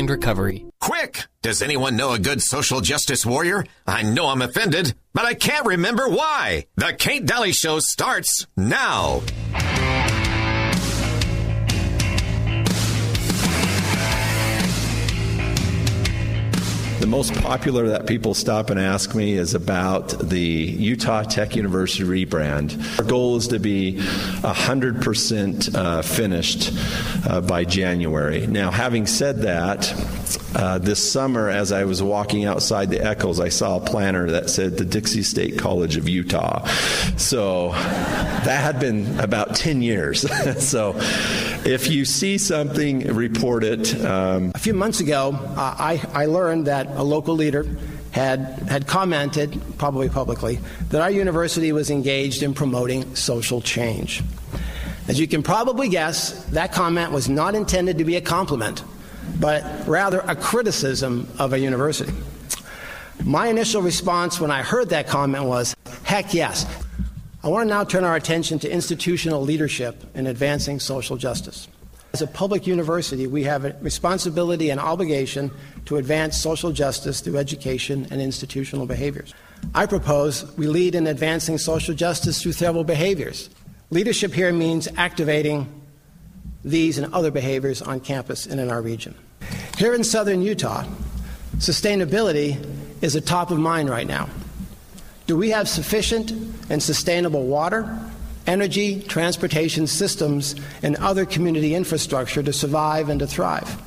recovery. Quick! Does anyone know a good social justice warrior? I know I'm offended, but I can't remember why. The Kate Daly Show starts now. Most popular that people stop and ask me is about the Utah Tech University rebrand. Our goal is to be 100% uh, finished uh, by January. Now, having said that, uh, this summer, as I was walking outside the Eccles, I saw a planner that said the Dixie State College of Utah. So that had been about 10 years. so if you see something, report it. Um, a few months ago, I, I learned that a local leader had, had commented, probably publicly, that our university was engaged in promoting social change. As you can probably guess, that comment was not intended to be a compliment, but rather a criticism of a university. My initial response when I heard that comment was, heck yes. I want to now turn our attention to institutional leadership in advancing social justice. As a public university, we have a responsibility and obligation to advance social justice through education and institutional behaviors. I propose we lead in advancing social justice through several behaviors. Leadership here means activating these and other behaviors on campus and in our region. Here in southern Utah, sustainability is a top of mind right now. Do we have sufficient and sustainable water, energy, transportation systems, and other community infrastructure to survive and to thrive?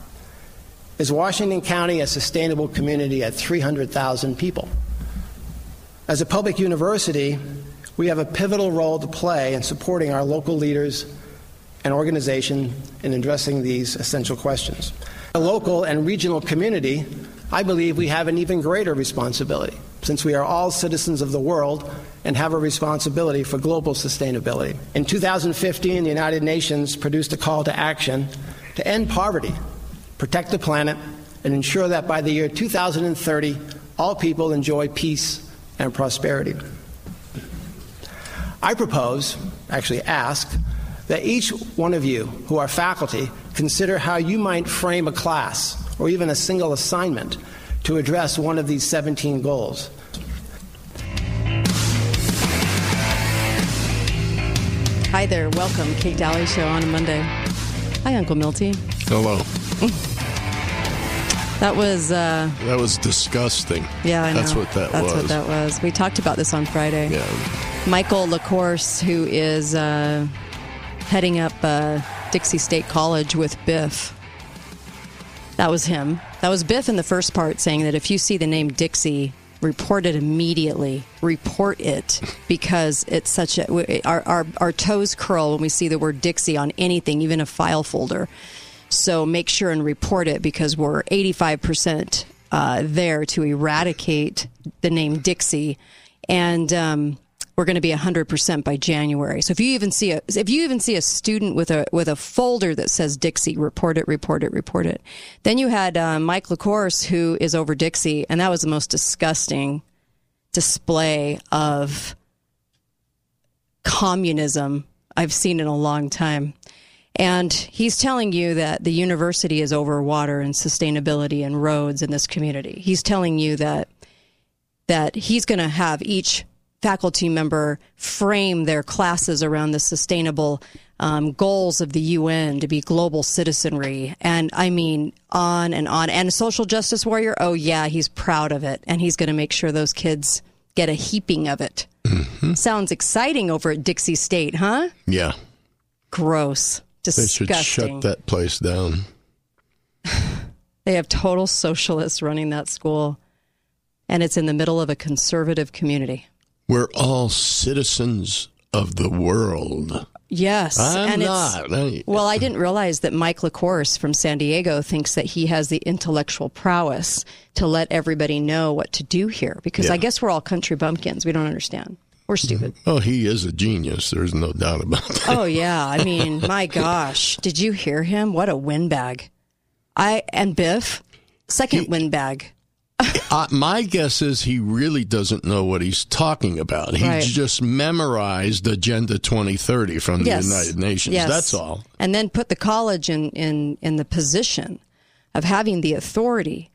Is Washington County a sustainable community at 300,000 people? As a public university, we have a pivotal role to play in supporting our local leaders and organization in addressing these essential questions. A local and regional community, I believe we have an even greater responsibility since we are all citizens of the world and have a responsibility for global sustainability. In 2015, the United Nations produced a call to action to end poverty, protect the planet, and ensure that by the year 2030, all people enjoy peace and prosperity. I propose, actually ask, that each one of you who are faculty consider how you might frame a class or even a single assignment to address one of these 17 goals. Hi there, welcome. Kate Daly Show on a Monday. Hi, Uncle Milty. Hello. That was uh, That was disgusting. yeah, I know. That's what that That's was. what that was. We talked about this on Friday. Yeah. Michael LaCourse, who is uh, heading up uh, Dixie State College with Biff. That was him. That was Biff in the first part saying that if you see the name Dixie, report it immediately. Report it because it's such a our, our our toes curl when we see the word Dixie on anything, even a file folder. So make sure and report it because we're 85% uh, there to eradicate the name Dixie, and um, we're going to be 100% by January. So if you even see a if you even see a student with a with a folder that says Dixie, report it, report it, report it. Then you had uh, Mike LaCourse who is over Dixie, and that was the most disgusting display of communism I've seen in a long time. And he's telling you that the university is over water and sustainability and roads in this community. He's telling you that that he's going to have each faculty member frame their classes around the sustainable um, goals of the UN to be global citizenry. And I mean, on and on. And a social justice warrior, oh, yeah, he's proud of it. And he's going to make sure those kids get a heaping of it. Sounds exciting over at Dixie State, huh? Yeah. Gross. They should shut that place down. They have total socialists running that school, and it's in the middle of a conservative community. We're all citizens of the world. Yes, I'm and not. it's well. I didn't realize that Mike LaCourse from San Diego thinks that he has the intellectual prowess to let everybody know what to do here. Because I guess we're all country bumpkins. We don't understand. We're mm-hmm. stupid. Oh, he is a genius. There's no doubt about that. Oh yeah, I mean, my gosh, did you hear him? What a windbag! I and Biff, second windbag. Uh, my guess is he really doesn't know what he's talking about. He Right. just memorized Agenda 2030 from the Yes. United Nations. Yes. That's all. And then put the college in, in, in the position of having the authority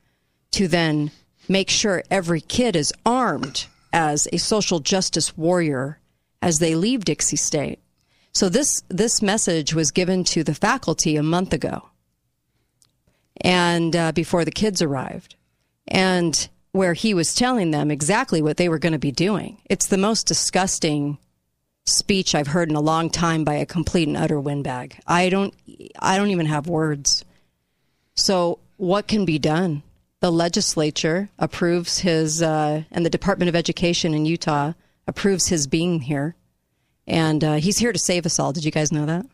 to then make sure every kid is armed as a social justice warrior as they leave Dixie State. So this this message was given to the faculty a month ago, and uh, before the kids arrived, and where he was telling them exactly what they were going to be doing. It's the most disgusting speech I've heard in a long time by a complete and utter windbag. I don't I don't even have words. So what can be done? The legislature approves his uh, and the Department of Education in Utah approves his being here, and uh, he's here to save us all. Did you guys know that?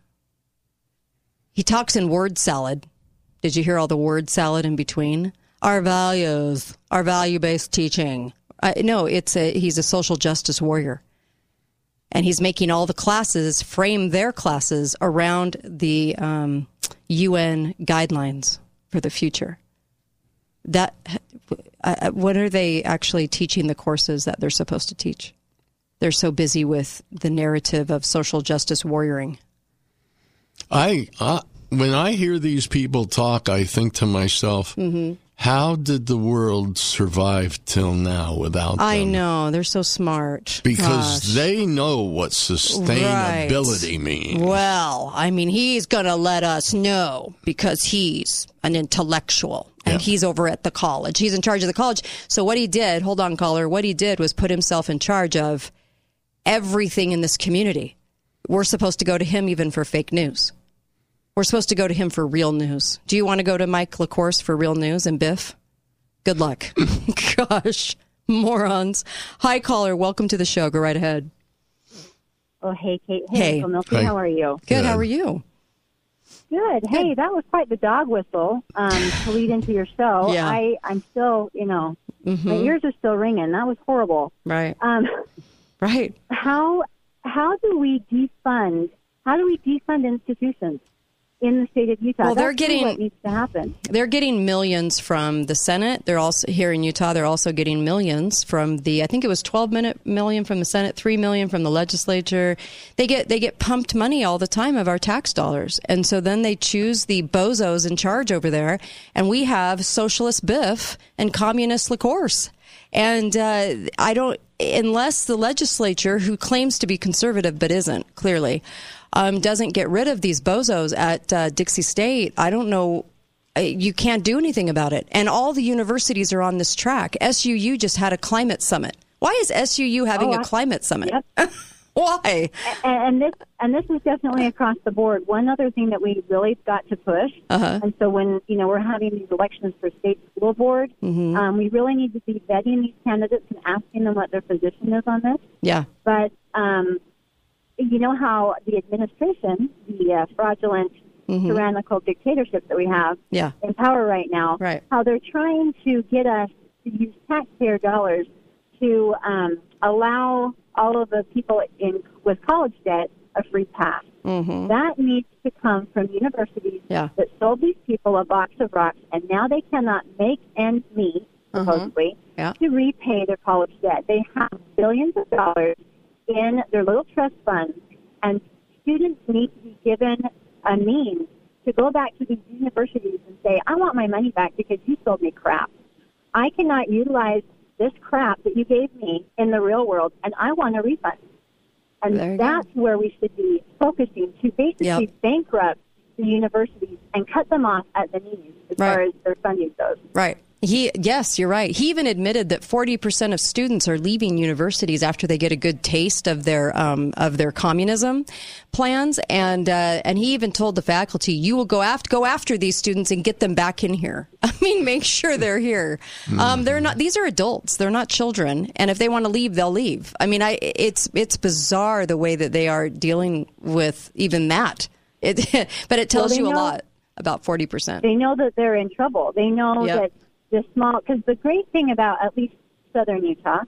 He talks in word salad. Did you hear all the word salad in between? Our values, our value based teaching. Uh, no, it's a he's a social justice warrior and he's making all the classes frame their classes around the um, UN guidelines for the future. That uh, what are they actually teaching the courses that they're supposed to teach? They're so busy with the narrative of social justice warrioring. I uh, when I hear these people talk, I think to myself, mm-hmm. How did the world survive till now without I them? know. They're so smart. Because Gosh. they know what sustainability Right. means. Well, I mean, he's going to let us know because he's an intellectual and Yeah. he's over at the college. He's in charge of the college. So, what he did, hold on, caller, what he did was put himself in charge of everything in this community. We're supposed to go to him even for fake news. We're supposed to go to him for real news. Do you want to go to Mike LaCourse for real news and Biff? Good luck. Gosh, morons. Hi, caller. Welcome to the show. Go right ahead. Oh, hey, Kate. Hey. Hey, Milky, Hi. how are you? Good. How are you? Good. Hey, that was quite the dog whistle um, to lead into your show. Yeah. I, I'm still, you know, my ears are still ringing. That was horrible. Right. Um, Right. how how do we defund? How do we defund institutions in the state of Utah? Well, they're That's getting- what needs to happen. They're getting millions from the Senate. They're also here in Utah. They're also getting millions from the. I think it was 12 minute million from the Senate, three million from the legislature. They get they get pumped money all the time of our tax dollars, and so then they choose the bozos in charge over there, and we have socialist Biff and communist LaCourse. And uh, I don't, unless the legislature, who claims to be conservative but isn't clearly, um, doesn't get rid of these bozos at uh, Dixie State. I don't know you can't do anything about it. And all the universities are on this track. SUU just had a climate summit. Why is SUU having Oh, a I- climate summit? Yep. Why? and, and this and this is definitely across the board. One other thing that we really got to push, Uh-huh. and so when you know we're having these elections for state school board, Mm-hmm. um, we really need to be vetting these candidates and asking them what their position is on this. Yeah. But um, you know how the administration, the uh, fraudulent, tyrannical dictatorship that we have Mm-hmm. Yeah. in power right now, Right. how they're trying to get us to use taxpayer dollars to um, allow all of the people in with college debt a free pass. Mm-hmm. That needs to come from universities Yeah. that sold these people a box of rocks, and now they cannot make ends meet, supposedly, Uh-huh. Yeah. to repay their college debt. They have billions of dollars in their little trust funds, and students need to be given a means to go back to these universities and say, I want my money back because you sold me crap. I cannot utilize this crap that you gave me in the real world, and I want a refund. And you go. that's where we should be focusing to basically Yep. bankrupt the universities and cut them off at the knees as Right. far as their funding goes. Right. He yes, you're right. He even admitted that 40% of students are leaving universities after they get a good taste of their um, of their communism plans, and uh, and he even told the faculty, "You will go after go after these students and get them back in here. I mean, make sure they're here. Um, they're not. These are adults. They're not children. And if they want to leave, they'll leave. I mean, I it's it's bizarre the way that they are dealing with even that. It, but it tells they you a know- lot about 40%. They know that they're in trouble. They know Yep. that the small, because the great thing about at least southern Utah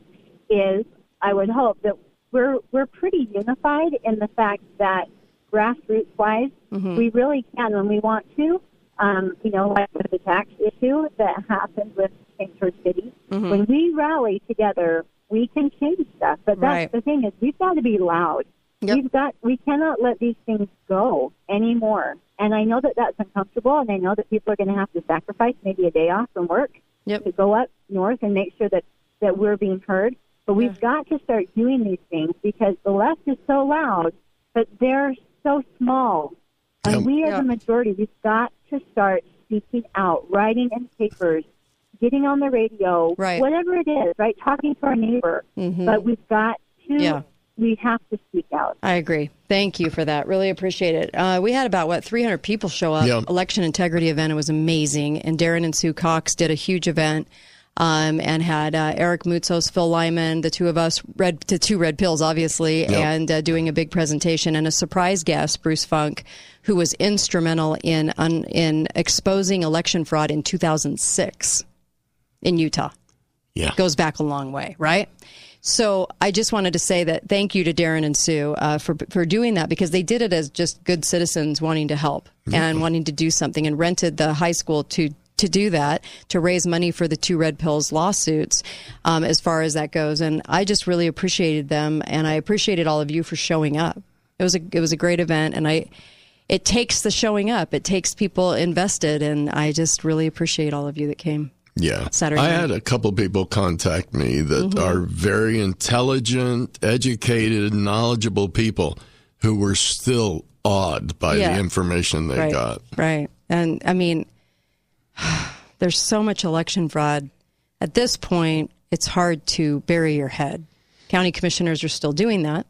is, I would hope that we're we're pretty unified in the fact that grassroots wise, we really can when we want to. Um, you know, like with the tax issue that happened with St. George City, when we rally together, we can change stuff. But that's Right. the thing is, we've got to be loud. Yep. We've got we cannot let these things go anymore. And I know that that's uncomfortable, and I know that people are going to have to sacrifice maybe a day off from work Yep. to go up north and make sure that that we're being heard. But we've got to start doing these things because the left is so loud, but they're so small. And Yep. we, as Yep. a majority, we've got to start speaking out, writing in papers, getting on the radio, Right. whatever it is, right? Talking to our neighbor. Mm-hmm. But we've got to, Yeah. We have to speak out. I agree. Thank you for that. Really appreciate it. Uh, we had about what 300 people show up. Yeah. Election integrity event. It was amazing. And Darren and Sue Cox did a huge event. Um, and had uh, Eric Moutsos, Phil Lyman, the two of us, red the two red pills, obviously, and uh, doing a big presentation, and a surprise guest, Bruce Funk, who was instrumental in un, in exposing election fraud in 2006 in Utah Yeah. goes back a long way, right? So I just wanted to say that thank you to Darren and Sue uh, for for doing that because they did it as just good citizens wanting to help and wanting to do something and rented the high school to to do that to raise money for the two red pills lawsuits um, as far as that goes and I just really appreciated them and I appreciated all of you for showing up. It was a it was a great event and I it takes the showing up. It takes people invested and I just really appreciate all of you that came. Yeah. Saturday I night. had a couple people contact me that are very intelligent, educated, knowledgeable people who were still awed by Yeah. the information they right, got. Right. And I mean, there's so much election fraud. At this point, it's hard to bury your head. County commissioners are still doing that.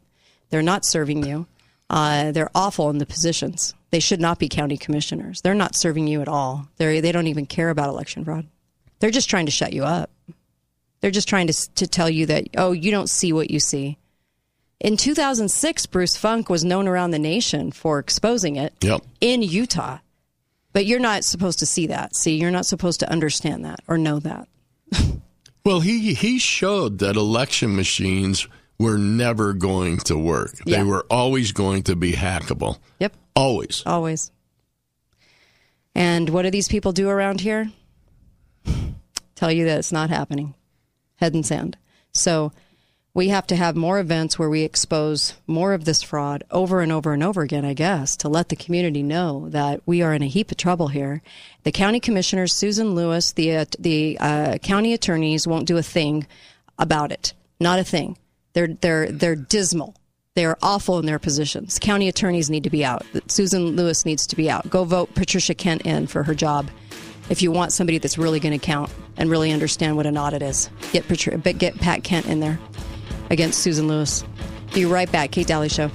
They're not serving you. Uh, they're awful in the positions. They should not be county commissioners. They're not serving you at all. They they don't even care about election fraud. They're just trying to shut you up. They're just trying to to tell you that oh, you don't see what you see. In 2006, Bruce Funk was known around the nation for exposing it Yep. in Utah. But you're not supposed to see that. See, you're not supposed to understand that or know that. Well, he he showed that election machines were never going to work. Yeah. They were always going to be hackable. Yep, Always. always. And what do these people do around here? Tell you that it's not happening. Head and sand. So we have to have more events where we expose more of this fraud over and over and over again, I guess, to let the community know that we are in a heap of trouble here. The county commissioners, Susan Lewis, the uh, the uh, county attorneys won't do a thing about it. Not a thing. They're they're they're dismal. They are awful in their positions. County attorneys need to be out. Susan Lewis needs to be out. Go vote Patricia Kent in for her job. If you want somebody that's really going to count and really understand what an audit is, get get Pat Kent in there against Susan Lewis. Be right back. Kate Daly Show.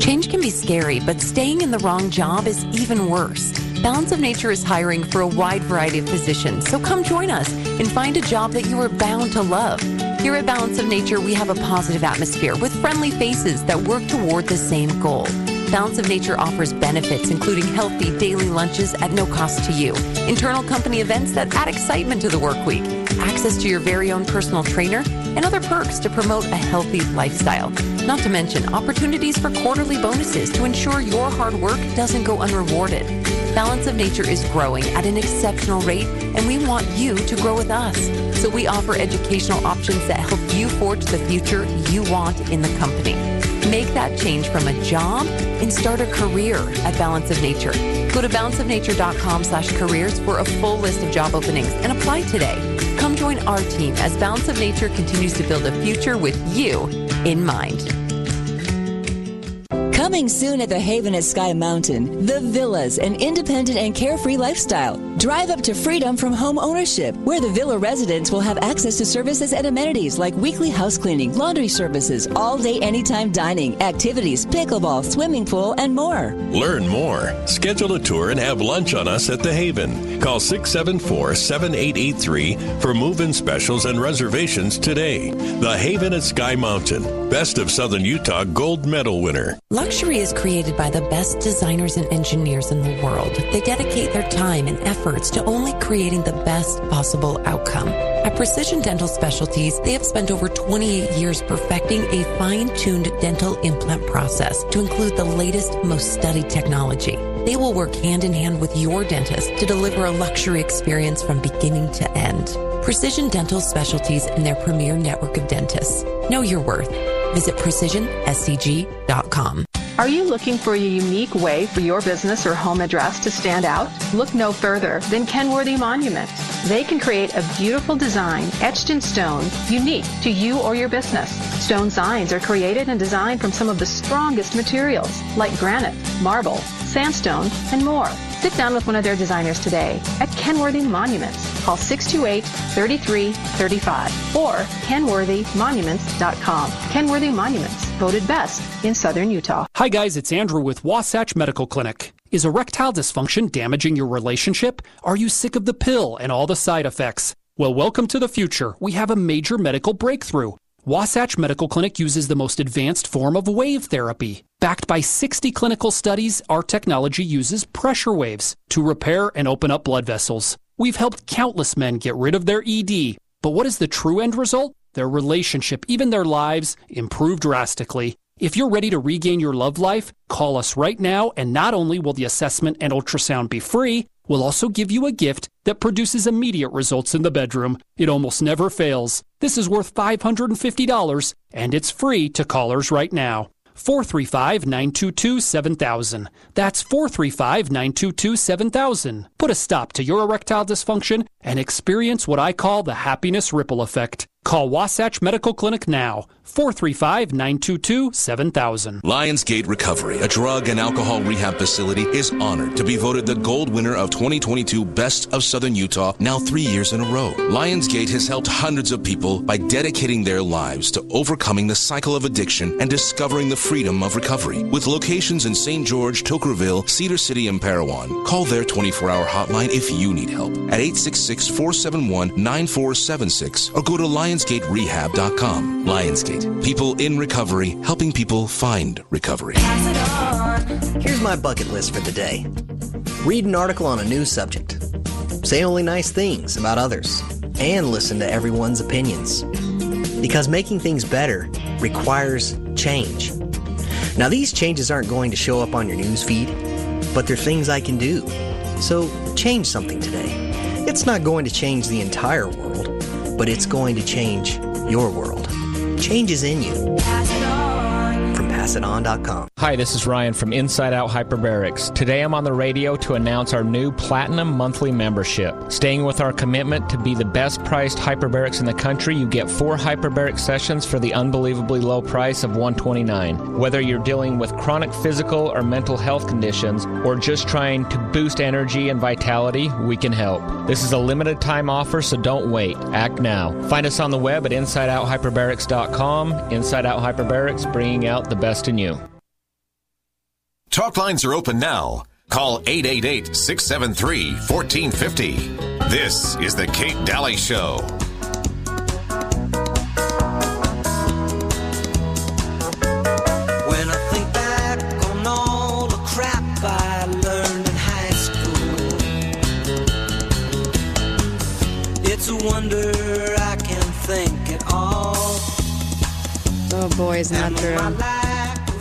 Change can be scary, but staying in the wrong job is even worse. Balance of Nature is hiring for a wide variety of positions, so come join us and find a job that you are bound to love. Here at Balance of Nature, we have a positive atmosphere with friendly faces that work toward the same goal. Balance of Nature offers benefits, including healthy daily lunches at no cost to you, internal company events that add excitement to the work week, access to your very own personal trainer, and other perks to promote a healthy lifestyle. Not to mention opportunities for quarterly bonuses to ensure your hard work doesn't go unrewarded. Balance of Nature is growing at an exceptional rate, and we want you to grow with us. So we offer educational options that help you forge the future you want in the company. Make that change from a job and start a career at Balance of Nature. Go to balanceofnature.com slash careers for a full list of job openings and apply today. Come join our team as Balance of Nature continues to build a future with you in mind. Coming soon at the Haven at Sky Mountain, the Villas, an independent and carefree lifestyle. Drive up to freedom from home ownership, where the villa residents will have access to services and amenities like weekly house cleaning, laundry services, all day, anytime dining, activities, pickleball, swimming pool, and more. Learn more. Schedule a tour and have lunch on us at the Haven. Call 674 7883 for move in specials and reservations today. The Haven at Sky Mountain. Best of Southern Utah gold medal winner. Luxury is created by the best designers and engineers in the world. They dedicate their time and efforts to only creating the best possible outcome. At Precision Dental Specialties, they have spent over 28 years perfecting a fine-tuned dental implant process to include the latest, most studied technology. They will work hand in hand with your dentist to deliver a luxury experience from beginning to end. Precision Dental Specialties and their premier network of dentists. Know your worth. Visit precisionscg.com. Are you looking for a unique way for your business or home address to stand out? Look no further than Kenworthy Monument. They can create a beautiful design etched in stone, unique to you or your business. Stone signs are created and designed from some of the strongest materials, like granite, marble, sandstone, and more. Sit down with one of their designers today at Kenworthy Monuments. Call 628-3335 or kenworthymonuments.com. Kenworthy Monuments, voted best in southern Utah. Hi guys, it's Andrew with Wasatch Medical Clinic. Is erectile dysfunction damaging your relationship? Are you sick of the pill and all the side effects? Well, welcome to the future. We have a major medical breakthrough. Wasatch Medical Clinic uses the most advanced form of wave therapy. Backed by 60 clinical studies, our technology uses pressure waves to repair and open up blood vessels. We've helped countless men get rid of their ED. But what is the true end result? Their relationship, even their lives, improve drastically. If you're ready to regain your love life, call us right now, and not only will the assessment and ultrasound be free, we'll also give you a gift that produces immediate results in the bedroom. It almost never fails. This is worth $550, and it's free to callers right now. 435 922 7000. That's 435 922 7000. Put a stop to your erectile dysfunction and experience what I call the happiness ripple effect. Call Wasatch Medical Clinic now. 435 922 7000. Lionsgate Recovery, a drug and alcohol rehab facility, is honored to be voted the gold winner of 2022 Best of Southern Utah now three years in a row. Lionsgate has helped hundreds of people by dedicating their lives to overcoming the cycle of addiction and discovering the freedom of recovery. With locations in St. George, Toquerville, Cedar City, and Parowan, call their 24 hour hotline if you need help at 866 471 9476 or go to lionsgaterehab.com. Lionsgate, people in recovery, helping people find recovery. Here's my bucket list for the day read an article on a new subject, say only nice things about others, and listen to everyone's opinions. Because making things better requires change. Now, these changes aren't going to show up on your news feed, but they're things I can do. So, change something today. It's not going to change the entire world, but it's going to change your world. Change is in you. PassItOn.com. Hi, this is Ryan from Inside Out Hyperbarics. Today I'm on the radio to announce our new Platinum Monthly membership. Staying with our commitment to be the best priced hyperbarics in the country, you get four hyperbaric sessions for the unbelievably low price of 129. Whether you're dealing with chronic physical or mental health conditions, or just trying to boost energy and vitality, we can help. This is a limited time offer, so don't wait. Act now. Find us on the web at InsideOutHyperbarics.com. Inside Out Hyperbarics, bringing out the best in you. Talk lines are open now. Call 888 673 1450. This is The Kate Daly Show. When I think back on all the crap I learned in high school, it's a wonder I can think at all. Oh boy, isn't that true?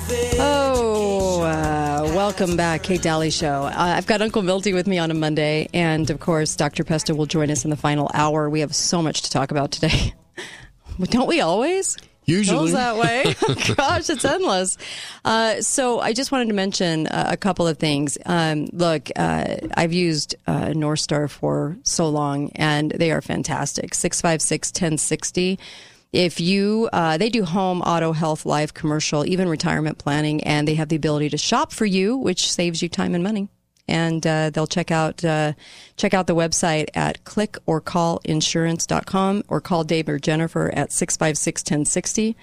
Oh, uh, welcome back, Kate Daly Show. Uh, I've got Uncle Milty with me on a Monday, and of course, Dr. Pesta will join us in the final hour. We have so much to talk about today. Don't we always? Usually. Feels that way. Gosh, it's endless. Uh, so I just wanted to mention uh, a couple of things. Um, look, uh, I've used uh, North Star for so long, and they are fantastic. 656 1060. If you, uh, they do home, auto, health, life, commercial, even retirement planning, and they have the ability to shop for you, which saves you time and money. And uh, they'll check out uh, check out the website at clickorcallinsurance.com or call Dave or Jennifer at 656 1060.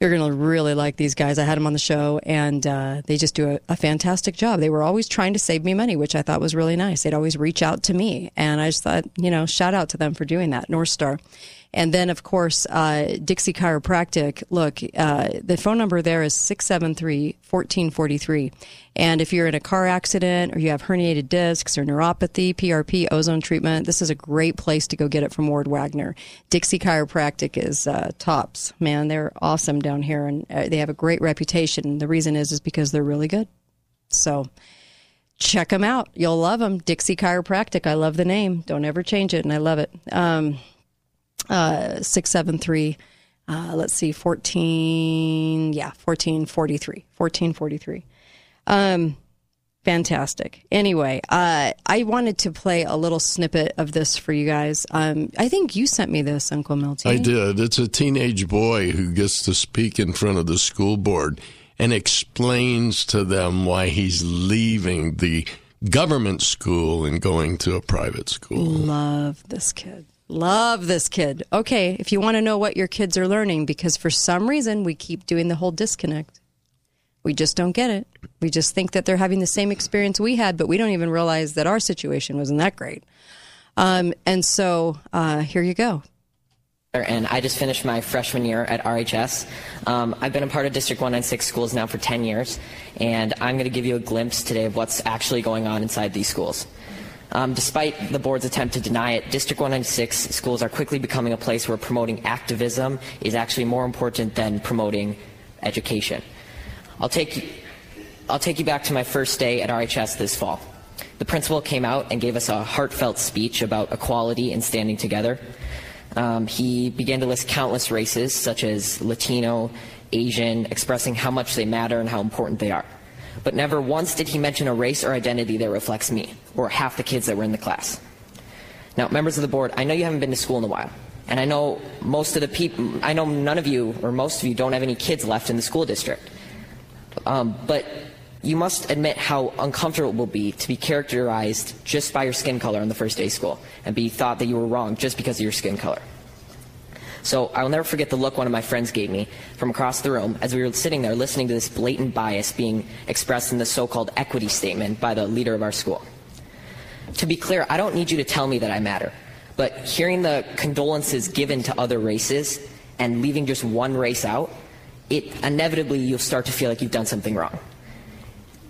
You're going to really like these guys. I had them on the show, and uh, they just do a, a, fantastic job. They were always trying to save me money, which I thought was really nice. They'd always reach out to me, and I just thought, you know, shout out to them for doing that. North Star. And then, of course, uh, Dixie Chiropractic. Look, uh, the phone number there is 673 1443. And if you're in a car accident or you have herniated discs or neuropathy, PRP, ozone treatment, this is a great place to go get it from Ward Wagner. Dixie Chiropractic is uh, tops. Man, they're awesome down here and uh, they have a great reputation. The reason is, is because they're really good. So, check them out. You'll love them. Dixie Chiropractic. I love the name. Don't ever change it, and I love it. Um, uh, 673, uh, let's see, 14, yeah, 1443. 1443. Um, fantastic. Anyway, uh, I wanted to play a little snippet of this for you guys. Um, I think you sent me this, Uncle Milty. I did. It's a teenage boy who gets to speak in front of the school board and explains to them why he's leaving the government school and going to a private school. Love this kid. Love this kid. Okay, if you want to know what your kids are learning, because for some reason we keep doing the whole disconnect. We just don't get it. We just think that they're having the same experience we had, but we don't even realize that our situation wasn't that great. Um, and so uh, here you go. And I just finished my freshman year at RHS. Um, I've been a part of District 196 schools now for 10 years, and I'm going to give you a glimpse today of what's actually going on inside these schools. Um, despite the board's attempt to deny it, District 196 schools are quickly becoming a place where promoting activism is actually more important than promoting education. I'll take I'll take you back to my first day at RHS this fall. The principal came out and gave us a heartfelt speech about equality and standing together. Um, he began to list countless races, such as Latino, Asian, expressing how much they matter and how important they are. But never once did he mention a race or identity that reflects me, or half the kids that were in the class. Now, members of the board, I know you haven't been to school in a while. And I know most of the people, I know none of you, or most of you, don't have any kids left in the school district. Um, but you must admit how uncomfortable it will be to be characterized just by your skin color on the first day of school and be thought that you were wrong just because of your skin color. So I will never forget the look one of my friends gave me from across the room as we were sitting there listening to this blatant bias being expressed in the so-called equity statement by the leader of our school. To be clear, I don't need you to tell me that I matter, but hearing the condolences given to other races and leaving just one race out, it inevitably you'll start to feel like you've done something wrong.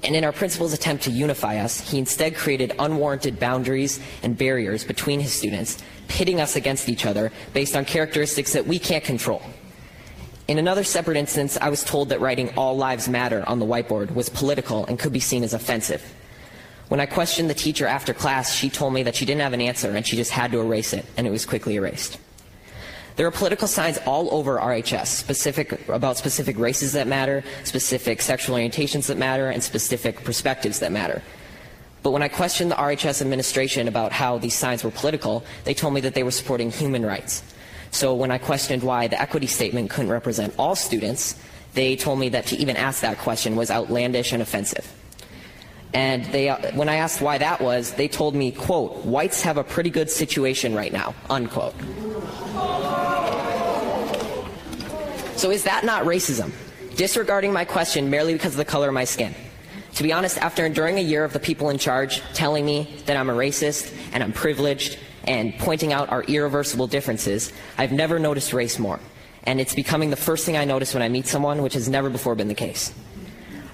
And in our principal's attempt to unify us, he instead created unwarranted boundaries and barriers between his students, pitting us against each other based on characteristics that we can't control. In another separate instance, I was told that writing All Lives Matter on the whiteboard was political and could be seen as offensive. When I questioned the teacher after class, she told me that she didn't have an answer and she just had to erase it, and it was quickly erased. There are political signs all over RHS specific about specific races that matter, specific sexual orientations that matter, and specific perspectives that matter. But when I questioned the RHS administration about how these signs were political, they told me that they were supporting human rights. So when I questioned why the equity statement couldn't represent all students, they told me that to even ask that question was outlandish and offensive. And they, uh, when I asked why that was, they told me, quote, whites have a pretty good situation right now, unquote. So is that not racism? Disregarding my question merely because of the color of my skin. To be honest, after enduring a year of the people in charge telling me that I'm a racist and I'm privileged and pointing out our irreversible differences, I've never noticed race more. And it's becoming the first thing I notice when I meet someone, which has never before been the case.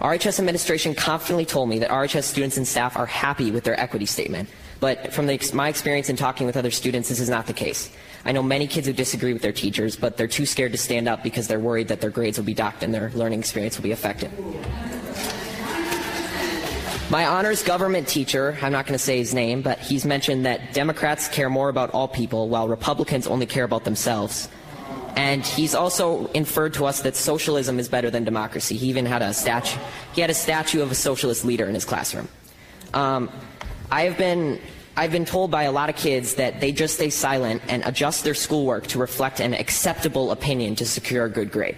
RHS administration confidently told me that RHS students and staff are happy with their equity statement. But from the, my experience in talking with other students, this is not the case. I know many kids who disagree with their teachers, but they're too scared to stand up because they're worried that their grades will be docked and their learning experience will be affected. My honors government teacher, I'm not going to say his name, but he's mentioned that Democrats care more about all people while Republicans only care about themselves. And he's also inferred to us that socialism is better than democracy. He even had a statue. He had a statue of a socialist leader in his classroom. Um, I have been I've been told by a lot of kids that they just stay silent and adjust their schoolwork to reflect an acceptable opinion to secure a good grade.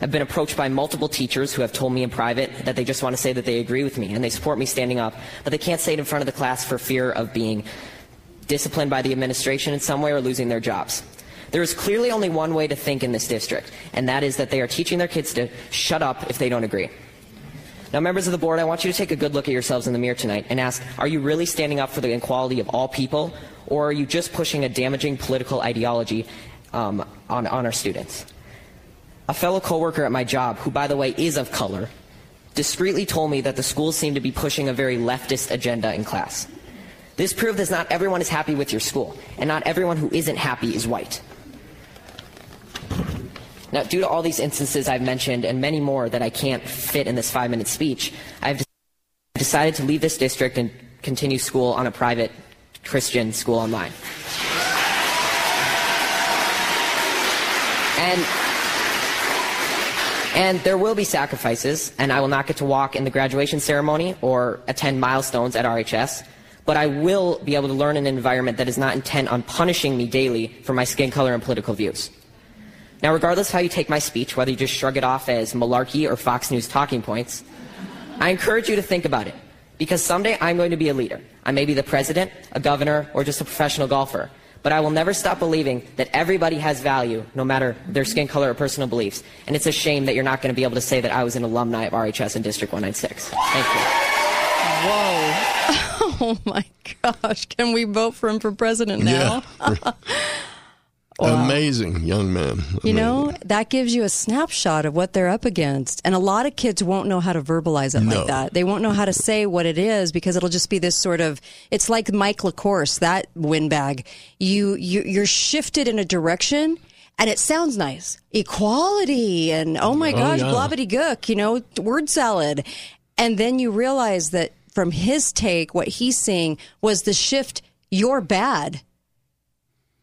I've been approached by multiple teachers who have told me in private that they just want to say that they agree with me and they support me standing up, but they can't say it in front of the class for fear of being disciplined by the administration in some way or losing their jobs. There is clearly only one way to think in this district, and that is that they are teaching their kids to shut up if they don't agree. Now, members of the board, I want you to take a good look at yourselves in the mirror tonight and ask, are you really standing up for the equality of all people, or are you just pushing a damaging political ideology um, on, on our students? A fellow coworker at my job, who by the way is of color, discreetly told me that the schools seem to be pushing a very leftist agenda in class. This proved that not everyone is happy with your school, and not everyone who isn't happy is white. Now, due to all these instances I've mentioned and many more that I can't fit in this five minute speech, I've decided to leave this district and continue school on a private Christian school online. And and there will be sacrifices, and I will not get to walk in the graduation ceremony or attend milestones at RHS, but I will be able to learn in an environment that is not intent on punishing me daily for my skin color and political views. Now, regardless how you take my speech, whether you just shrug it off as malarkey or Fox News talking points, I encourage you to think about it. Because someday I'm going to be a leader. I may be the president, a governor, or just a professional golfer. But I will never stop believing that everybody has value, no matter their skin color or personal beliefs. And it's a shame that you're not going to be able to say that I was an alumni of RHS in District 196. Thank you. Whoa. Oh my gosh. Can we vote for him for president now? Yeah. Amazing young man. You know, that gives you a snapshot of what they're up against. And a lot of kids won't know how to verbalize it No. like that. They won't know how to say what it is because it'll just be this sort of it's like Mike LaCourse, that windbag. You you you're shifted in a direction and it sounds nice. Equality and oh my Oh, gosh, yeah. blobbity gook, you know, word salad. And then you realize that from his take, what he's seeing was the shift, you're bad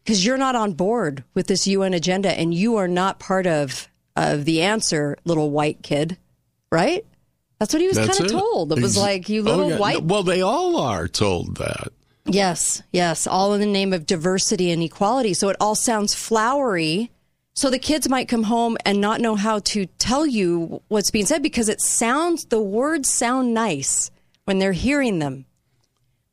because you're not on board with this UN agenda and you are not part of of the answer, little white kid, right? That's what he was kind of told. It was like you Oh, little yeah. white. Well, they all are told that. Yes, yes, all in the name of diversity and equality. So it all sounds flowery. So the kids might come home and not know how to tell you what's being said because it sounds the words sound nice when they're hearing them.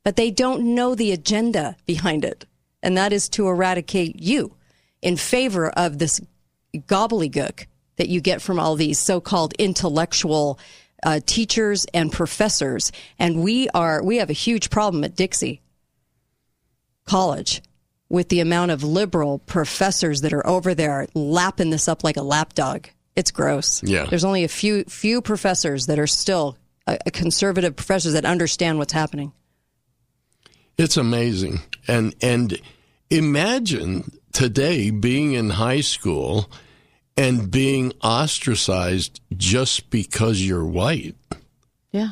But they don't know the agenda behind it. And that is to eradicate you in favor of this gobbledygook that you get from all these so-called intellectual uh, teachers and professors. And we are we have a huge problem at Dixie College with the amount of liberal professors that are over there lapping this up like a lapdog. It's gross. Yeah. There's only a few few professors that are still uh, conservative professors that understand what's happening. It's amazing. And and imagine today being in high school and being ostracized just because you're white. Yeah.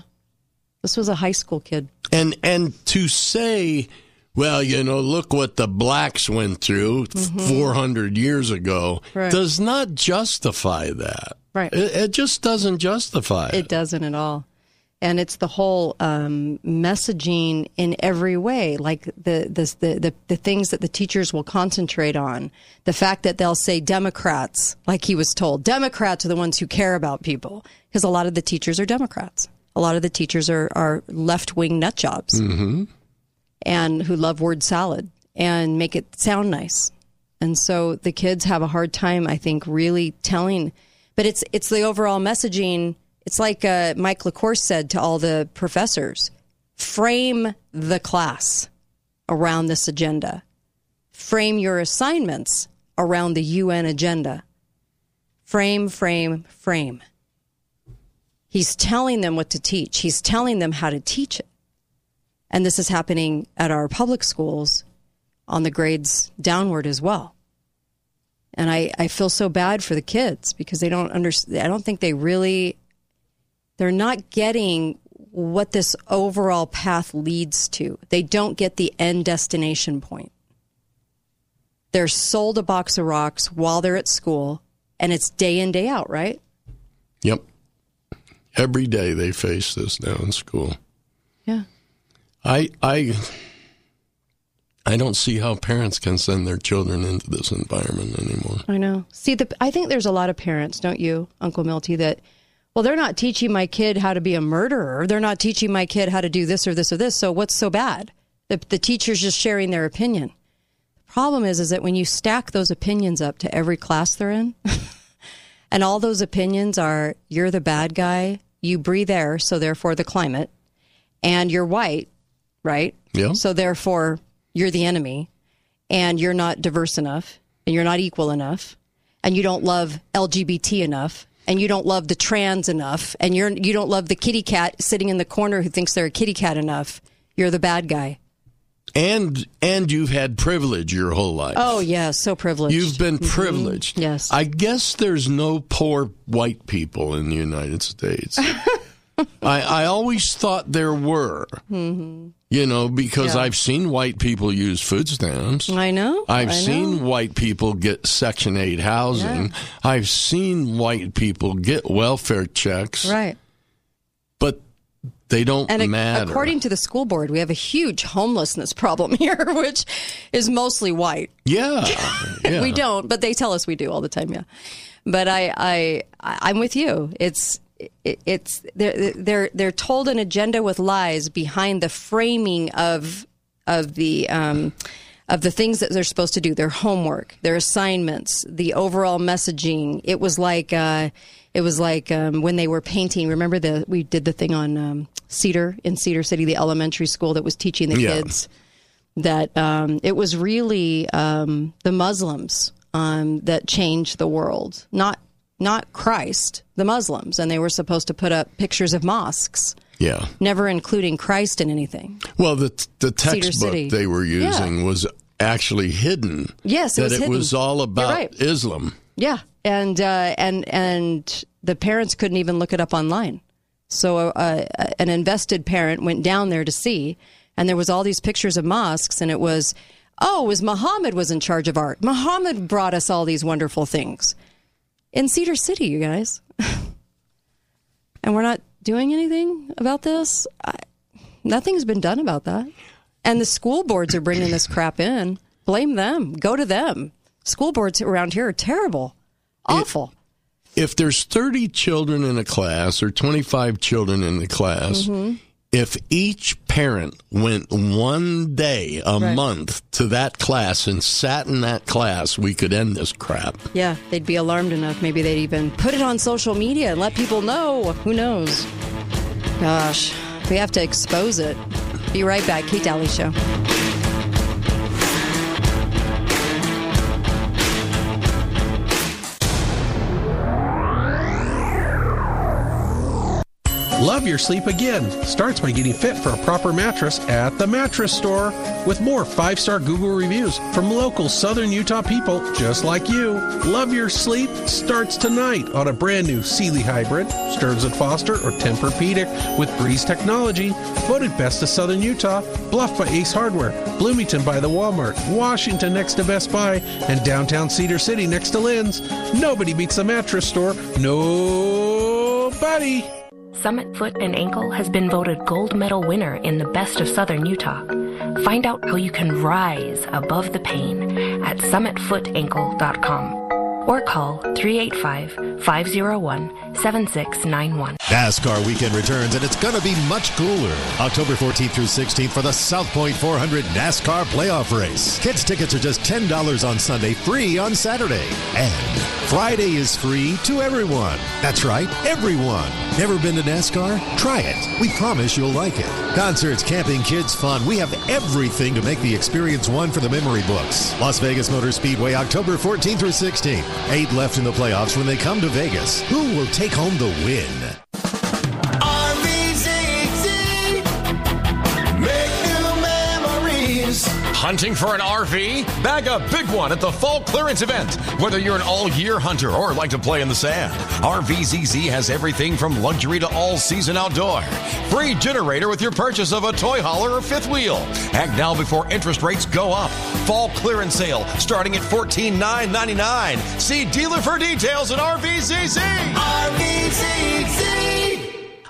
This was a high school kid. And and to say, well, you know, look what the blacks went through Mhm. 400 years ago Right. does not justify that. Right. It, it just doesn't justify it. It doesn't at all. And it's the whole um, messaging in every way, like the, the the the things that the teachers will concentrate on. The fact that they'll say Democrats, like he was told, Democrats are the ones who care about people, because a lot of the teachers are Democrats. A lot of the teachers are are left wing nut jobs Mm-hmm. and who love word salad and make it sound nice. And so the kids have a hard time, I think, really telling. But it's it's the overall messaging. It's like uh, Mike LaCourse said to all the professors: frame the class around this agenda. Frame your assignments around the UN agenda. Frame, frame, frame. He's telling them what to teach. He's telling them how to teach it. And this is happening at our public schools on the grades downward as well. And I, I feel so bad for the kids because they don't understand. I don't think they really, they're not getting what this overall path leads to. They don't get the end destination point. They're sold a box of rocks while they're at school, and it's day in, day out, right? Yep. Every day they face this now in school. Yeah. I I I don't see how parents can send their children into this environment anymore. I know. See, the, I think there's a lot of parents, don't you, Uncle Milty, that, well, they're not teaching my kid how to be a murderer. They're not teaching my kid how to do this or this or this. So what's so bad? The, the teacher's just sharing their opinion. The problem is, is that when you stack those opinions up to every class they're in, and all those opinions are, you're the bad guy, you breathe air, so therefore the climate, and you're white, right? Yeah. So therefore you're the enemy, and you're not diverse enough, and you're not equal enough, and you don't love LGBT enough, and you don't love the trans enough, and you're you don't love the kitty cat sitting in the corner who thinks they're a kitty cat enough. You're the bad guy. And and you've had privilege your whole life. Oh yeah, so privileged. You've been Mhm. privileged. Yes. I guess there's no poor white people in the United States. I, I always thought there were. hmm You know, because Yeah. I've seen white people use food stamps. I know. I've I seen know. white people get Section 8 housing. I've seen white people get welfare checks, Right. but they don't And matter. according to the school board, we have a huge homelessness problem here, which is mostly white. yeah. yeah. We don't, but they tell us we do all the time. Yeah, but I, I- I'm with you. It's, it, it's they're they're they're told an agenda with lies behind the framing of of the. Um, of the things that they're supposed to do, their homework, their assignments, the overall messaging. It was like uh, it was like um, when they were painting. Remember the we did the thing on um, Cedar in Cedar City, the elementary school that was teaching the Yeah. kids that um, it was really um, the Muslims um, that changed the world, not not Christ, the Muslims, and they were supposed to put up pictures of mosques, Yeah. never including Christ in anything. Well, the the textbook they were using was actually hidden. Yes, it that was it hidden. was all about right. Islam. Yeah, and uh, and and the parents couldn't even look it up online. So uh, an invested parent went down there to see, and there was all these pictures of mosques, and it was, oh, it was Muhammad was in charge of art. Muhammad brought us all these wonderful things in Cedar City, you guys, and we're not doing anything about this. I, nothing's been done about that, and the school boards are bringing this crap in. Blame them. Go to them. School boards around here are terrible, awful. If there's 30 children in a class or 25 children in the class, Mhm. If each parent went one day a Right. month to that class and sat in that class, we could end this crap. Yeah, they'd be alarmed enough. Maybe they'd even put it on social media and let people know. Who knows? Gosh, we have to expose it. Be right back. Kate Daly Show. Love your sleep again starts by getting fit for a proper mattress at the mattress store with more five star Google reviews from local southern Utah people just like you. Love your sleep starts tonight on a brand new Sealy Hybrid, Stearns and Foster, or Tempur-Pedic with Breeze technology. Voted best of southern Utah, Bluff by Ace Hardware, Bloomington by the Walmart, Washington next to Best Buy, and downtown Cedar City next to Lin's. Nobody beats the mattress store. Nobody. Summit Foot and Ankle has been voted gold medal winner in the Best of Southern Utah. Find out how you can rise above the pain at summitfootankle.com or call 385 501 7691. NASCAR weekend returns and it's going to be much cooler. October 14th through 16th for the South Point 400 NASCAR playoff race. Kids tickets are just $10 on Sunday, free on Saturday. And Friday is free to everyone. That's right, everyone. Never been to NASCAR? Try it. We promise you'll like it. Concerts, camping, kids, fun. We have everything to make the experience one for the memory books. Las Vegas Motor Speedway, October 14th through 16th. Eight left in the playoffs when they come to Vegas. Who will take home the win? Hunting for an RV? Bag a big one at the fall clearance event. Whether you're an all year hunter or like to play in the sand, RVZZ has everything from luxury to all season outdoor. Free generator with your purchase of a toy hauler or fifth wheel. Act now before interest rates go up. Fall clearance sale starting at 14,999. See dealer for details at RVZZ. RVZZ.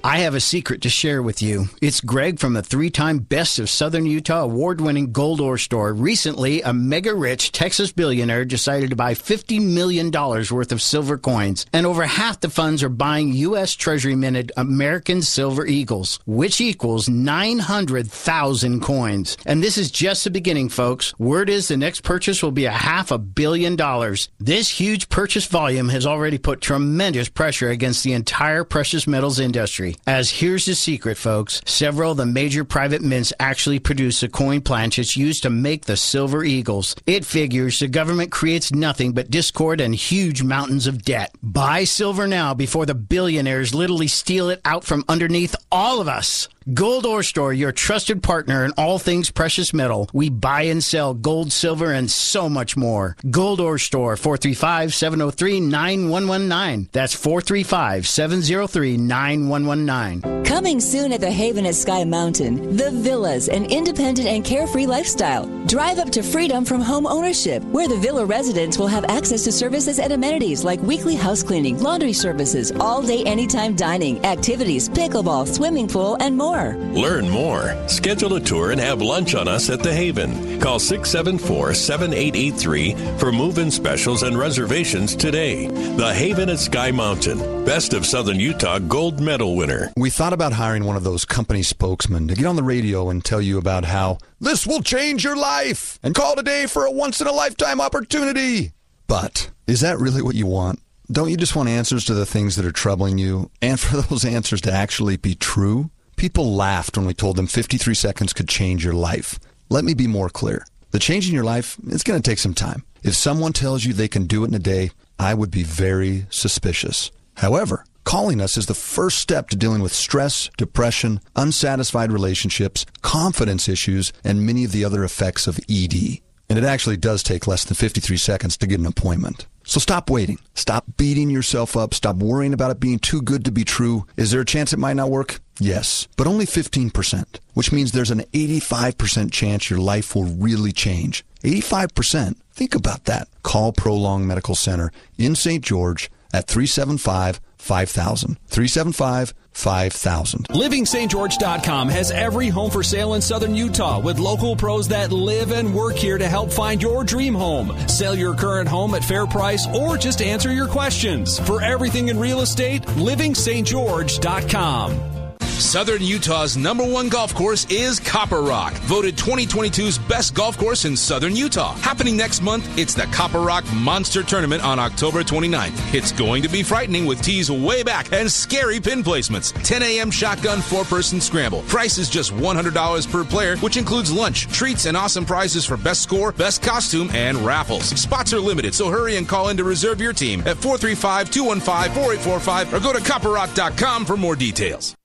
I have a secret to share with you. It's Greg from the three time Best of Southern Utah award winning Gold Ore Store. Recently, a mega rich Texas billionaire decided to buy $50 million worth of silver coins, and over half the funds are buying U.S. Treasury minted American Silver Eagles, which equals 900,000 coins. And this is just the beginning, folks. Word is the next purchase will be a half a billion dollars. This huge purchase volume has already put tremendous pressure against the entire precious metals industry. As here's the secret, folks. Several of the major private mints actually produce the coin planchets used to make the silver eagles. It figures the government creates nothing but discord and huge mountains of debt. Buy silver now before the billionaires literally steal it out from underneath all of us. Gold Ore Store, your trusted partner in all things precious metal. We buy and sell gold, silver, and so much more. Gold Ore Store, 435-703-9119. That's 435-703-9119. Coming soon at the Haven at Sky Mountain, The Villas, an independent and carefree lifestyle. Drive up to freedom from home ownership, where the villa residents will have access to services and amenities like weekly house cleaning, laundry services, all day anytime dining, activities, pickleball, swimming pool, and more. Learn more. Schedule a tour and have lunch on us at the Haven. Call 674 7883 for move in specials and reservations today. The Haven at Sky Mountain. Best of Southern Utah gold medal winner. We thought about hiring one of those company spokesmen to get on the radio and tell you about how this will change your life and call today for a once in a lifetime opportunity. But is that really what you want? Don't you just want answers to the things that are troubling you and for those answers to actually be true? People laughed when we told them 53 seconds could change your life. Let me be more clear. The change in your life, it's going to take some time. If someone tells you they can do it in a day, I would be very suspicious. However, calling us is the first step to dealing with stress, depression, unsatisfied relationships, confidence issues, and many of the other effects of ED. And it actually does take less than 53 seconds to get an appointment. So stop waiting. Stop beating yourself up. Stop worrying about it being too good to be true. Is there a chance it might not work? Yes, but only 15%, which means there's an 85% chance your life will really change. 85%? Think about that. Call Prolong Medical Center in St. George at 375 5000. 375 5000. LivingStGeorge.com has every home for sale in southern Utah with local pros that live and work here to help find your dream home. Sell your current home at fair price or just answer your questions. For everything in real estate, LivingStGeorge.com. Southern Utah's number one golf course is Copper Rock, voted 2022's best golf course in Southern Utah. Happening next month, it's the Copper Rock Monster Tournament on October 29th. It's going to be frightening with tees way back and scary pin placements. 10 a.m. shotgun four person scramble. Price is just $100 per player, which includes lunch, treats, and awesome prizes for best score, best costume, and raffles. Spots are limited, so hurry and call in to reserve your team at 435 215 4845 or go to copperrock.com for more details.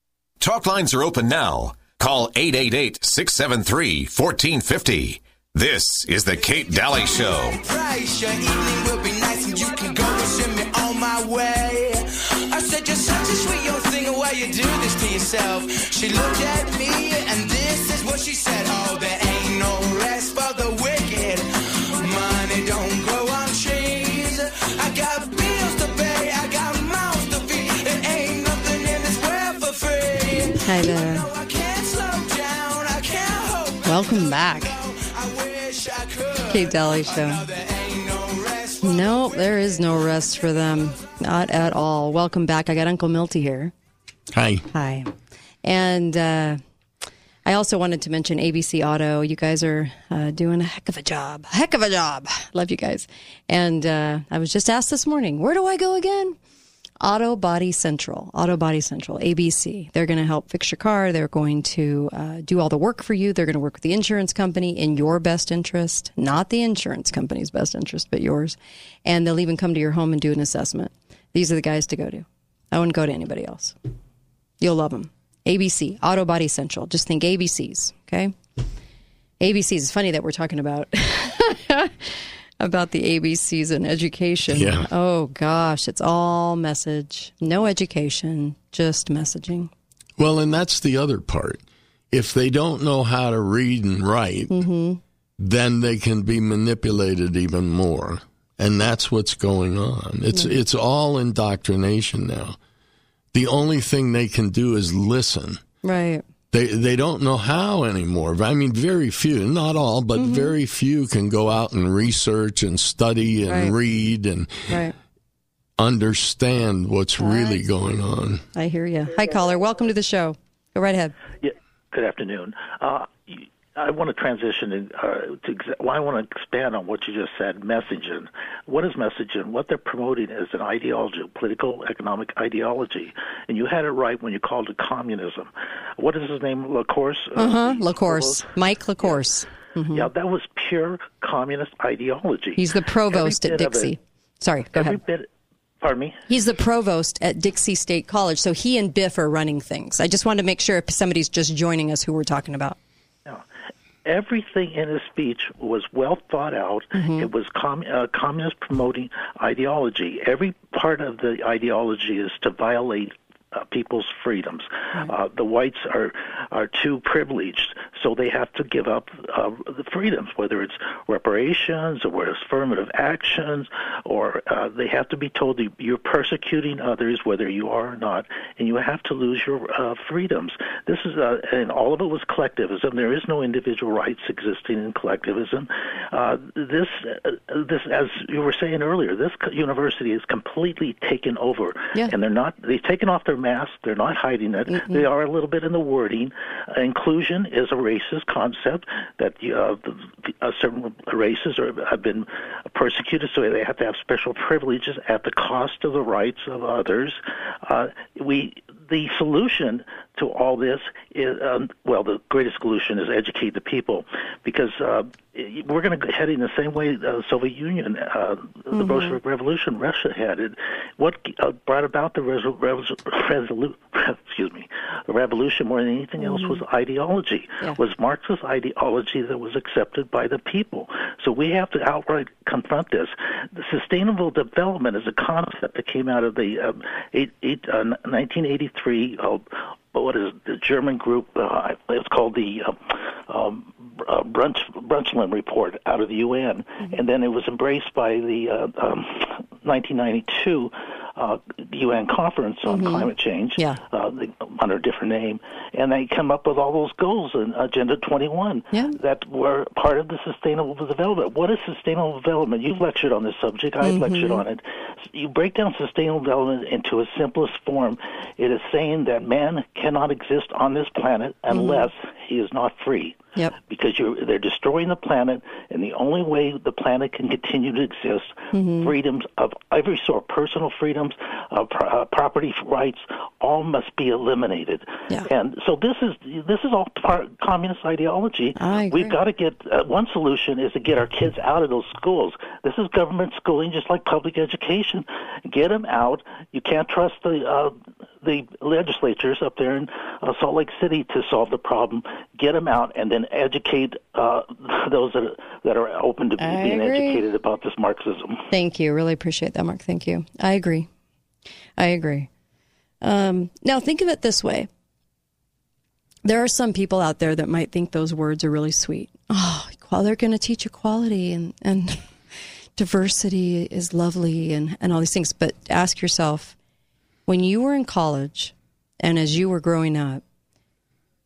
Talk lines are open now. Call 888 673 1450. This is The Kate Daly Show. I said, You're such a sweet young thing, why you do this to yourself? She looked at me and this is what she said. Oh, there ain't no rest for the Hi there. I can't slow down, I can't hope. Welcome back. Kate Daly Show. No, there is no rest for them. Not at all. Welcome back. I got Uncle Milty here. Hi. Hi. And uh, I also wanted to mention ABC Auto. You guys are uh, doing a heck of a job. A heck of a job. Love you guys. And uh, I was just asked this morning, where do I go again? Auto Body Central, Auto Body Central, ABC. They're going to help fix your car. They're going to uh, do all the work for you. They're going to work with the insurance company in your best interest, not the insurance company's best interest, but yours. And they'll even come to your home and do an assessment. These are the guys to go to. I wouldn't go to anybody else. You'll love them. ABC, Auto Body Central. Just think ABCs, okay? ABCs. It's funny that we're talking about about the ABCs in education. Yeah. Oh gosh, it's all message, no education, just messaging. Well, and that's the other part. If they don't know how to read and write, Mm-hmm. then they can be manipulated even more. And that's what's going on. It's it's all indoctrination now. The only thing they can do is listen. Right. They they don't know how anymore. I mean, very few, not all, but Mm-hmm. very few can go out and research and study and Right. read and Right. understand what's really going on. I hear you. Hi, caller. Welcome to the show. Go right ahead. Yeah, good afternoon. Uh, y- I want to transition uh, to. Well, I want to expand on what you just said. Messaging. What is messaging? What they're promoting is an ideology, a political, economic ideology, and you had it right when you called it communism. What is his name? Lacourse. Uh huh. LaCourse. Mike LaCourse. Mhm. Yeah, that was pure communist ideology. He's the provost at of it- Dixie. Sorry, go ahead. bit Pardon me? He's the provost at Dixie State College, so he and Biff are running things. I just wanted to make sure if somebody's just joining us who we're talking about. Everything in his speech was well thought out. Mm-hmm. It was com- uh, communist promoting ideology. Every part of the ideology is to violate uh, people's freedoms. Uh, the whites are are too privileged, so they have to give up uh, the freedoms, whether it's reparations or whether it's affirmative actions, or uh, they have to be told that you're persecuting others, whether you are or not, and you have to lose your uh, freedoms. This is uh, and all of it was collectivism. There is no individual rights existing in collectivism. Uh, this uh, this as you were saying earlier, this university is completely taken over, Yeah. and they're not. They've taken off their mask. They're not hiding it. They are a little bit in the wording. Uh, inclusion is a racist concept that uh, the, the, uh, certain races are, have been persecuted, so they have to have special privileges at the cost of the rights of others. Uh, we the solution to all this is um, well, the greatest solution is educate the people, because uh, we're going to head in the same way the Soviet Union, uh, the Mhm. Bolshevik Revolution, Russia headed. What uh, brought about the resol- resol- resolu- excuse me, the revolution more than anything else was ideology. Was Marxist ideology that was accepted by the people. So we have to outright confront this. The sustainable development is a concept that came out of the um, eight, eight, uh, 1983. Uh, what is the German group? Uh, it's called the uh, um, uh, Brunch, Brundtland Report out of the UN, and then it was embraced by the uh, um, 1992 uh, UN Conference on Mhm. Climate Change Yeah. uh, they, under a different name, and they come up with all those goals in Agenda 21 that were part of the Sustainable Development. What is Sustainable Development? You've lectured on this subject. I've Mhm. lectured on it. You break down Sustainable Development into its simplest form. It is saying that man cannot exist on this planet unless he is not free Yep. because you're, they're destroying the planet, and the only way the planet can continue to exist, Mhm. freedoms of every sort, personal freedoms, uh, pro- uh, property rights, all must be eliminated. Yeah. And so this is this is all part communist ideology. We've got to get uh, one solution is to get our kids out of those schools. This is government schooling, just like public education. Get them out. You can't trust the uh, the legislatures up there in uh, Salt Lake City to solve the problem. Get them out and then educate uh, those that are, that are open to be, being agree. educated about this Marxism. Thank you. Really appreciate that, Mark. Thank you. I agree. I agree. Um, now, think of it this way there are some people out there that might think those words are really sweet. Oh, they're going to teach equality and, and diversity is lovely and, and all these things. But ask yourself when you were in college and as you were growing up,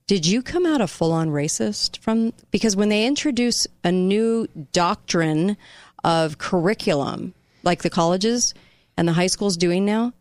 did you come out a full on racist from because when they introduce a new doctrine of curriculum like the colleges and the high schools doing now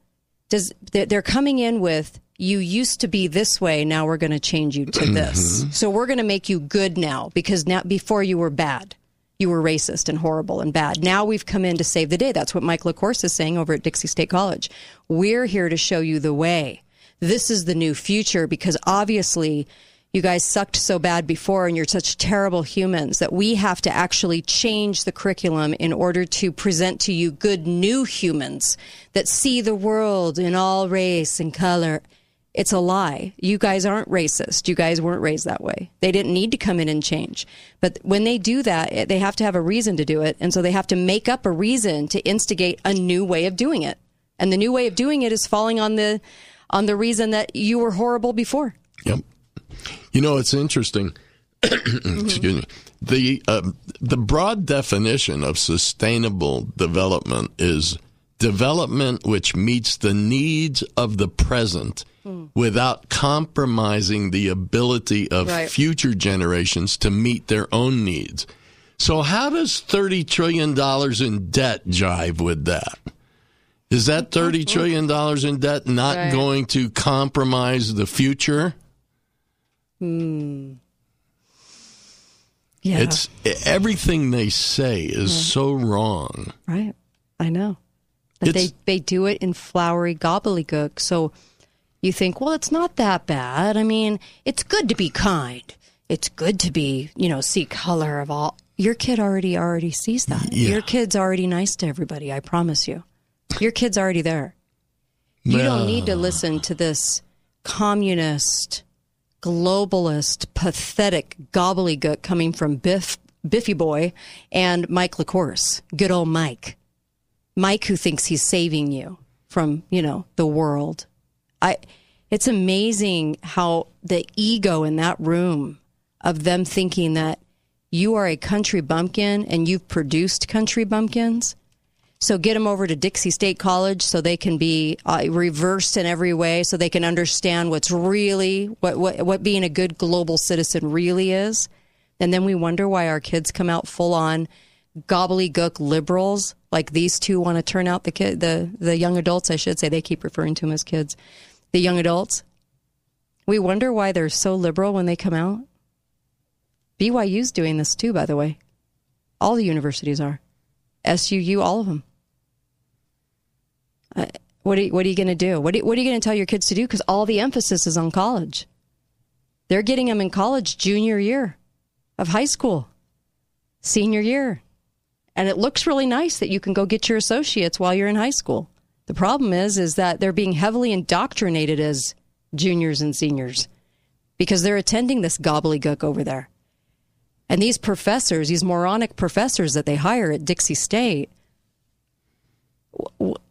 does they're coming in with you used to be this way now we're going to change you to this Mhm. so we're going to make you good now because now before you were bad you were racist and horrible and bad. Now we've come in to save the day. That's what mike lacourse is saying over at dixie state college. We're here to show you the way. This is the new future because obviously you guys sucked so bad before and you're such terrible humans that we have to actually change the curriculum in order to present to you good new humans that see the world in all race and color. It's a lie. You guys aren't racist. You guys weren't raised that way. They didn't need to come in and change. But when they do that, they have to have a reason to do it. And so they have to make up a reason to instigate a new way of doing it. And the new way of doing it is falling on the on the reason that you were horrible before. Yep. You know, it's interesting. Excuse me. The uh, the broad definition of sustainable development is development which meets the needs of the present without compromising the ability of Right. future generations to meet their own needs. So how does 30 trillion dollars in debt jive with that? Is that 30 trillion dollars in debt not Right. going to compromise the future? Hmm. Yeah. It's everything they say is Yeah. so wrong. Right. I know. But they, they do it in flowery gobbledygook. So you think, well, it's not that bad. I mean, it's good to be kind. It's good to be, you know, see color of all. Your kid already already sees that. Yeah. Your kid's already nice to everybody. I promise you. Your kid's already there. You don't need to listen to this communist, globalist, pathetic gobbledygook coming from Biff, Biffy Boy and Mike LaCourse. Good old Mike. Mike who thinks he's saving you from, you know, the world. I it's amazing how the ego in that room of them thinking that you are a country bumpkin and you've produced country bumpkins. So get them over to Dixie State College so they can be uh, reversed in every way, so they can understand what's really what, what what being a good global citizen really is. And then we wonder why our kids come out full on gobbledygook liberals like these two want to turn out the kid the the young adults. I should say they keep referring to them as kids. The young adults. We wonder why they're so liberal when they come out. BYU's doing this too, by the way. All the universities are. SUU, all of them. Uh, what are, you going to do? What are, what are you going to tell your kids to do? Because all the emphasis is on college. They're getting them in college junior year of high school, senior year. And it looks really nice that you can go get your associates while you're in high school. The problem is, is that they're being heavily indoctrinated as juniors and seniors because they're attending this gobbledygook over there. And these professors, these moronic professors that they hire at Dixie State,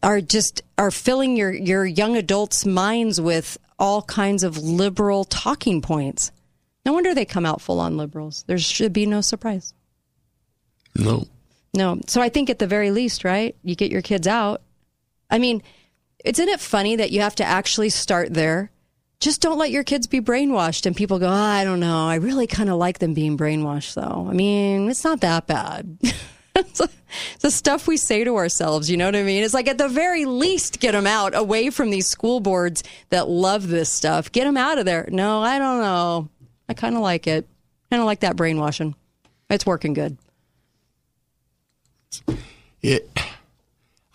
are just are filling your your young adults' minds with all kinds of liberal talking points. No wonder they come out full on liberals. There should be no surprise. No. No. So I think at the very least, right? You get your kids out. I mean, isn't it funny that you have to actually start there? Just don't let your kids be brainwashed and people go, oh, I don't know. I really kind of like them being brainwashed though. I mean, it's not that bad. it's the stuff we say to ourselves, you know what I mean? It's like at the very least, get them out away from these school boards that love this stuff. Get them out of there. No, I don't know. I kind of like it. Kind of like that brainwashing. It's working good. It.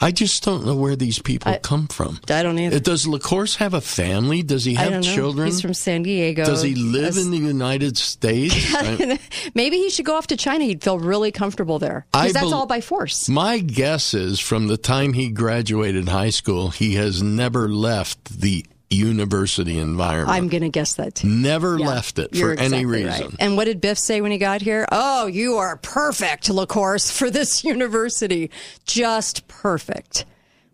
I just don't know where these people I- come from. I don't either. Does LaCourse have a family? Does he I have children? He's from San Diego. Does he live As- in the United States? Maybe he should go off to China. He'd feel really comfortable there. Because that's bel- all by force. My guess is from the time he graduated high school, he has never left the university environment. I'm going to guess that too. never Yeah, left it you're for any reason. right. And what did Biff say when he got here? Oh, you are perfect, LaCourse, for this university. Just perfect.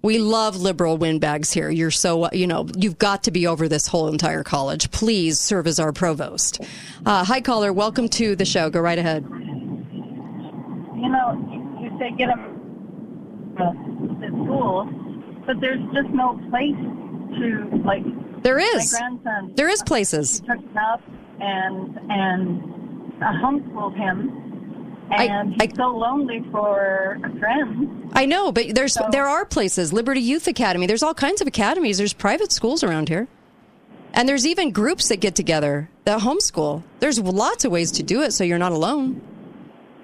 We love liberal windbags here. You're so, you know, you've got to be over this whole entire college. Please serve as our provost. Uh, hi, caller. Welcome to the show. Go right ahead. you know, you say get them to school, but there's just no place to like. There is. My grandson. There is places. Took him up and and uh, homeschooled him, I- and he's so lonely for friends. I know, but there's there are places. Liberty Youth Academy. There's all kinds of academies. There's private schools around here, and there's even groups that get together that homeschool. There's lots of ways to do it, so you're not alone.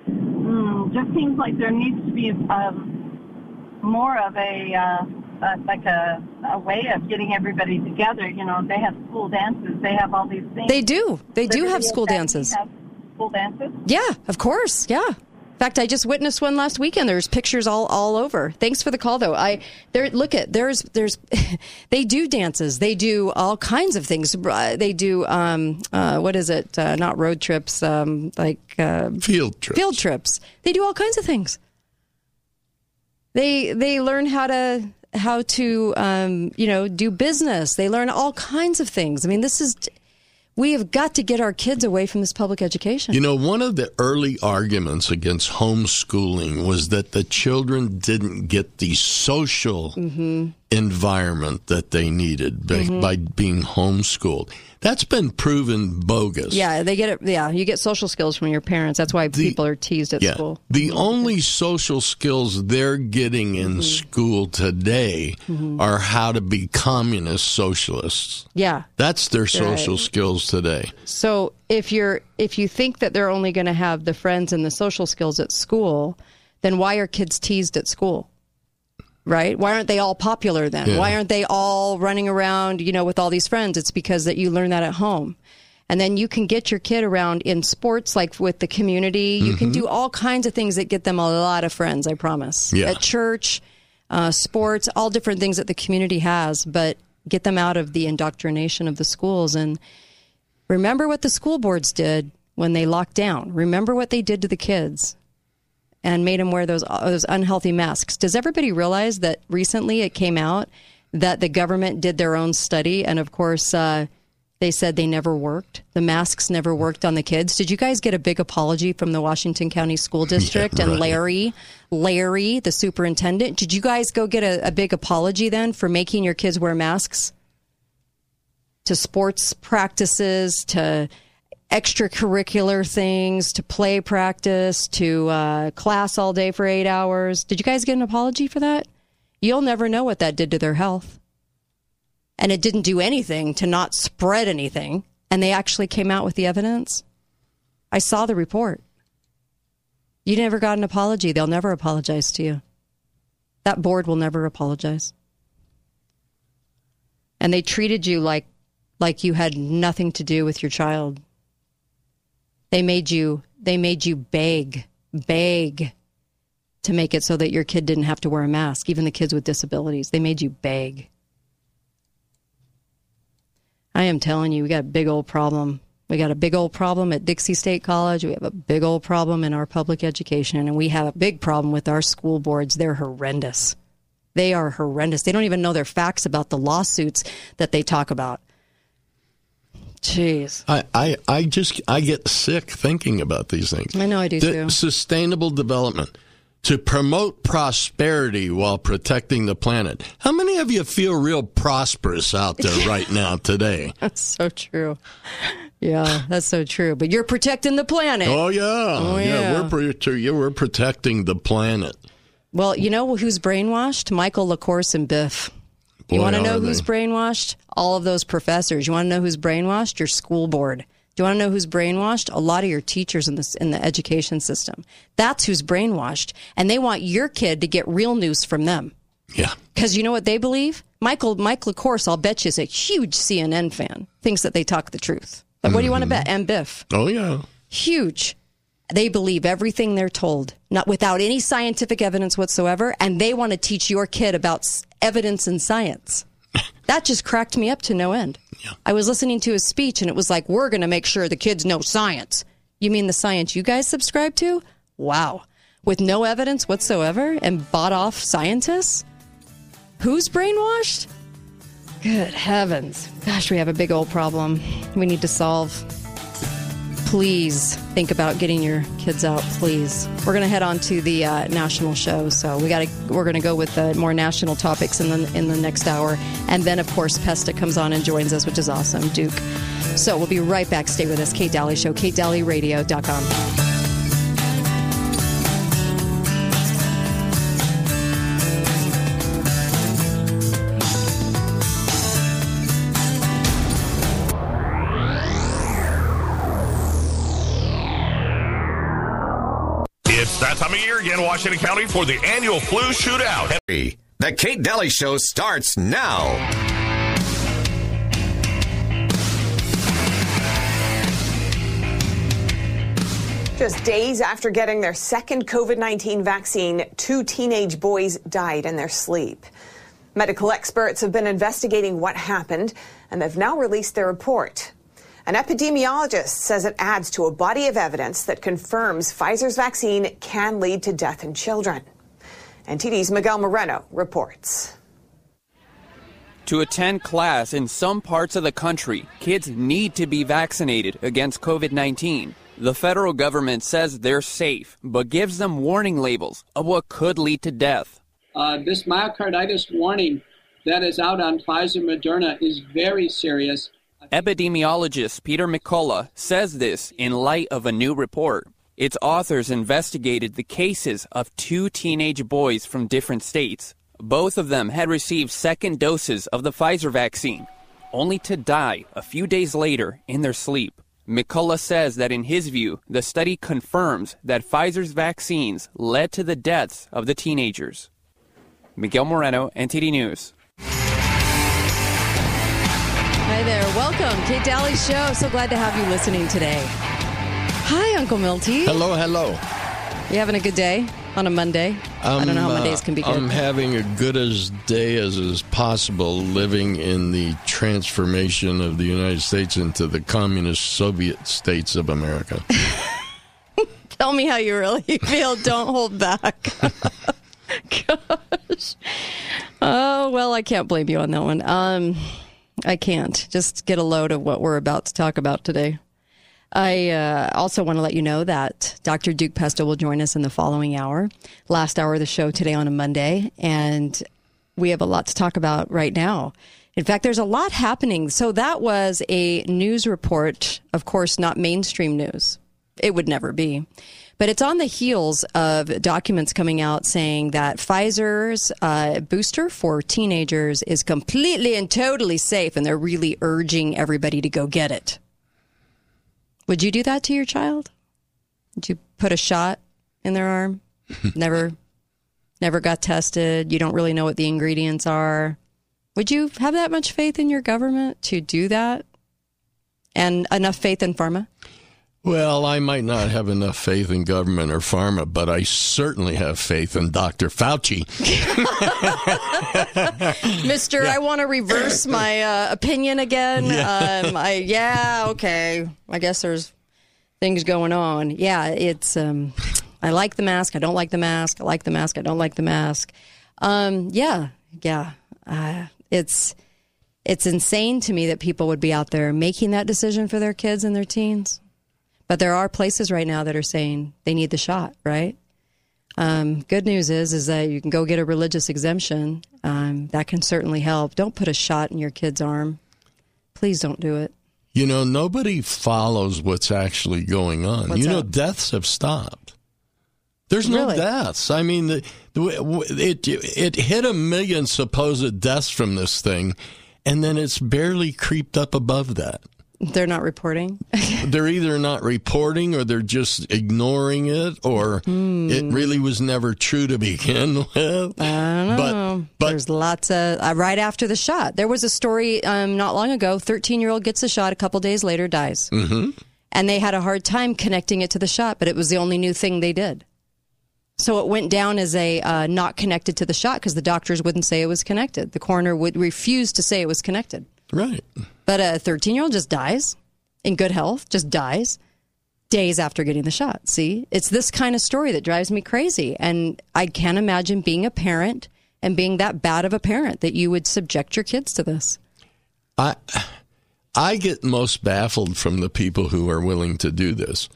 Mm, just seems like there needs to be um, more of a uh, uh, like a, a way of getting everybody together. You know, they have school dances. They have all these things. They do. They do Liberty have school dances. has School dances. Yeah, of course. Yeah. In fact, I just witnessed one last weekend. There's pictures all, all over. Thanks for the call, though. I there. Look at there's there's they do dances. They do all kinds of things. Uh, They do um uh, what is it? Uh, not road trips. Um like uh, field trips. Field trips. They do all kinds of things. They they learn how to how to um, you know do business. They learn all kinds of things. I mean, this is we have got to get our kids away from this public education. You know, one of the early arguments against homeschooling was that the children didn't get the social hmm environment that they needed by, Mhm. by being homeschooled. That's been proven bogus. Yeah, they get it. Yeah, you get social skills from your parents. That's why people are teased at Yeah. school. The only social skills they're getting in school today Mhm. are how to be communist socialists. Yeah. That's their Right. social skills today. So if you're if you think that they're only going to have the friends and the social skills at school, then why are kids teased at school? Right? Why aren't they all popular then? Yeah. Why aren't they all running around, you know, with all these friends? It's because that you learn that at home. And then you can get your kid around in sports like with the community. You can Mhm. do all kinds of things that get them a lot of friends, I promise. Yeah. At church, uh, sports, all different things that the community has, but get them out of the indoctrination of the schools. And remember what the school boards did when they locked down. Remember what they did to the kids and made them wear those those unhealthy masks. Does everybody realize that recently it came out that the government did their own study, and of course. Uh, they said they never worked. The masks never worked on the kids. Did you guys get a big apology from the Washington County School District Yeah, and. Larry, Larry, the superintendent? Did you guys go get a, a big apology then for making your kids wear masks to sports practices, to extracurricular things, to play practice, to uh, class all day for eight hours? Did you guys get an apology for that? You'll never know what that did to their health and it didn't do anything to not spread anything. And they actually came out with the evidence. I saw the report. You never got an apology. They'll never apologize to you. That board will never apologize. And they treated you like like you had nothing to do with your child. They made you they made you beg, beg to make it so that your kid didn't have to wear a mask, even the kids with disabilities. They made you beg. I am telling you, we got a big old problem. We got a big old problem at Dixie State College. We have a big old problem in our public education, and we have a big problem with our school boards. They're horrendous. They are horrendous. They don't even know their facts about the lawsuits that they talk about. Jeez. I, I, I just I get sick thinking about these things. I know I do The too. Sustainable development to promote prosperity while protecting the planet. How many of you feel real prosperous out there right now today? That's so true. Yeah, that's so true. But you're protecting the planet. Oh yeah, Oh, yeah. We're yeah, we're protecting the planet. Well, you know who's brainwashed? Michael LaCourse and Biff. You want to know they. who's brainwashed? All of those professors. You want to know who's brainwashed? Your school board. Do you want to know who's brainwashed? A lot of your teachers in this in the education system. That's who's brainwashed, and they want your kid to get real news from them. Yeah. Because you know what they believe? Michael Mike LaCourse, I'll bet you, is a huge CNN fan. Thinks that they talk the truth. Like, what do you want to mm-hmm. bet? And Biff Oh yeah. huge. They believe everything they're told, not without any scientific evidence whatsoever, and they want to teach your kid about evidence and science. That just cracked me up to no end. I was listening to his speech, and it was like, "We're going to make sure the kids know science." You mean the science you guys subscribe to? Wow, with no evidence whatsoever, and bought off scientists? Who's brainwashed? Good heavens! Gosh, we have a big old problem. We need to solve please think about getting your kids out please. We're going to head on to the uh, national show so we got to we're going to go with the more national topics in the in the next hour. And then of course pesta comes on and joins us which is awesome. Duke. So we'll be right back. Stay with us. Kate Daly show katedalyradio.com time of year again, Washington County, for the annual flu shootout. The Kate Daly Show starts now. Just days after getting their second COVID 19 vaccine, two teenage boys died in their sleep. Medical experts have been investigating what happened, and they've now released their report. An epidemiologist says it adds to a body of evidence that confirms Pfizer's vaccine can lead to death in children. NTD's Miguel Moreno reports. To attend class in some parts of the country, kids need to be vaccinated against COVID 19. The federal government says they're safe, but gives them warning labels of what could lead to death. Uh, this myocarditis warning that is out on Pfizer Moderna is very serious. Epidemiologist Peter McCullough says this in light of a new report. Its authors investigated the cases of two teenage boys from different states. Both of them had received second doses of the Pfizer vaccine, only to die a few days later in their sleep. McCullough says that in his view, the study confirms that Pfizer's vaccines led to the deaths of the teenagers. Miguel Moreno, NTD News. Hi there. Welcome. Kate Daly Show. So glad to have you listening today. Hi, Uncle Milty. Hello, hello. You having a good day on a Monday? I don't know how my uh, can be good. I'm having a good as day as is possible living in the transformation of the United States into the communist Soviet states of America. Tell me how you really feel. Don't hold back. Gosh. Oh, well, I can't blame you on that one. Um, I can't. Just get a load of what we're about to talk about today. I uh, also want to let you know that Dr. Duke Pesta will join us in the following hour, last hour of the show today on a Monday. And we have a lot to talk about right now. In fact, there's a lot happening. So that was a news report, of course, not mainstream news. It would never be. But it's on the heels of documents coming out saying that Pfizer's uh, booster for teenagers is completely and totally safe, and they're really urging everybody to go get it. Would you do that to your child? Would you put a shot in their arm? never, never got tested. You don't really know what the ingredients are. Would you have that much faith in your government to do that? And enough faith in pharma? Well, I might not have enough faith in government or pharma, but I certainly have faith in Dr. Fauci. Mister, I want to reverse my uh, opinion again. Yeah. Um, I yeah, okay. I guess there's things going on. Yeah, it's. Um, I like the mask. I don't like the mask. I like the mask. I don't like the mask. Um, yeah, yeah. Uh, it's it's insane to me that people would be out there making that decision for their kids and their teens. But there are places right now that are saying they need the shot, right? Um, good news is is that you can go get a religious exemption. Um, that can certainly help. Don't put a shot in your kid's arm. Please don't do it. You know, nobody follows what's actually going on. What's you know, up? deaths have stopped. There's no Really? deaths. I mean, the, the, it it hit a million supposed deaths from this thing, and then it's barely creeped up above that. They're not reporting. they're either not reporting or they're just ignoring it, or Hmm. it really was never true to begin with. I don't know. There's lots of uh, right after the shot. There was a story um, not long ago. Thirteen year old gets a shot. A couple days later, dies. hmm and they had a hard time connecting it to the shot, but it was the only new thing they did. So it went down as a uh, not connected to the shot because the doctors wouldn't say it was connected. The coroner would refuse to say it was connected. Right. But a 13 year old just dies in good health, just dies days after getting the shot. See, it's this kind of story that drives me crazy. And I can't imagine being a parent and being that bad of a parent that you would subject your kids to this. I I get most baffled from the people who are willing to do this.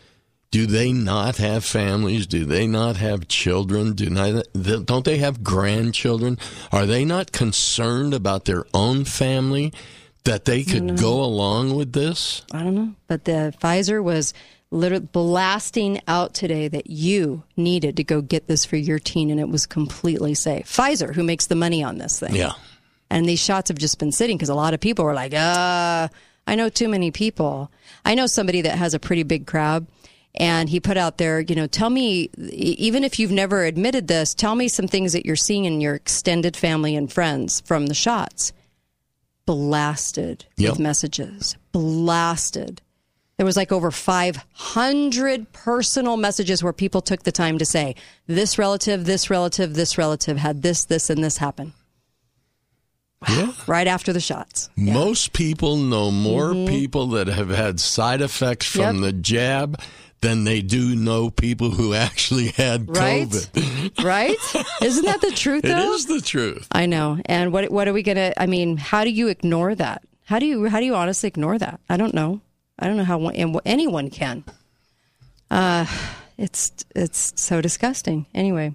Do they not have families? Do they not have children? Do not don't they have grandchildren? Are they not concerned about their own family that they could go along with this? I don't know. But the Pfizer was literally blasting out today that you needed to go get this for your teen and it was completely safe. Pfizer, who makes the money on this thing. Yeah. And these shots have just been sitting because a lot of people were like, uh, I know too many people. I know somebody that has a pretty big crowd. And he put out there, you know, tell me, even if you've never admitted this, tell me some things that you're seeing in your extended family and friends from the shots. Blasted Yep. with messages, blasted. There was like over 500 personal messages where people took the time to say, this relative, this relative, this relative had this, this, and this happen Yeah. right after the shots. Most people know more Mhm. people that have had side effects from Yep. the jab than they do know people who actually had Right? COVID. Right? Isn't that the truth, It though? is the truth. I know. And what what are we gonna? I mean, how do you ignore that? How do you how do you honestly ignore that? I don't know. I don't know how one, and anyone can. Uh, it's it's so disgusting. Anyway,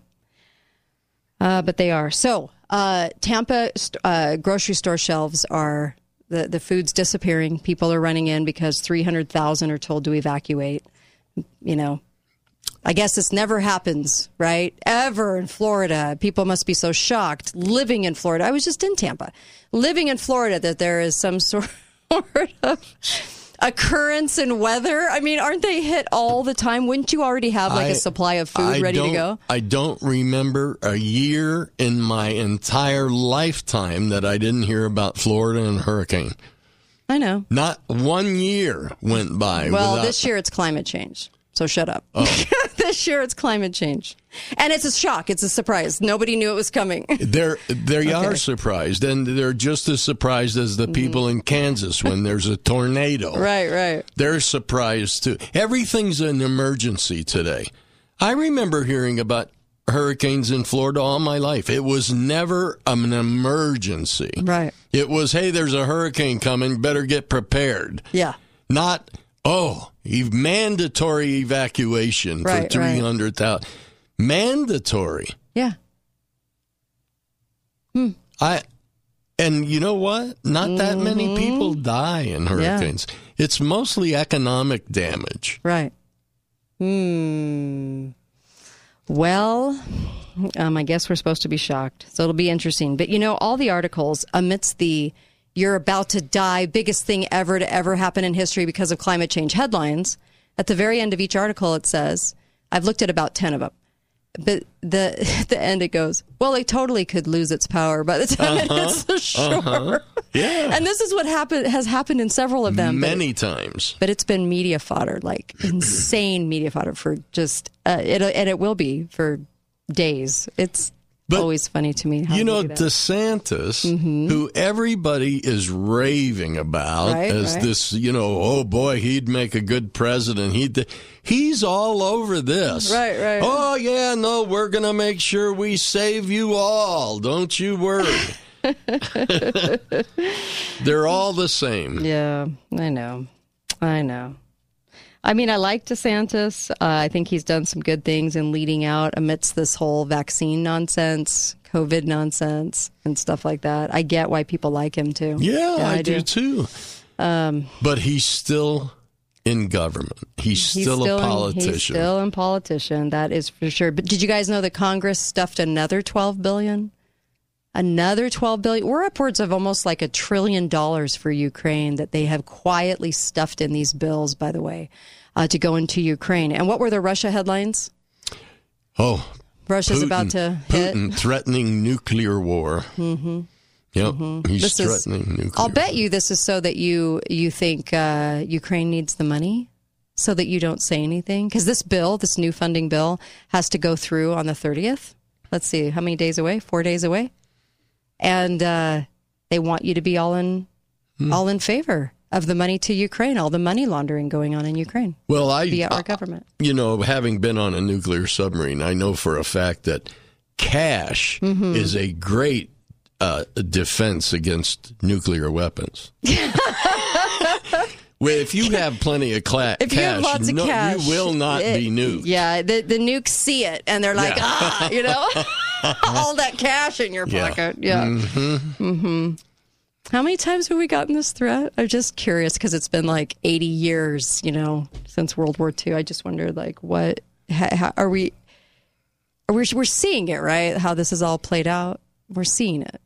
uh, but they are so. Uh, Tampa st- uh, grocery store shelves are the the food's disappearing. People are running in because three hundred thousand are told to evacuate. You know, I guess this never happens, right? Ever in Florida. People must be so shocked living in Florida. I was just in Tampa, living in Florida, that there is some sort of occurrence in weather. I mean, aren't they hit all the time? Wouldn't you already have like a I- supply of food I ready to go? I don't remember a year in my entire lifetime that I didn't hear about Florida and hurricane. I know. Not one year went by. Well, without, this year it's climate change. So shut up. Oh. this year it's climate change. And it's a shock. It's a surprise. Nobody knew it was coming. They're they are surprised, and they're just as surprised as the people in Kansas when there's a tornado. Mm-hmm. right, right. They're surprised too. Everything's an emergency today. I remember hearing about hurricanes in Florida all my life. It was never an emergency. Right. It was, hey, there's a hurricane coming, better get prepared. Yeah. Not, oh, mandatory evacuation Right, for right. 300,000. Mandatory. Yeah. Hmm. I and you know what? Not that many people die in hurricanes. It's mostly economic damage. Right. Hmm. Well, um, I guess we're supposed to be shocked. So it'll be interesting. But you know, all the articles amidst the you're about to die, biggest thing ever to ever happen in history because of climate change headlines, at the very end of each article, it says, I've looked at about 10 of them. But the at the end it goes, well, it totally could lose its power by the time Uh-huh. it hits the shore. Uh-huh. Yeah. And this is what happened has happened in several of them. but- Many times. but it's been media fodder, like insane media fodder for just uh, it, and it will be for days. It's always funny to me. How You know. DeSantis, who everybody is raving about Right, as right. this, you know, oh boy, he'd make a good president. He'd, he's all over this. Right, right. Oh, yeah, no, we're going to make sure we save you all. Don't you worry. They're all the same. Yeah, I know, I know. I mean, I like DeSantis. Uh, I think he's done some good things in leading out amidst this whole vaccine nonsense, COVID nonsense, and stuff like that. I get why people like him too. Yeah, I, do, too. Um, But he's still in government. He's, He's still, a in- politician. he's still a politician. That is for sure. But did you guys know that Congress stuffed another twelve billion? Another twelve billion. We're upwards of almost like a trillion dollars for Ukraine that they have quietly stuffed in these bills. By the way, uh, to go into Ukraine. And what were the Russia headlines? oh, Russia's Putin- about to hit. Putin threatening nuclear war. Mm-hmm. Yep, he's This is- threatening nuclear. I'll bet you this is so that you you think uh, Ukraine needs the money, so that you don't say anything. Because this bill, this new funding bill, has to go through on the thirtieth. Let's see, how many days away? Four days away, and uh, they want you to be all in Hmm. all in favor of the money to Ukraine, all the money laundering going on in Ukraine Well, I, via our I- government. you know, having been on a nuclear submarine, I know for a fact that cash Mhm. is a great uh, defense against nuclear weapons. well, if you have plenty of cla- If you cash, have lots of cash, you will not it- be nuked. Yeah, the the nukes see it and they're like, Yeah. ah, you know, all that cash in your Yeah. pocket. Yeah. Mhm. hmm How many times have we gotten this threat? I'm just curious because it's been like 80 years, you know, since World War II. I just wonder, like, what how, how, are we? Are we we're seeing it, right? How this is all played out. We're seeing it.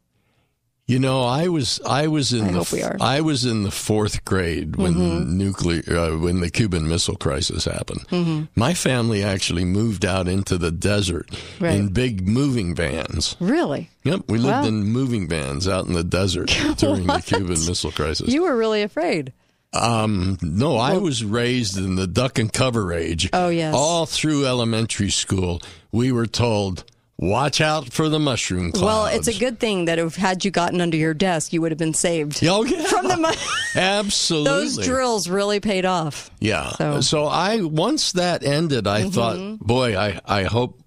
You know, I was I was in I the hope we are. I was in the fourth grade when Mhm. nuclear uh, when the Cuban Missile Crisis happened. Mhm. My family actually moved out into the desert Right. in big moving vans. Really? Yep, we lived Wow. in moving vans out in the desert during the Cuban Missile Crisis. You were really afraid. Um, no, I was raised in the duck and cover age. Oh, yes. All through elementary school, we were told, "Watch out for the mushroom clouds." Well, it's a good thing that if had you gotten under your desk, you would have been saved. Oh, yeah. From the mu- Absolutely. those drills really paid off. Yeah. So- So, I once that ended, I Mhm. thought, boy, I I hope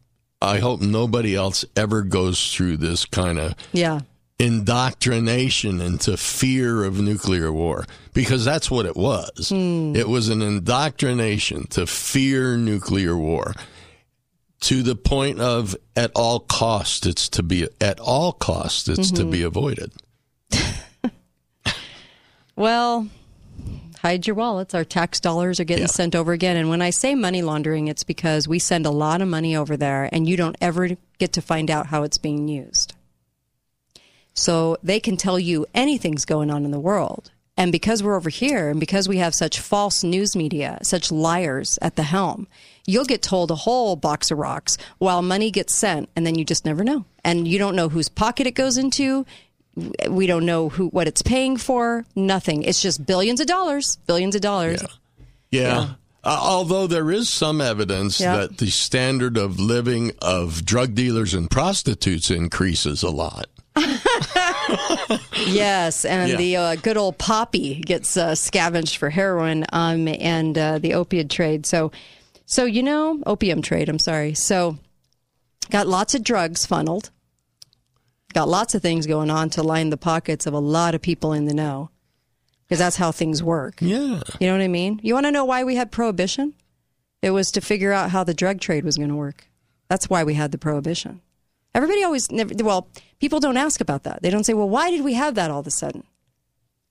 I hope nobody else ever goes through this kind of Yeah. indoctrination into fear of nuclear war because that's what it was. Hmm. It was an indoctrination to fear nuclear war to the point of at all cost it's to be at all cost it's to Mhm. be avoided. Well, hide your wallets. Our tax dollars are getting Yeah. sent over again. And when I say money laundering, it's because we send a lot of money over there and you don't ever get to find out how it's being used. So they can tell you anything's going on in the world. And because we're over here and because we have such false news media, such liars at the helm, you'll get told a whole box of rocks while money gets sent and then you just never know. And you don't know whose pocket it goes into. We don't know who what it's paying for. Nothing. It's just billions of dollars, billions of dollars. Yeah. Uh, although there is some evidence Yeah. that the standard of living of drug dealers and prostitutes increases a lot. Yes, and Yeah. the uh, good old poppy gets uh, scavenged for heroin um, and uh, the opiate trade. So, so you know, opium trade. I'm sorry. So, got lots of drugs funneled. Got lots of things going on to line the pockets of a lot of people in the know, because that's how things work. Yeah, you know what I mean. You want to know why we had prohibition? It was to figure out how the drug trade was going to work. That's why we had the prohibition. Everybody always, never, well, people don't ask about that. They don't say, well, why did we have that all of a sudden?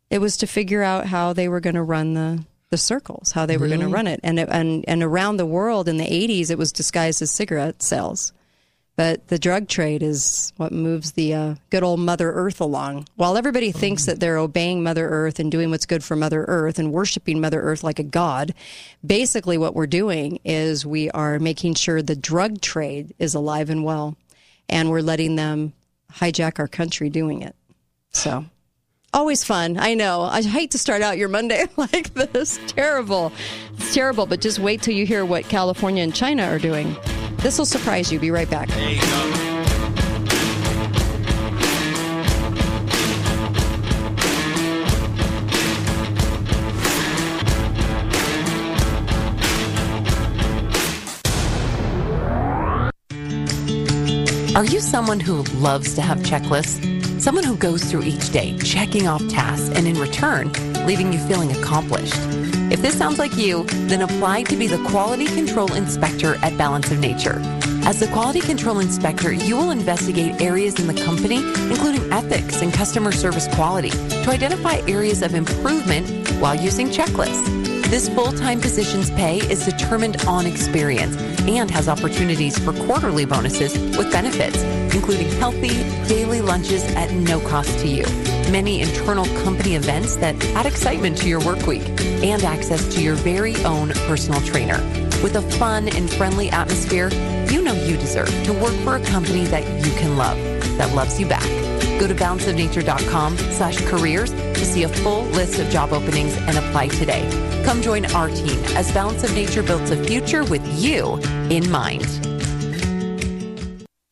It was to figure out how they were going to run the, the circles, how they were going to run it. And, and, and around the world in the 80s, it was disguised as cigarette sales. But the drug trade is what moves the uh, good old Mother Earth along. While everybody thinks that they're obeying Mother Earth and doing what's good for Mother Earth and worshiping Mother Earth like a god, basically what we're doing is we are making sure the drug trade is alive and well, and we're letting them hijack our country doing it. So. Always fun. I know. I hate to start out your Monday like this. Terrible. It's terrible, but just wait till you hear what California and China are doing. This will surprise you. Be right back. Are you someone who loves to have checklists? Someone who goes through each day, checking off tasks, and in return, leaving you feeling accomplished? If this sounds like you, then apply to be the Quality Control Inspector at Balance of Nature. As the Quality Control Inspector, you will investigate areas in the company, including ethics and customer service quality, to identify areas of improvement while using checklists. This full-time position's pay is determined on experience and has opportunities for quarterly bonuses with benefits, including healthy daily lunches at no cost to you, many internal company events that add excitement to your work week, and access to your very own personal trainer. With a fun and friendly atmosphere, you know you deserve to work for a company that you can love, that loves you back. Go to balanceofnature.com slash careers to see a full list of job openings and apply today. Come join our team as Balance of Nature builds a future with you in mind.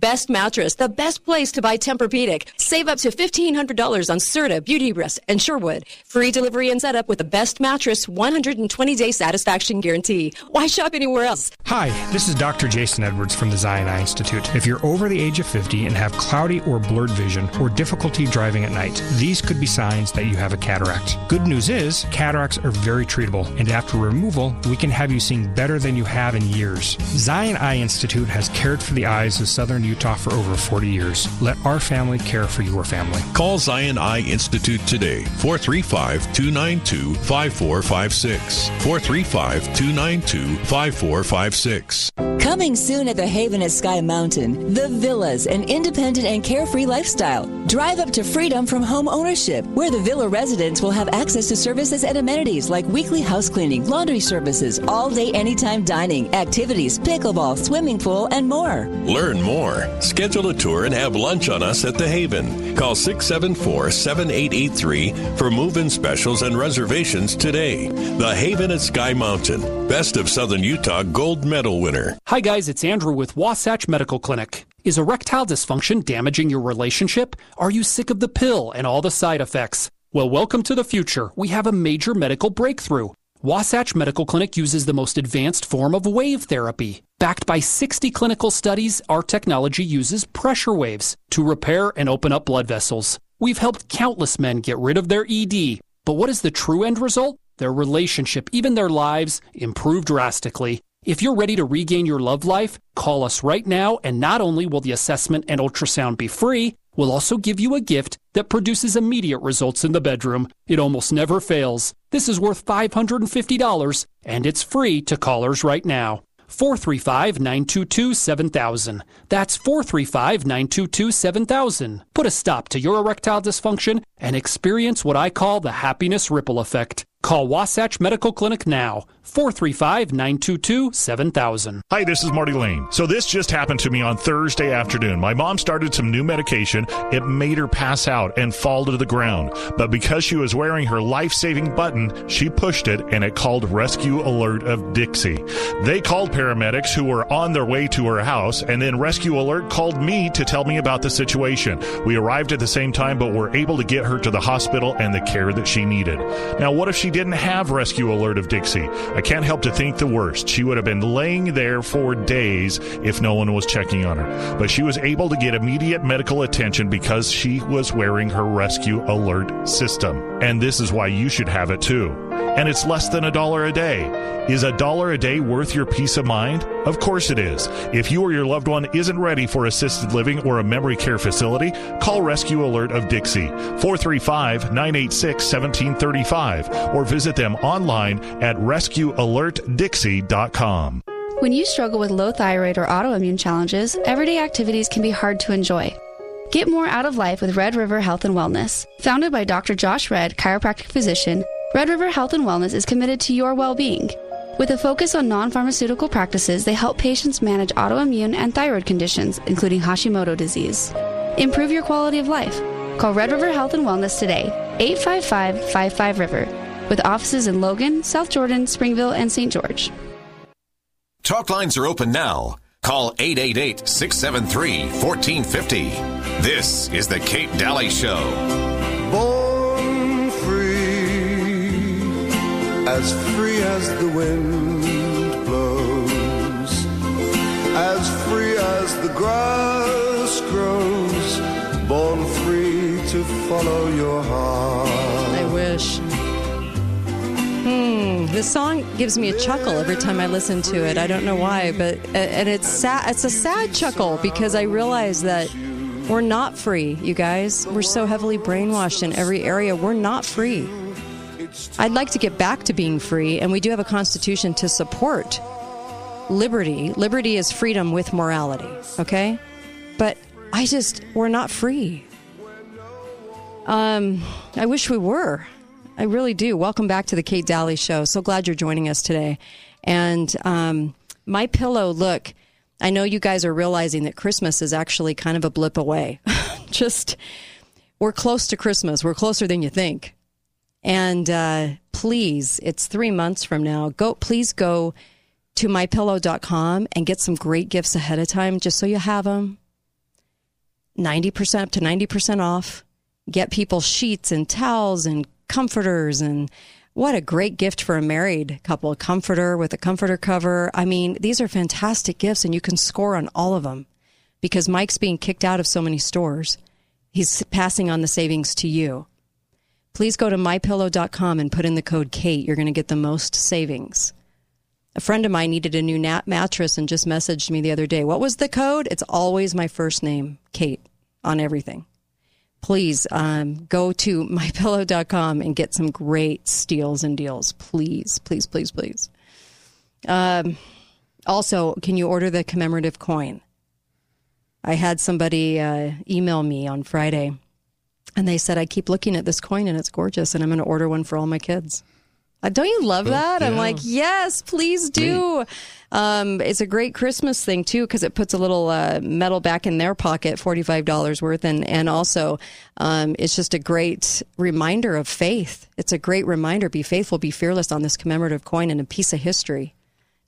Best mattress, the best place to buy Tempur-Pedic. Save up to $1,500 on Serta, Beauty Rest, and Sherwood. Free delivery and setup with the best mattress, 120-day satisfaction guarantee. Why shop anywhere else? Hi, this is Dr. Jason Edwards from the Zion Eye Institute. If you're over the age of 50 and have cloudy or blurred vision or difficulty driving at night, these could be signs that you have a cataract. Good news is, cataracts are very treatable, and after removal, we can have you seeing better than you have in years. Zion Eye Institute has cared for the eyes of Southern Utah for over 40 years. Let our family care for your family. Call Zion Eye Institute today, 435 292 5456. 435 292 5456. Coming soon at the Haven at Sky Mountain, The Villas, an independent and carefree lifestyle. Drive up to freedom from home ownership, where the villa residents will have access to services and amenities like weekly house cleaning, laundry services, all day anytime dining, activities, pickleball, swimming pool, and more. Learn more. Schedule a tour and have lunch on us at The Haven. Call 674 7883 for move in specials and reservations today. The Haven at Sky Mountain. Best of Southern Utah gold medal winner. Hi, guys, it's Andrew with Wasatch Medical Clinic. Is erectile dysfunction damaging your relationship? Are you sick of the pill and all the side effects? Well, welcome to the future. We have a major medical breakthrough. Wasatch Medical Clinic uses the most advanced form of wave therapy. Backed by 60 clinical studies, our technology uses pressure waves to repair and open up blood vessels. We've helped countless men get rid of their ED. But what is the true end result? Their relationship, even their lives, improve drastically. If you're ready to regain your love life, call us right now, and not only will the assessment and ultrasound be free, we'll also give you a gift that produces immediate results in the bedroom. It almost never fails. This is worth $550, and it's free to callers right now. 435 922 7000. That's 435 922 7000. Put a stop to your erectile dysfunction and experience what I call the happiness ripple effect. Call Wasatch Medical Clinic now, 435 922 7000. Hi, this is Marty Lane. So, this just happened to me on Thursday afternoon. My mom started some new medication. It made her pass out and fall to the ground. But because she was wearing her life saving button, she pushed it and it called Rescue Alert of Dixie. They called paramedics who were on their way to her house, and then Rescue Alert called me to tell me about the situation. We arrived at the same time, but were able to get her to the hospital and the care that she needed. Now, what if she didn't have Rescue Alert of Dixie? I can't help to think the worst. She would have been laying there for days if no one was checking on her. But she was able to get immediate medical attention because she was wearing her Rescue Alert system. And this is why you should have it too. And it's less than a dollar a day. Is a dollar a day worth your peace of mind? Of course it is. If you or your loved one isn't ready for assisted living or a memory care facility, call Rescue Alert of Dixie 435 986 1735 or visit them online at rescuealertdixie.com. When you struggle with low thyroid or autoimmune challenges, everyday activities can be hard to enjoy. Get more out of life with Red River Health and Wellness. Founded by Dr. Josh Redd, chiropractic physician, Red River Health and Wellness is committed to your well being. With a focus on non pharmaceutical practices, they help patients manage autoimmune and thyroid conditions, including Hashimoto disease. Improve your quality of life. Call Red River Health and Wellness today, 855 55 River, with offices in Logan, South Jordan, Springville, and St. George. Talk lines are open now. Call 888 673 1450. This is The Kate Daly Show. Born free, as free as the wind blows, as free as the grass grows, born free to follow your heart. I wish. Hmm, this song gives me a chuckle every time I listen to it. I don't know why, but and it's sad. It's a sad chuckle because I realize that we're not free, you guys. We're so heavily brainwashed in every area. We're not free. I'd like to get back to being free, and we do have a constitution to support liberty. Liberty is freedom with morality, okay? But I just we're not free. Um, I wish we were. I really do. Welcome back to the Kate Daly Show. So glad you're joining us today. And um, my pillow, look, I know you guys are realizing that Christmas is actually kind of a blip away. Just we're close to Christmas. We're closer than you think. And uh, please, it's three months from now. Go, please go to mypillow.com and get some great gifts ahead of time, just so you have them. Ninety percent up to ninety percent off. Get people sheets and towels and comforters and what a great gift for a married couple a comforter with a comforter cover. I mean these are fantastic gifts and you can score on all of them because mike's being kicked out of so many stores. He's passing on the savings to you. Please go to mypillow.com and put in the code kate. You're going to get the most savings. A friend of mine needed a new nat mattress and just messaged me the other day. What was the code? It's always my first name kate on everything please um, go to mypillow.com and get some great steals and deals. Please, please, please, please. Um, also, can you order the commemorative coin? I had somebody uh, email me on Friday and they said, I keep looking at this coin and it's gorgeous and I'm going to order one for all my kids. Uh, don't you love that? Yeah. I'm like, yes, please do. Um, it's a great Christmas thing too because it puts a little uh, metal back in their pocket, forty five dollars worth, and and also um, it's just a great reminder of faith. It's a great reminder: be faithful, be fearless on this commemorative coin and a piece of history,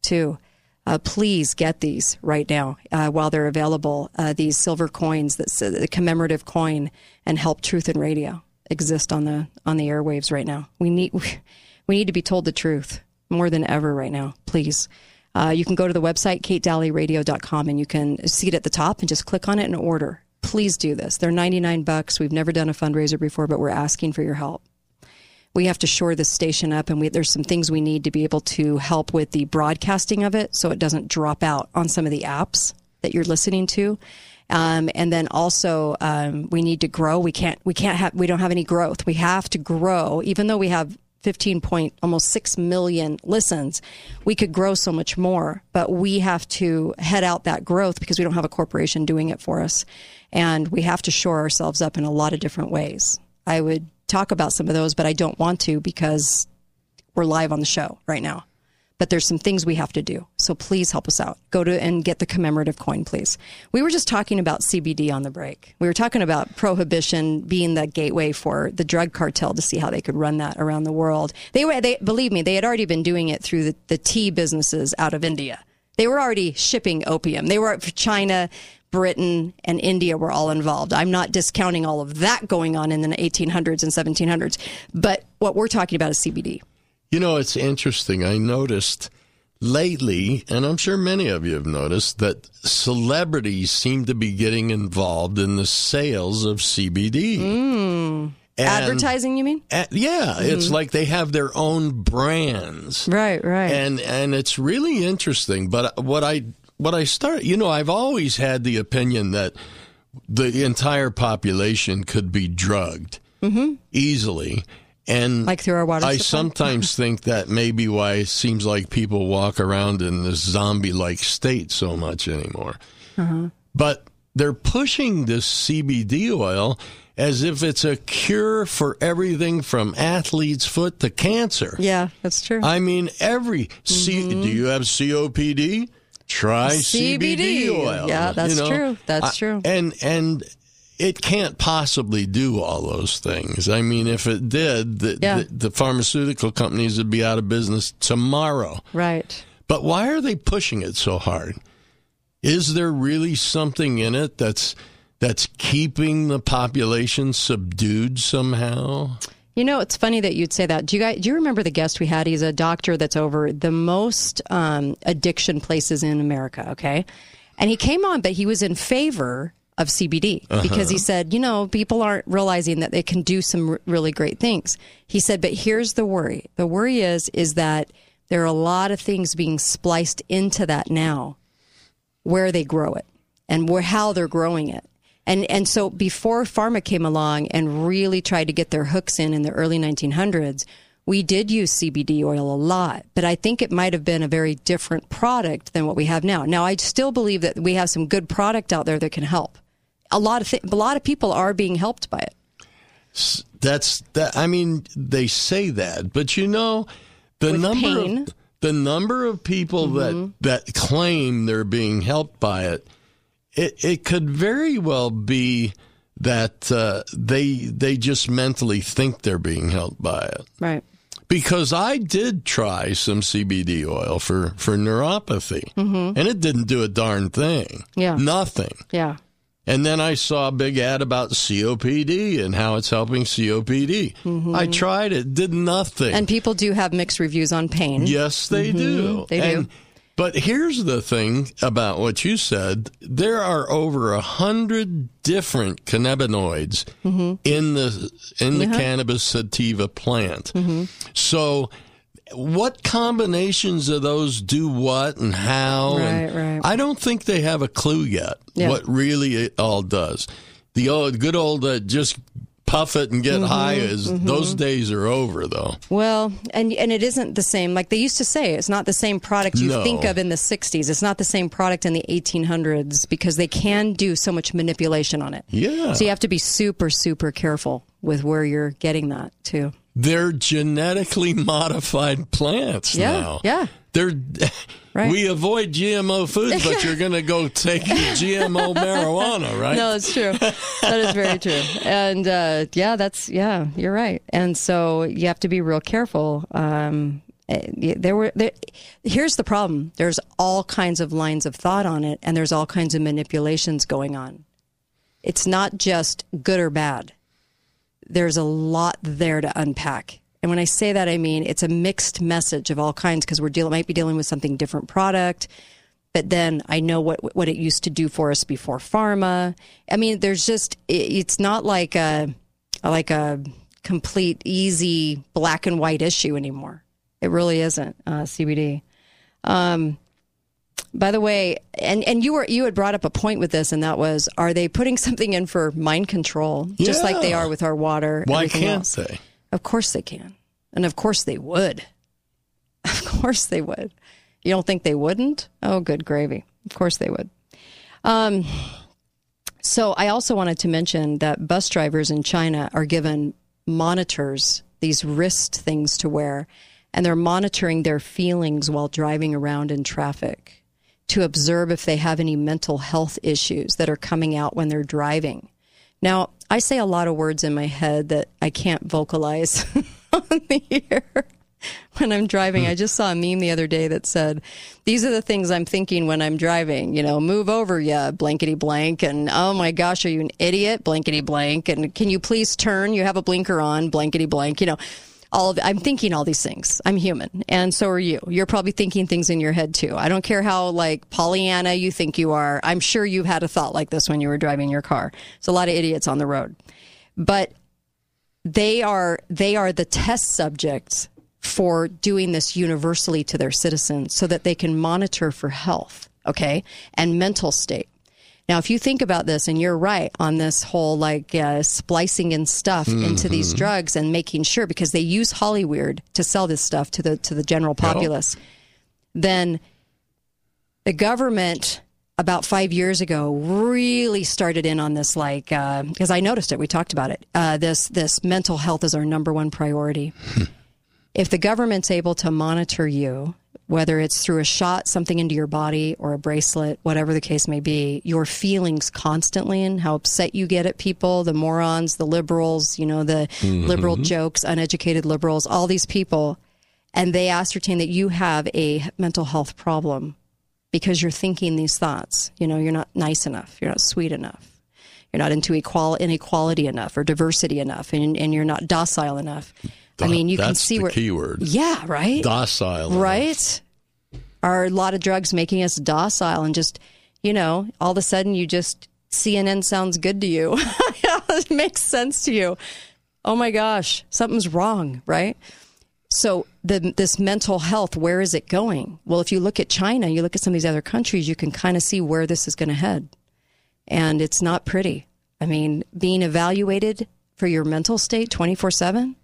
too. Uh, please get these right now uh, while they're available. Uh, these silver coins, that the commemorative coin, and help truth and radio exist on the on the airwaves right now. We need we need to be told the truth more than ever right now. Please. Uh, you can go to the website, katedalyradio.com, and you can see it at the top and just click on it and order. Please do this. They're 99 bucks. We've never done a fundraiser before, but we're asking for your help. We have to shore this station up, and we, there's some things we need to be able to help with the broadcasting of it so it doesn't drop out on some of the apps that you're listening to. Um, and then also um, we need to grow. We can't we can't have we don't have any growth. We have to grow, even though we have 15 point, almost 6 million listens. We could grow so much more, but we have to head out that growth because we don't have a corporation doing it for us. And we have to shore ourselves up in a lot of different ways. I would talk about some of those, but I don't want to because we're live on the show right now. But there's some things we have to do. So please help us out. Go to and get the commemorative coin, please. We were just talking about CBD on the break. We were talking about prohibition being the gateway for the drug cartel to see how they could run that around the world. They were, they believe me, they had already been doing it through the, the tea businesses out of India. They were already shipping opium. They were China, Britain, and India were all involved. I'm not discounting all of that going on in the 1800s and 1700s, but what we're talking about is CBD. You know, it's interesting. I noticed lately, and I'm sure many of you have noticed, that celebrities seem to be getting involved in the sales of CBD. Mm. Advertising, you mean? Uh, yeah, Mm-hmm. it's like they have their own brands. Right, right. And and it's really interesting, but what I what I start, you know, I've always had the opinion that the entire population could be drugged Mm-hmm. easily. And Like through our water I supply? sometimes think that may be why it seems like people walk around in this zombie like state so much anymore. Uh-huh. But they're pushing this CBD oil as if it's a cure for everything from athlete's foot to cancer. Yeah, that's true. I mean, every C, Mm-hmm. do you have COPD? Try CBD, CBD. oil. Yeah, that's you know? true. That's I- true. And and it can't possibly do all those things. I mean, if it did, the, Yeah. the, the pharmaceutical companies would be out of business tomorrow. Right. But why are they pushing it so hard? Is there really something in it that's that's keeping the population subdued somehow? You know, it's funny that you'd say that. Do you guys, do you remember the guest we had? He's a doctor that's over the most um, addiction places in America. Okay, and he came on, but he was in favor of CBD because he Uh-huh. said, you know, people aren't realizing that they can do some r- really great things. He said, but here's the worry. The worry is is that there are a lot of things being spliced into that now, where they grow it and where how they're growing it. And and so before pharma came along and really tried to get their hooks in in the early 1900s, we did use CBD oil a lot, but I think it might have been a very different product than what we have now. Now I still believe that we have some good product out there that can help. A lot of th- a lot of people are being helped by it. That's that. I mean, they say that, but you know, the With number pain. of the number of people that that claim they're being helped by it, it it could very well be that uh, they they just mentally think they're being helped by it. Right. Because I did try some CBD oil for for neuropathy, Mhm. and it didn't do a darn thing. Yeah. nothing. Yeah. And then I saw a big ad about COPD and how it's helping COPD. Mhm. I tried it, did nothing. And people do have mixed reviews on pain. yes, they Mhm. do. They And- do. But here's the thing about what you said: there are over a hundred different cannabinoids Mm-hmm. in the in the cannabis sativa plant. Mm-hmm. So, what combinations of those do what and how? and Right, right. I don't think they have a clue yet Yeah. what really it all does. The old good old uh, just puff it and get Mhm, high is mhm. those days are over though. Well, and and it isn't the same. Like they used to say, it's not the same product you No. think of in the '60s. It's not the same product in the 1800s because they can do so much manipulation on it. Yeah. So you have to be super super careful with where you're getting that too. They're genetically modified plants Yeah, now. yeah. They're Right. we avoid GMO foods, but you're going to go take GMO marijuana, right? No, it's true. that is very true. And uh, yeah, that's yeah, you're right. And so you have to be real careful. Um, eh, there were there, here's the problem. There's all kinds of lines of thought on it, and there's all kinds of manipulations going on. It's not just good or bad. There's a lot there to unpack. And when I say that, I mean it's a mixed message of all kinds because we're dealing might be dealing with something different product but then I know what what it used to do for us before pharma. I mean, there's just it- it's not like a like a complete easy black and white issue anymore. It really isn't uh, CBD. Um, by the way, and and you were you had brought up a point with this, and that was, are they putting something in for mind control, just like they are with our water? Why can't else? they? Of course they can. And of course they would. Of course they would. You don't think they wouldn't? Oh, good gravy. Of course they would. Um, so I also wanted to mention that bus drivers in China are given monitors, these wrist things to wear, and they're monitoring their feelings while driving around in traffic to observe if they have any mental health issues that are coming out when they're driving. Now, I say a lot of words in my head that I can't vocalize on the air when I'm driving. I just saw a meme the other day that said, These are the things I'm thinking when I'm driving. You know, move over, yeah, blankety blank. And oh my gosh, are you an idiot? Blankety blank. And can you please turn? You have a blinker on, blankety blank. You know, all of, I'm thinking all these things. I'm human. And so are you. You're probably thinking things in your head too. I don't care how like Pollyanna you think you are. I'm sure you've had a thought like this when you were driving your car. There's a lot of idiots on the road. But they are they are the test subjects for doing this universally to their citizens so that they can monitor for health, okay, and mental state. Now, if you think about this, and you're right on this whole like uh, splicing in stuff into these Mhm. drugs and making sure because they use Hollywood to sell this stuff to the to the general populace, then the government about five years ago really started in on this like because i noticed it. We talked about it. Uh, this this mental health is our number one priority. If the government's able to monitor you whether it's through a shot something into your body or a bracelet whatever the case may be your feelings constantly and how upset you get at people the morons the liberals you know the Mhm. liberal jokes uneducated liberals all these people and they ascertain that you have a mental health problem because you're thinking these thoughts. You know, you're not nice enough, you're not sweet enough, you're not into equal inequality enough or diversity enough, and, and you're not docile enough. I mean, you can see where. key word. Yeah, right. Docile. Right. Are a lot of drugs making us docile and just, you know, all of a sudden you just CNN sounds good to you. it makes sense to you. Oh my gosh, something's wrong, right? So the this mental health, where is it going? Well, if you look at China, you look at some of these other countries, you can kind of see where this is going to head. And it's not pretty. I mean, being evaluated for your mental state 24/7?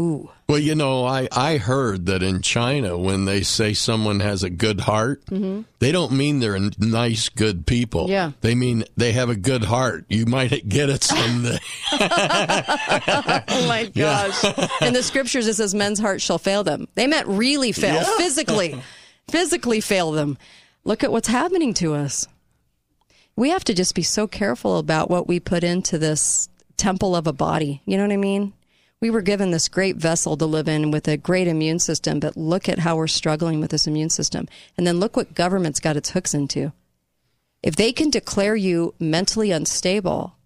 Ooh. Well, you know, I, I heard that in China, when they say someone has a good heart, Mhm. they don't mean they're nice, good people. Yeah. They mean they have a good heart. You might get it someday. oh my Yeah. gosh. In the scriptures, it says men's hearts shall fail them. They meant really fail, Yeah. physically, physically fail them. Look at what's happening to us. We have to just be so careful about what we put into this temple of a body. You know what I mean? We were given this great vessel to live in with a great immune system, but look at how we're struggling with this immune system. And then look what government's got its hooks into. If they can declare you mentally unstable,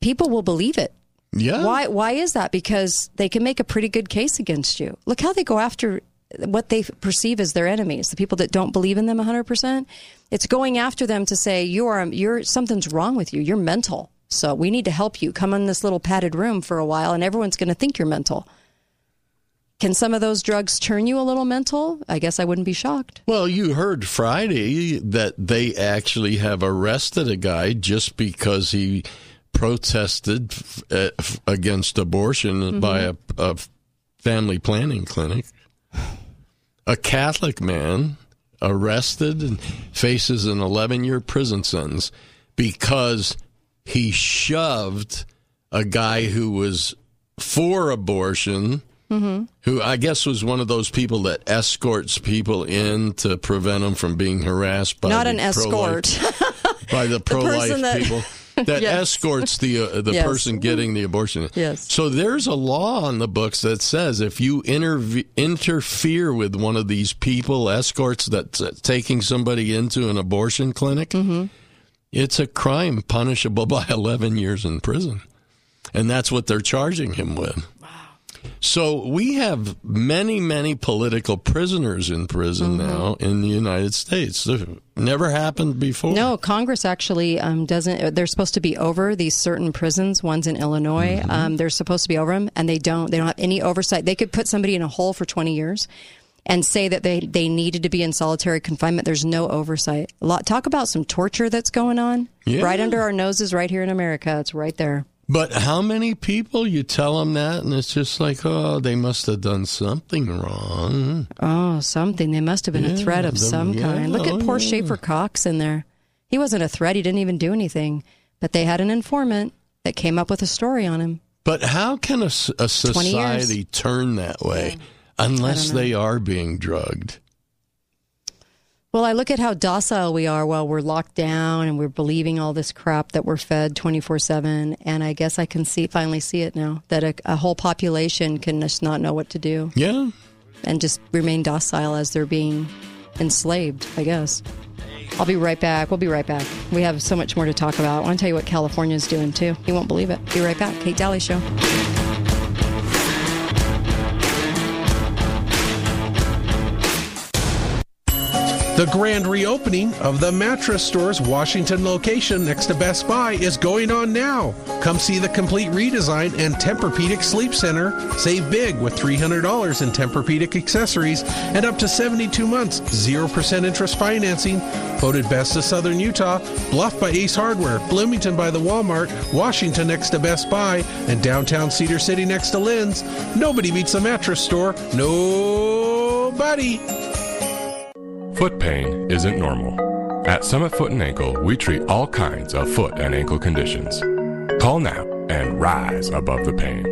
people will believe it. Yeah. Why why is that? Because they can make a pretty good case against you. Look how they go after what they perceive as their enemies, the people that don't believe in them 100%. It's going after them to say you are you're something's wrong with you. You're mental. So we need to help you. Come in this little padded room for a while and everyone's going to think you're mental. Can some of those drugs turn you a little mental? I guess I wouldn't be shocked. Well, you heard Friday that they actually have arrested a guy just because he protested f- uh, against abortion by a, a family planning clinic. A Catholic man arrested and faces an 11 year prison sentence because he shoved a guy who was for abortion Mm-hmm. who I guess was one of those people that escorts people in to prevent them from being harassed by Not the an escort. by the pro-life that- people that Yes. escorts the uh, the Yes. person getting the abortion. Yes. So there's a law on the books that says if you interve- interfere with one of these people escorts that's uh, taking somebody into an abortion clinic, Mm-hmm. It's a crime punishable by 11 years in prison. And that's what they're charging him with. So we have many, many political prisoners in prison Mm-hmm. now in the United States. Never happened before. No, Congress actually um, doesn't. They're supposed to be over these certain prisons. One's in Illinois. Mm-hmm. Um, they're supposed to be over them, and they don't. They don't have any oversight. They could put somebody in a hole for twenty years, and say that they they needed to be in solitary confinement. There's no oversight. A lot. Talk about some torture that's going on Yeah. right under our noses, right here in America. It's right there. But how many people you tell them that, and it's just like, oh, they must have done something wrong. Oh, something. They must have been a threat of the- some yeah, kind. Look oh, at poor yeah. Schaeffer Cox in there. He wasn't a threat. He didn't even do anything. But they had an informant that came up with a story on him. But how can a, 20 years. society turn that way unless they are being drugged? Well, I look at how docile we are while we're locked down and we're believing all this crap that we're fed 24 7. And I guess I can see, finally see it now that a, a whole population can just not know what to do. Yeah. And just remain docile as they're being enslaved, I guess. I'll be right back. We'll be right back. We have so much more to talk about. I want to tell you what California's doing too. You won't believe it. Be right back. Kate Daly Show. The grand reopening of the Mattress Store's Washington location next to Best Buy is going on now. Come see the complete redesign and Tempur-Pedic Sleep Center. Save big with $300 in Tempur-Pedic accessories and up to 72 months, 0% interest financing. Voted best of Southern Utah, Bluff by Ace Hardware, Bloomington by the Walmart, Washington next to Best Buy, and downtown Cedar City next to Lin's. Nobody beats the Mattress Store. Nobody. Foot pain isn't normal. At Summit Foot and Ankle, we treat all kinds of foot and ankle conditions. Call now and rise above the pain.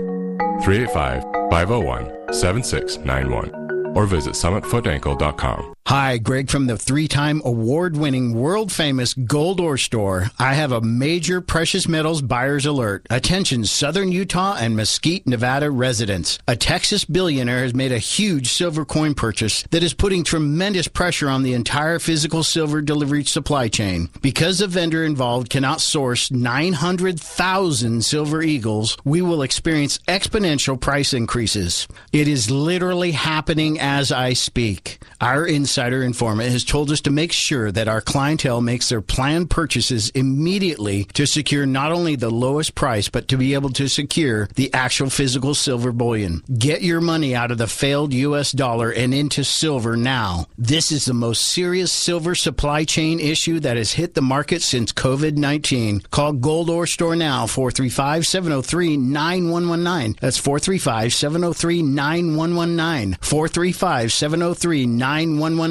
385 501 7691 or visit summitfootankle.com. Hi, Greg from the three time award winning, world famous Gold Ore Store. I have a major precious metals buyer's alert. Attention, Southern Utah and Mesquite, Nevada residents. A Texas billionaire has made a huge silver coin purchase that is putting tremendous pressure on the entire physical silver delivery supply chain. Because the vendor involved cannot source 900,000 silver eagles, we will experience exponential price increases. It is literally happening as I speak. Our insider informant has told us to make sure that our clientele makes their planned purchases immediately to secure not only the lowest price, but to be able to secure the actual physical silver bullion. Get your money out of the failed U.S. dollar and into silver now. This is the most serious silver supply chain issue that has hit the market since COVID 19. Call Gold Ore Store now, 435 703 9119. That's 435 703 9119. 435 703 9119.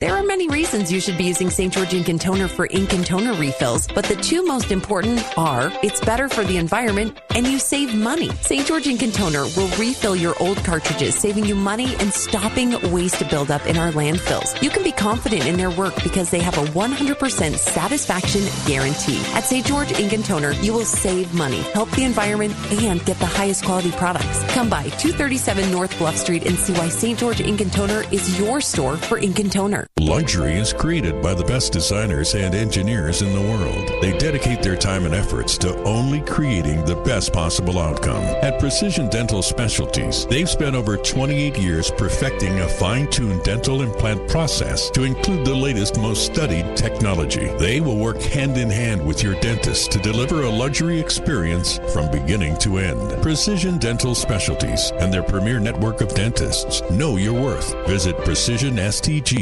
There are many reasons you should be using St. George Ink and Toner for ink and toner refills, but the two most important are it's better for the environment and you save money. St. George Ink and Toner will refill your old cartridges, saving you money and stopping waste buildup in our landfills. You can be confident in their work because they have a 100% satisfaction guarantee. At St. George Ink and Toner, you will save money, help the environment, and get the highest quality products. Come by 237 North Bluff Street and see why St. George Ink and Toner is your store for ink and toner. Luxury is created by the best designers and engineers in the world. They dedicate their time and efforts to only creating the best possible outcome. At Precision Dental Specialties, they've spent over 28 years perfecting a fine-tuned dental implant process to include the latest, most studied technology. They will work hand in hand with your dentist to deliver a luxury experience from beginning to end. Precision Dental Specialties and their premier network of dentists know your worth. Visit precisionstg.com. Make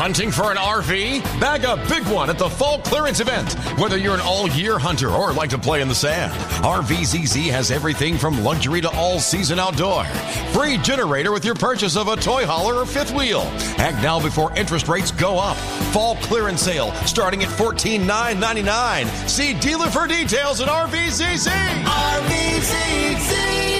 Hunting for an RV? Bag a big one at the fall clearance event. Whether you're an all year hunter or like to play in the sand, RVZZ has everything from luxury to all season outdoor. Free generator with your purchase of a toy hauler or fifth wheel. Act now before interest rates go up. Fall clearance sale starting at 14,999. See dealer for details at RVZZ. RVZZ.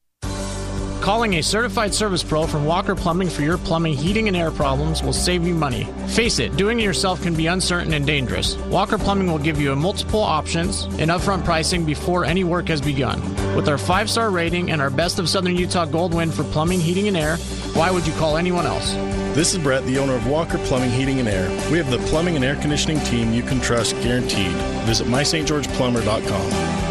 Calling a certified service pro from Walker Plumbing for your plumbing, heating, and air problems will save you money. Face it, doing it yourself can be uncertain and dangerous. Walker Plumbing will give you multiple options and upfront pricing before any work has begun. With our five star rating and our Best of Southern Utah Gold win for plumbing, heating, and air, why would you call anyone else? This is Brett, the owner of Walker Plumbing, Heating, and Air. We have the plumbing and air conditioning team you can trust guaranteed. Visit mystgeorgeplumber.com.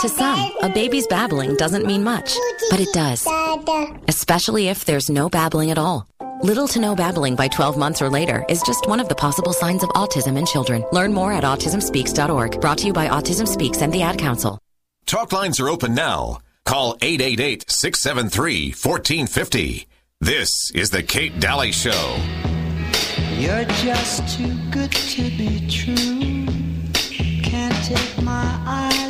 Steamroller Copies. To some, a baby's babbling doesn't mean much, but it does. Especially if there's no babbling at all. Little to no babbling by 12 months or later is just one of the possible signs of autism in children. Learn more at autismspeaks.org. Brought to you by Autism Speaks and the Ad Council. Talk lines are open now. Call 888 673 1450. This is The Kate Daly Show. You're just too good to be true. Can't take my eyes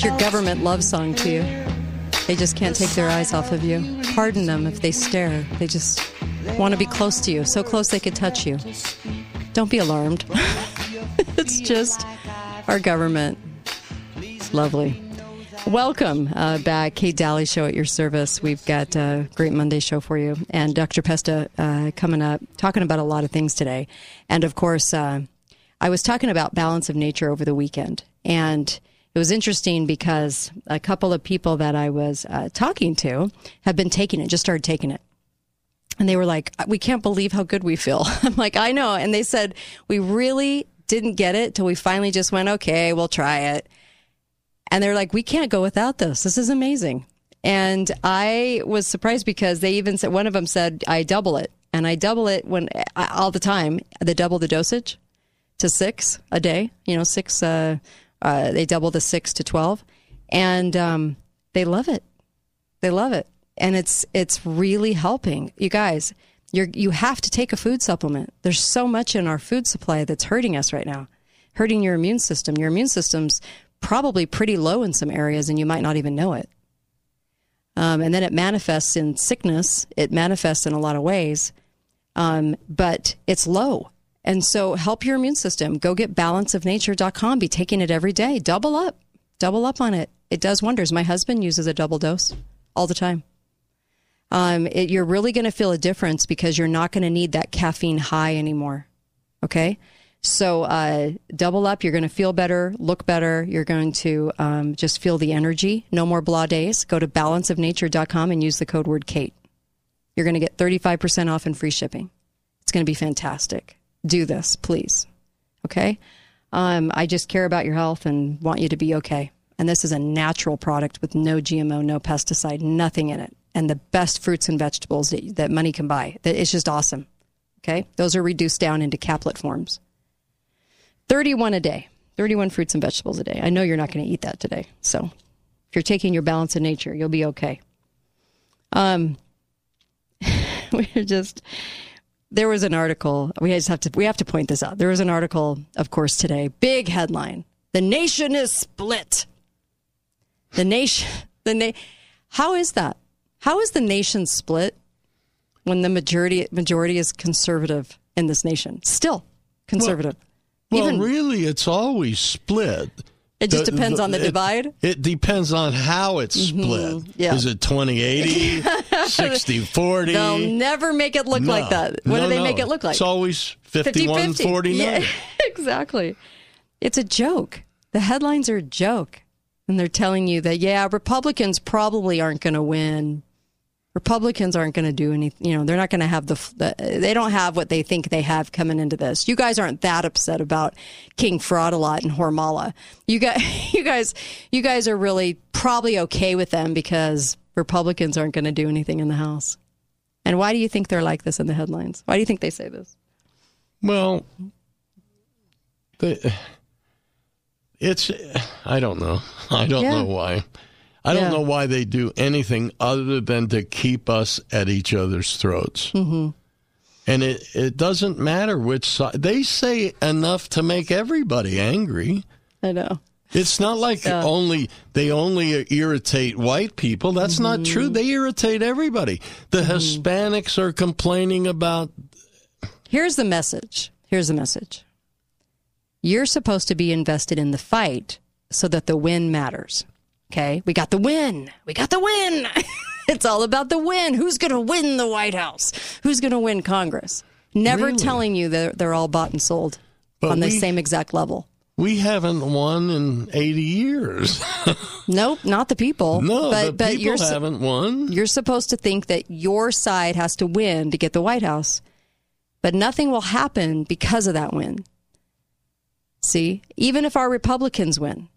It's your government love song to you. They just can't take their eyes off of you. Pardon them if they stare. They just want to be close to you, so close they could touch you. Don't be alarmed. it's just our government. It's lovely. Welcome uh, back, Kate Dalley Show at your service. We've got a great Monday show for you, and Dr. Pesta uh, coming up, talking about a lot of things today. And of course, uh, I was talking about balance of nature over the weekend, and it was interesting because a couple of people that I was uh, talking to have been taking it, just started taking it. And they were like, we can't believe how good we feel. I'm like, I know. And they said, we really didn't get it till we finally just went, okay, we'll try it. And they're like, we can't go without this. This is amazing. And I was surprised because they even said, one of them said, I double it. And I double it when all the time, they double the dosage to six a day, you know, six, uh, uh, they double the six to 12. And um, they love it. They love it. And it's, it's really helping. You guys, you're, you have to take a food supplement. There's so much in our food supply that's hurting us right now, hurting your immune system. Your immune system's probably pretty low in some areas and you might not even know it. Um, and then it manifests in sickness. It manifests in a lot of ways, um, but it's low. And so help your immune system. Go get balanceofnature.com. Be taking it every day. Double up. Double up on it. It does wonders. My husband uses a double dose all the time. Um, it, you're really going to feel a difference because you're not going to need that caffeine high anymore. Okay. So uh, double up. You're going to feel better, look better. You're going to um, just feel the energy. No more blah days. Go to balanceofnature.com and use the code word Kate. You're going to get 35% off and free shipping. It's going to be fantastic. Do this, please. Okay. Um, I just care about your health and want you to be okay. And this is a natural product with no GMO, no pesticide, nothing in it, and the best fruits and vegetables that, that money can buy. It's just awesome. Okay. Those are reduced down into caplet forms. 31 a day, 31 fruits and vegetables a day. I know you're not going to eat that today. So if you're taking your balance in nature, you'll be okay. Um, we're just, there was an article. We just have to, we have to point this out. There was an article, of course, today, big headline. The nation is split. The nation, the na- how is that? How is the nation split when the majority, majority is conservative in this nation? Still conservative. Well, Even, really, it's always split. It just the, depends the, on the it, divide? It depends on how it's split. Mm-hmm. Yeah. Is it 2080, 60 40? They'll never make it look no. like that. What no, do they no. make it look like? It's always 51 49. Yeah, exactly. It's a joke. The headlines are a joke. and they're telling you that yeah, Republicans probably aren't going to win. Republicans aren't going to do anything. You know, they're not going to have the, the. They don't have what they think they have coming into this. You guys aren't that upset about King Fraud a lot and Hormala. You guys, you guys, you guys are really probably okay with them because Republicans aren't going to do anything in the House. And why do you think they're like this in the headlines? Why do you think they say this? Well, the, it's I don't know. I don't Yeah. know why. I don't know why they do anything other than to keep us at each other's throats. Mm-hmm. And it, it doesn't matter which side. They say enough to make everybody angry. I know. It's not like Yeah. only they only irritate white people. That's not true. Mm-hmm. They irritate everybody. The Hispanics are complaining about Here's the message. Here's the message. You're supposed to be invested in the fight so that the win matters. Okay? We got the win. We got the win. it's all about the win. Who's going to win the White House? Who's going to win Congress? Never Really? telling you that they're all bought and sold But on the we- same exact level. we haven't won in 80 years. Nope, not the people. No, but, but people you're haven't won. You're supposed to think that your side has to win to get the White House. But nothing will happen because of that win. See, even if our Republicans win,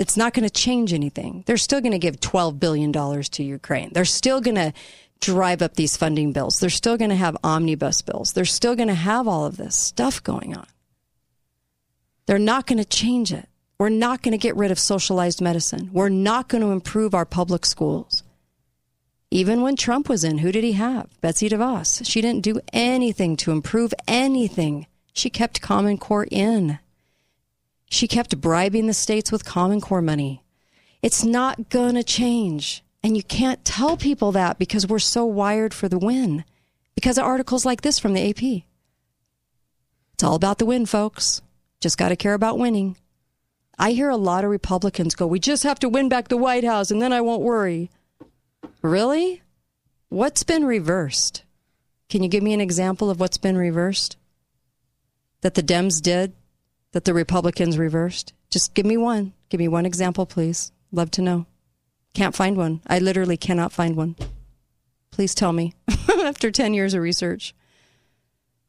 it's not going to change anything. They're still going to give $12 billion to Ukraine. They're still going to drive up these funding bills. They're still going to have omnibus bills. They're still going to have all of this stuff going on. They're not going to change it. We're not going to get rid of socialized medicine. We're not going to improve our public schools. Even when Trump was in, who did he have? Betsy DeVos. She didn't do anything to improve anything. She kept Common Core in. She kept bribing the states with Common Core money. It's not going to change. And you can't tell people that because we're so wired for the win. Because of articles like this from the AP. It's all about the win, folks. Just got to care about winning. I hear a lot of Republicans go, We just have to win back the White House and then I won't worry. Really? What's been reversed? Can you give me an example of what's been reversed? That the Dems did, that the Republicans reversed? Just give me one. Give me one example, please. Love to know. Can't find one. I literally cannot find one. Please tell me. After 10 years of research,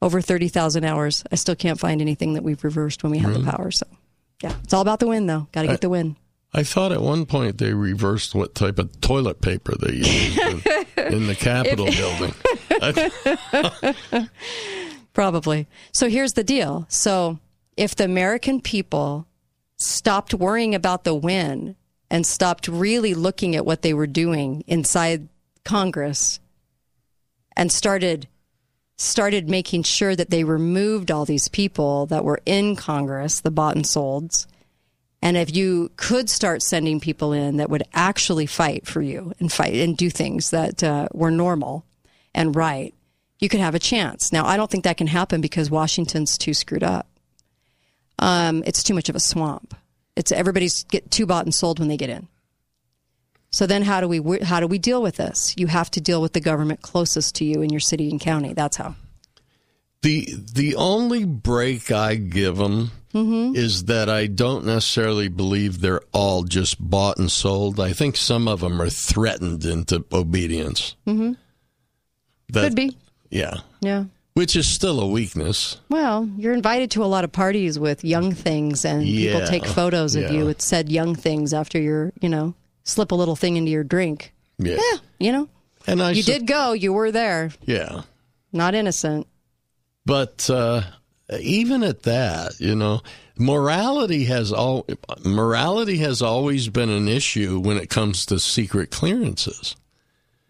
over 30,000 hours, I still can't find anything that we've reversed when we had Really? the power. So, yeah, it's all about the win, though. Got to I- get the win. I thought at one point they reversed what type of toilet paper they used in the Capitol building. Probably. So here's the deal. So if the American people stopped worrying about the win and stopped really looking at what they were doing inside Congress and started started making sure that they removed all these people that were in Congress, the bought and solds, and if you could start sending people in that would actually fight for you and fight and do things that uh, were normal and right, you could have a chance. Now, I don't think that can happen because Washington's too screwed up. Um, it's too much of a swamp. It's everybody's get too bought and sold when they get in. So then, how do we how do we deal with this? You have to deal with the government closest to you in your city and county. That's how. The the only break I give them Mm-hmm. is that I don't necessarily believe they're all just bought and sold. I think some of them are threatened into obedience. Mm-hmm. That- Could be. Yeah, Yeah. Which is still a weakness. Well, you're invited to a lot of parties with young things, and people take photos of yeah. you with said young things after you're, you know, slip a little thing into your drink. Yeah, You know, and I you su- did go. You were there. Yeah, Not innocent. but uh, even at that, you know, morality has all morality has always been an issue when it comes to secret clearances.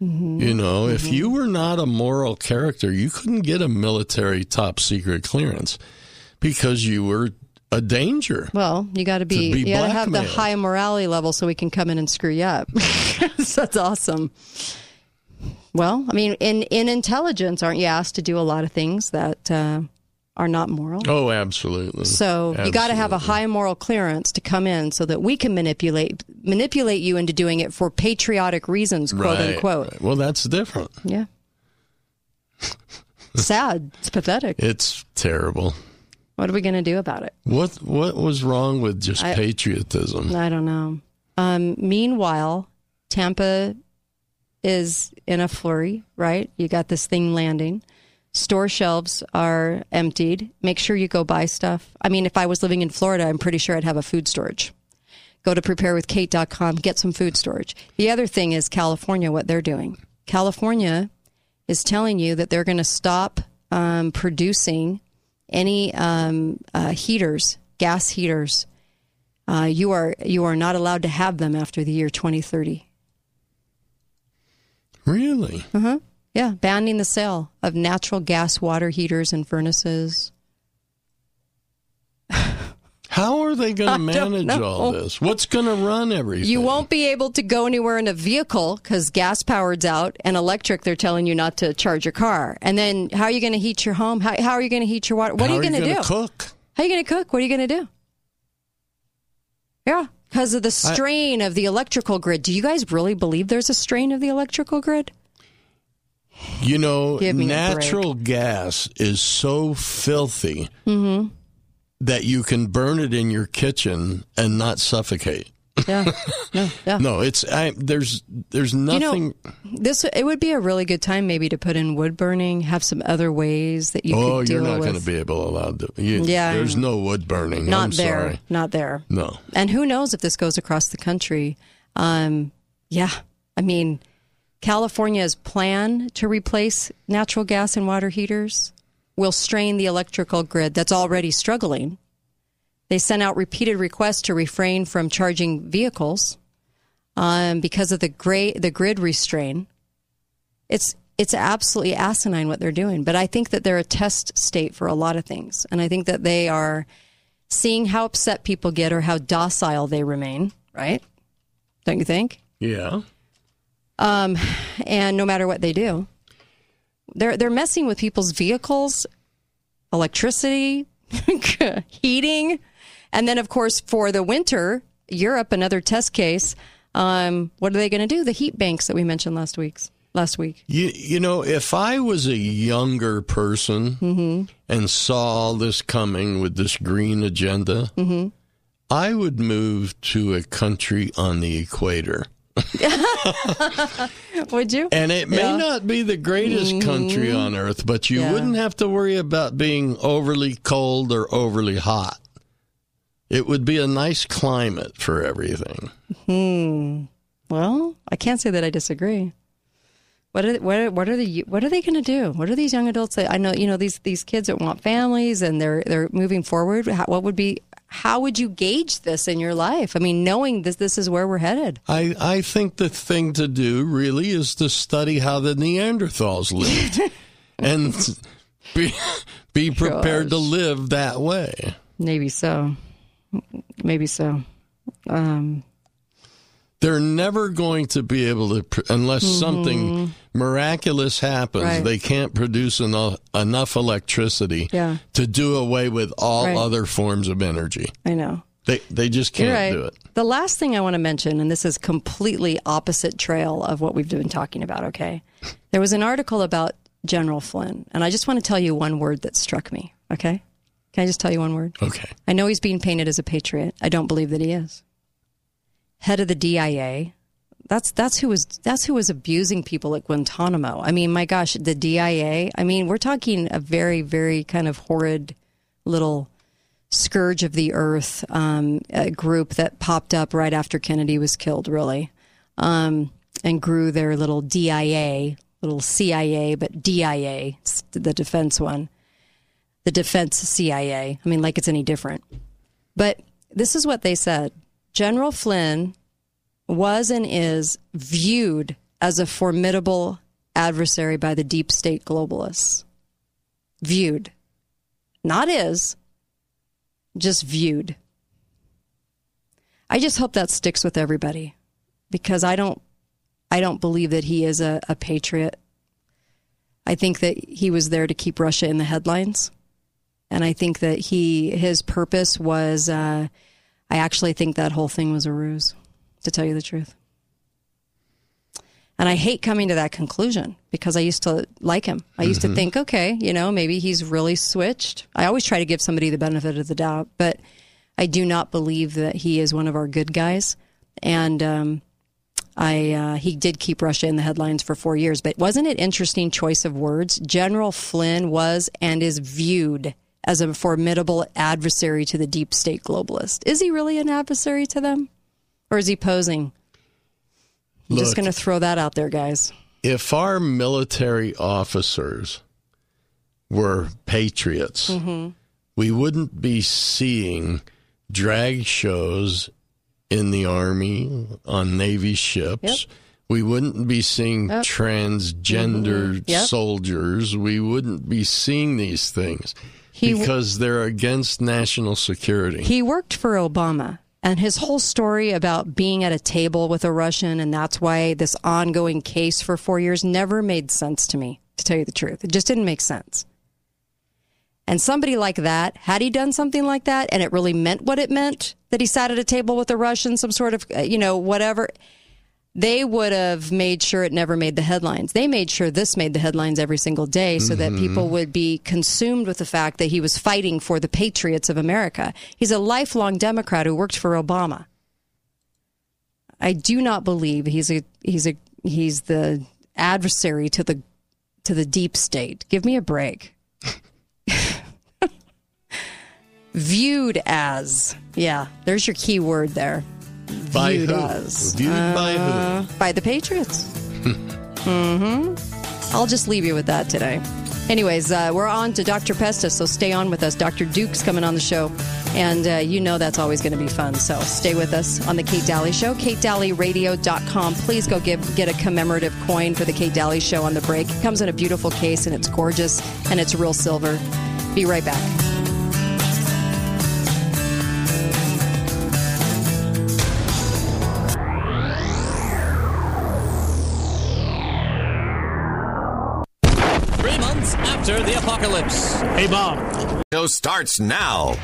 Mm-hmm. You know, if you were not a moral character, you couldn't get a military top secret clearance because you were a danger. Well, you got to be, be you got to have the high morality level so we can come in and screw you up. that's awesome. Well, I mean, in in intelligence, aren't you asked to do a lot of things that uh, are not moral? Oh, absolutely. So you got to have a high moral clearance to come in so that we can manipulate manipulate you into doing it for patriotic reasons, quote Right, unquote. Well, that's different. Yeah. Sad. It's pathetic. It's terrible. What are we going to do about it? What what was wrong with just I- patriotism? I don't know. Um, meanwhile, Tampa is in a flurry, right? You got this thing landing. Store shelves are emptied. Make sure you go buy stuff. I mean, if I was living in Florida, I'm pretty sure I'd have a food storage. Go to preparewithkate.com, get some food storage. The other thing is California, what they're doing. California is telling you that they're going to stop um, producing any um, uh, heaters, gas heaters. Uh, you are you are not allowed to have them after the year 2030. Really? Uh huh. Yeah, banning the sale of natural gas water heaters and furnaces. How are they going to manage all this? What's going to run everything? You won't be able to go anywhere in a vehicle because gas powered's out and electric. They're telling you not to charge your car. And then how are you going to heat your home? How, how are you going to heat your water? What How are you going to do? Cook. How are you going to cook? What are you going to do? Yeah, because of the strain of the electrical grid. Do you guys really believe there's a strain of the electrical grid? You know, Give me a natural gas is so filthy Mm-hmm. that you can burn it in your kitchen and not suffocate. Yeah. No. Yeah. No, it's I, there's there's nothing. You know, this it would be a really good time maybe to put in wood burning. Have some other ways that you oh, you're not going to be able allowed to. You, Yeah. there's no wood burning. not I'm there. sorry. Not there. No. And who knows if this goes across the country? Um, yeah, I mean, California's plan to replace natural gas and water heaters will strain the electrical grid that's already struggling. They sent out repeated requests to refrain from charging vehicles um, because of the gray, the grid restrain. It's it's absolutely asinine what they're doing, but I think that they're a test state for a lot of things, and I think that they are seeing how upset people get or how docile they remain. Right? Don't you think? Yeah. Um, and no matter what they do, they're they're messing with people's vehicles, electricity, heating, and then of course for the winter, Europe another test case. Um, what are they going to do? The heat banks that we mentioned last week's last week. You you know, if I was a younger person Mm-hmm. and saw all this coming with this green agenda, Mm-hmm. I would move to a country on the equator. Would you? And it may Yeah. not be the greatest country Mhm. on earth, but you Yeah. wouldn't have to worry about being overly cold or overly hot. It would be a nice climate for everything. Hmm. Well, I can't say that I disagree. What are what are, what are the what are they going to do? What are these young adults? That, I know you know these these kids that want families and they're they're moving forward. How, what would be how would you gauge this in your life? I mean, knowing this this is where we're headed. I, I think the thing to do really is to study how the Neanderthals lived and be, be prepared to live that way. Maybe so. Maybe so. Um, They're never going to be able to, unless Mhm. something miraculous happens, Right. they can't produce enough, enough electricity Yeah. to do away with all Right. other forms of energy. I know. They, they just can't right. do it. The last thing I want to mention, and this is completely opposite trail of what we've been talking about, okay? There was an article about General Flynn, and I just want to tell you one word that struck me, okay? Can I just tell you one word? Okay. I know he's being painted as a patriot. I don't believe that he is. Head of the DIA. That's that's who was that's who was abusing people at Guantanamo. I mean, my gosh, the DIA. I mean, we're talking a very very kind of horrid little scourge of the earth um, group that popped up right after Kennedy was killed, really, um, and grew their little DIA, little CIA, but DIA, the defense one, the defense CIA. I mean, like it's any different. But this is what they said General Flynn was and is viewed as a formidable adversary by the deep state globalists. Viewed. Not is, just viewed. I just hope that sticks with everybody because I don't I don't believe that he is a, a patriot. I think that he was there to keep Russia in the headlines. And I think that he his purpose was uh, I actually think that whole thing was a ruse, to tell you the truth. And I hate coming to that conclusion because I used to like him. I used Mhm. to think, okay, you know, maybe he's really switched. I always try to give somebody the benefit of the doubt, but I do not believe that he is one of our good guys. and um, I uh, he did keep Russia in the headlines for four years. But wasn't it interesting choice of words? General Flynn was and is viewed as a formidable adversary to the deep state globalist. Is he really an adversary to them, or is he posing? I'm just going to throw that out there, guys. If our military officers were patriots, hmm we wouldn't be seeing drag shows in the army on navy ships. Yep. We wouldn't be seeing transgender Mhm. Yep. soldiers. We wouldn't be seeing these things He because they're against national security. He worked for Obama. And his whole story about being at a table with a Russian, and that's why this ongoing case for four years never made sense to me, to tell you the truth. It just didn't make sense. And somebody like that, had he done something like that and it really meant what it meant, that he sat at a table with a Russian, some sort of, uh, you know, whatever, they would have made sure it never made the headlines. They made sure this made the headlines every single day so that Mhm. people would be consumed with the fact that he was fighting for the patriots of America. He's a lifelong Democrat who worked for Obama. I do not believe he's a he's a he's the adversary to the to the deep state. Give me a break. Viewed as. Yeah, there's your key word there. By Viewed who? as. Viewed by who? Uh, By the Patriots. mm-hmm. I'll just leave you with that today. Anyways, uh, we're on to Dr. Pesta, so stay on with us. Dr. Duke's coming on the show, and uh, you know that's always going to be fun. So stay with us on the Kate Dalley Show, katedallyradio.com. Please go give, get a commemorative coin for the Kate Dalley Show on the break. It comes in a beautiful case, and it's gorgeous, and it's real silver. Be right back. The apocalypse. Hey, Bob. Show starts now.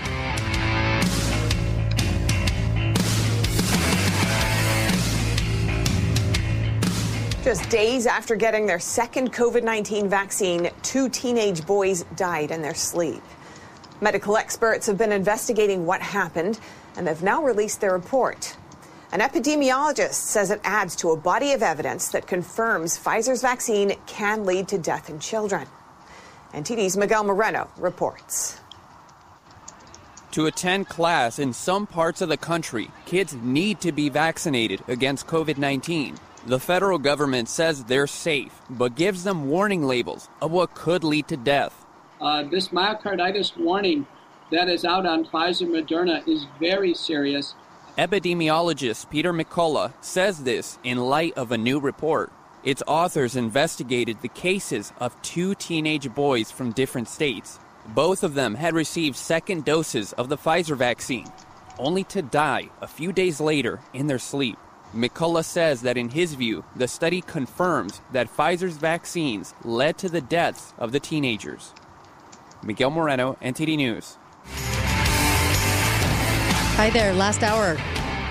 Just days after getting their second COVID 19 vaccine, two teenage boys died in their sleep. Medical experts have been investigating what happened and they've now released their report. An epidemiologist says it adds to a body of evidence that confirms Pfizer's vaccine can lead to death in children. NTD's Miguel Moreno reports. To attend class in some parts of the country, kids need to be vaccinated against COVID 19. The federal government says they're safe, but gives them warning labels of what could lead to death. Uh, this myocarditis warning that is out on Pfizer Moderna is very serious. Epidemiologist Peter McCullough says this in light of a new report. Its authors investigated the cases of two teenage boys from different states. Both of them had received second doses of the Pfizer vaccine, only to die a few days later in their sleep. McCullough says that in his view, the study confirms that Pfizer's vaccines led to the deaths of the teenagers. Miguel Moreno, NTD News. Hi there, last hour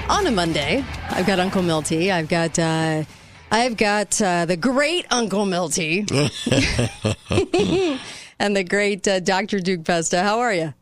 on a Monday. I've got Uncle Milty. I've got uh, I've got uh, the great Uncle Milty and the great uh, Dr. Duke Pesta. How are you?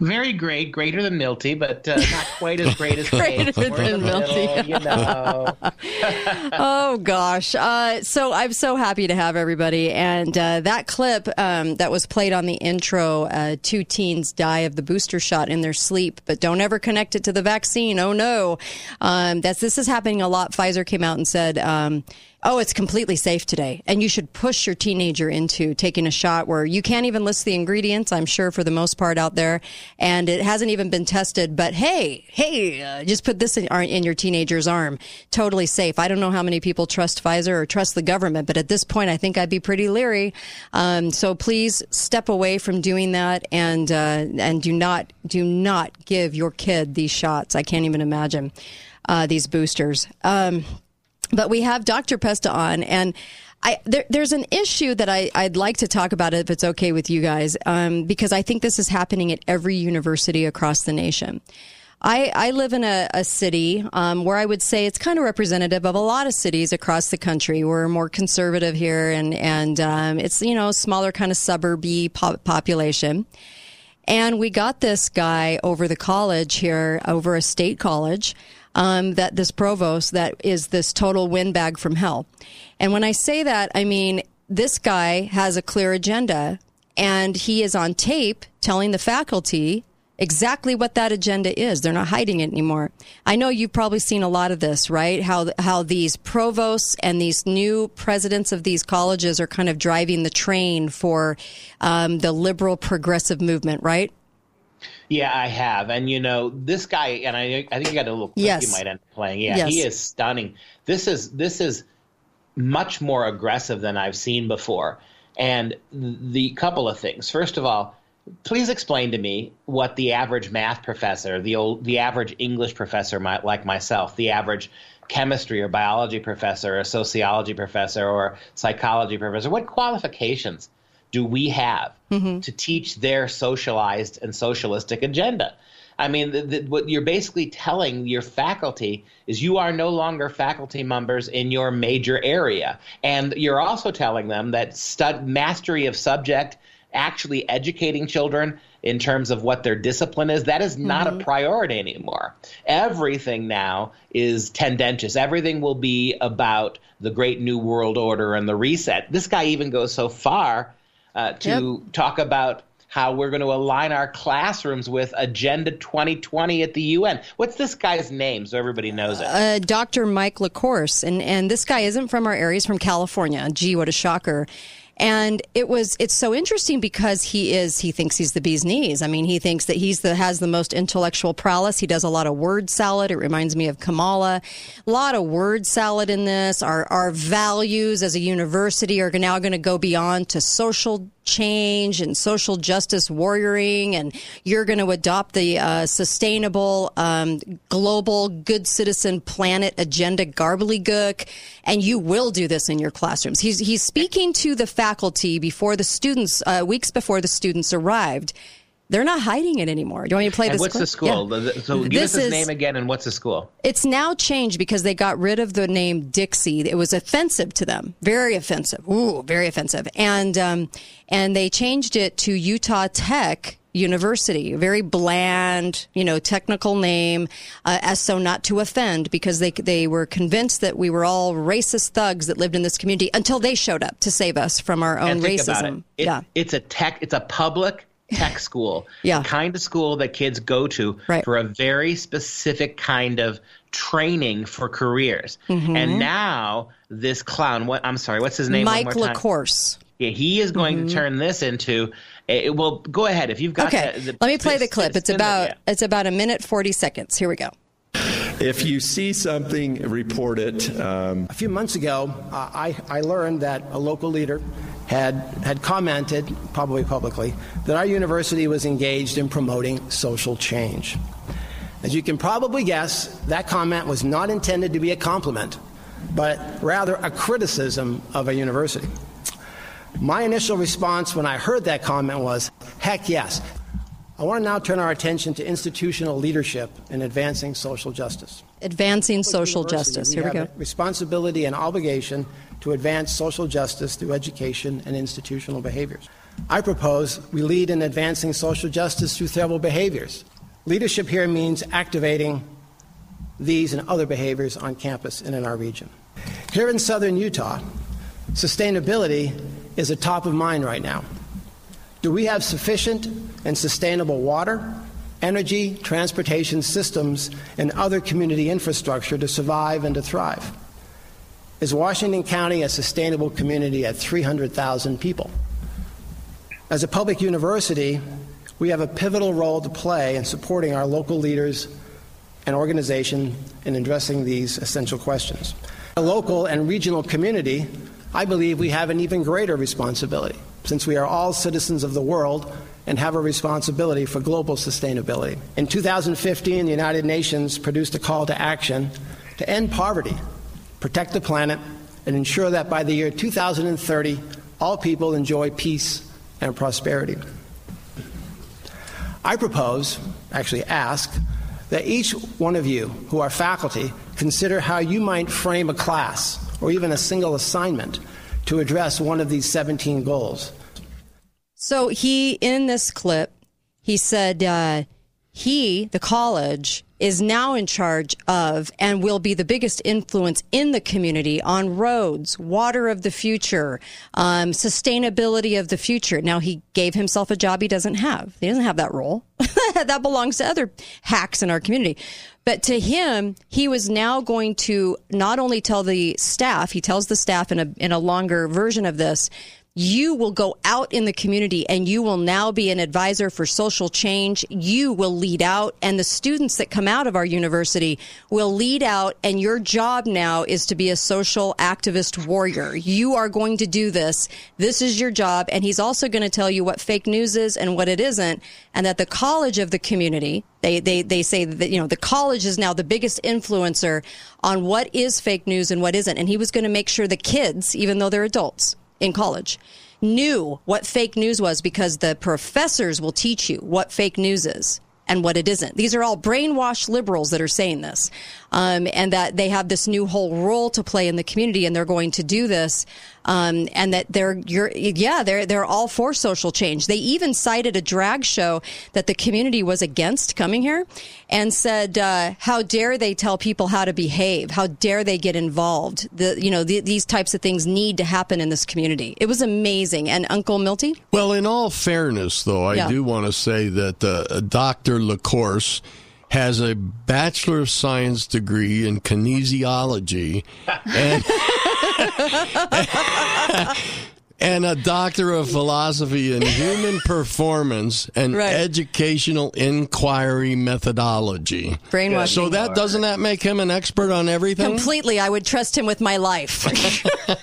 Very great, greater than Milty, but uh, not quite as great as Greater Kate. Than middle, Milty. you know. oh gosh uh, so i'm so happy to have everybody and uh, that clip um, that was played on the intro uh, two teens die of the booster shot in their sleep but don't ever connect it to the vaccine oh no um, that's this is happening a lot pfizer came out and said um, oh it's completely safe today. And you should push your teenager into taking a shot where you can't even list the ingredients i'm sure for the most part out there. And it hasn't even been tested. But hey hey uh, just put this in, in your teenager's arm. Totally safe. I don't know how many people trust pfizer or trust the government but at this point i think i'd be pretty leery. Um, so please step away from doing that and uh, and do not do not give your kid these shots. I can't even imagine uh, these boosters. Um, but we have Dr. Pesta on, and I, there, there's an issue that I, I'd like to talk about if it's okay with you guys, um, because I think this is happening at every university across the nation. I, I live in a, a city um, where I would say it's kind of representative of a lot of cities across the country. We're more conservative here, and and um, it's you know smaller kind of suburby po- population. And we got this guy over the college here, over a state college, um, that this provost that is this total windbag from hell. And when I say that, I mean this guy has a clear agenda, and he is on tape telling the faculty exactly what that agenda is. They're not hiding it anymore. I know you've probably seen a lot of this, right? How how these provosts and these new presidents of these colleges are kind of driving the train for um, the liberal progressive movement, right? Yeah, I have, and you know this guy, and I, I think you got a little clip Yes. you might end up playing. Yeah, Yes. he is stunning. This is this is much more aggressive than I've seen before, and the couple of things. First of all, please explain to me what the average math professor, the old, the average English professor, might, like myself, the average chemistry or biology professor, or sociology professor, or psychology professor, what qualifications do we have mm-hmm. to teach their socialized and socialistic agenda? I mean, the, the, what you're basically telling your faculty is you are no longer faculty members in your major area, and you're also telling them that stud, mastery of subject, actually educating children in terms of what their discipline is, that is not a mm-hmm. priority anymore. Everything now is tendentious. Everything will be about the great new world order and the reset. This guy even goes so far uh, to talk about how we're going to align our classrooms with Agenda 2020 at the UN. What's this guy's name so everybody knows it? uh, Dr. Mike LaCourse, and and this guy isn't from our area; he's from California. Gee, what a shocker! And it was it's so interesting because he is he thinks he's the bee's knees. I mean, he thinks that he's the has the most intellectual prowess. He does a lot of word salad. It reminds me of Kamala. A lot of word salad in this. Our our values as a university are now going to go beyond to social change and social justice warrioring, and you're going to adopt the uh, sustainable, um, global, good citizen planet agenda gobbledygook, and you will do this in your classrooms. He's he's speaking to the faculty before the students, uh, weeks before the students arrived. They're not hiding it anymore. Do you want me to play and this? what's clip? the school? Yeah. So give This us his is- name again and what's the school? it's now changed because they got rid of the name Dixie. It was offensive to them, very offensive. Ooh, very offensive. And um, and they changed it to Utah Tech University, very bland, you know, technical name, uh, as so not to offend, because they they were convinced that we were all racist thugs that lived in this community until they showed up to save us from our own and think about racism. it. It- yeah. It's a tech. It's a public tech school. Yeah. The kind of school that kids go to Right. for a very specific kind of training for careers. Mhm. And now this clown. What? I'm sorry. What's his name? Mike? LaCourse. Yeah, he is going Mhm. to turn this into. Uh, well, go ahead if you've got. Okay, the- the- let me play the clip. It's spin the- about yeah. it's about a minute forty seconds. Here we go. If you see something, report it. Um, A few months ago, uh, I, I learned that a local leader had, had commented, probably publicly, that our university was engaged in promoting social change. As you can probably guess, that comment was not intended to be a compliment, but rather a criticism of a university. My initial response when I heard that comment was, heck yes. I want to now turn our attention to institutional leadership in advancing social justice. Advancing social University, justice. Here we have go. a responsibility and obligation to advance social justice through education and institutional behaviors. I propose we lead in advancing social justice through several behaviors. Leadership here means activating these and other behaviors on campus and in our region. Here in southern Utah, sustainability is a top of mind right now. Do we have sufficient and sustainable water, energy, transportation systems, and other community infrastructure to survive and to thrive? Is Washington County a sustainable community at 300,000 people? As a public university, we have a pivotal role to play in supporting our local leaders and organization in addressing these essential questions. A local and regional community, I believe we have an even greater responsibility since we are all citizens of the world and have a responsibility for global sustainability. In 2015, the United Nations produced a call to action to end poverty, protect the planet, and ensure that by the year 2030, all people enjoy peace and prosperity. I propose, actually ask, that each one of you who are faculty consider how you might frame a class or even a single assignment to address one of these 17 goals. So he in this clip, he said uh, he, the college, is now in charge of and will be the biggest influence in the community on roads, water of the future, um, sustainability of the future. Now, he gave himself a job he doesn't have. He doesn't have that role. that belongs to other hacks in our community. But to him, he was now going to not only tell the staff, he tells the staff in a, in a longer version of this, you will go out in the community and you will now be an advisor for social change. You will lead out and the students that come out of our university will lead out and your job now is to be a social activist warrior. You are going to do this. This is your job. And he's also going to tell you what fake news is and what it isn't. And that the college of the community, they, they, they say that, you know, the college is now the biggest influencer on what is fake news and what isn't. And he was going to make sure the kids, even though they're adults, in college knew what fake news was because the professors will teach you what fake news is and what it isn't. These are all brainwashed liberals that are saying this, um, and that they have this new whole role to play in the community, and they're going to do this, um, and that they're you're yeah they're they're all for social change. They even cited a drag show that the community was against coming here, and said uh, how dare they tell people how to behave? How dare they get involved? The you know the, these types of things need to happen in this community. It was amazing. And Uncle Milty. Well, in all fairness, though, I Yeah. do want to say that uh, Dr. LaCourse has a Bachelor of Science degree in kinesiology. And, and a Doctor of Philosophy in Human Performance and Educational Inquiry Methodology. Brainwashing. So that doesn't that make him an expert on everything? Completely, I would trust him with my life.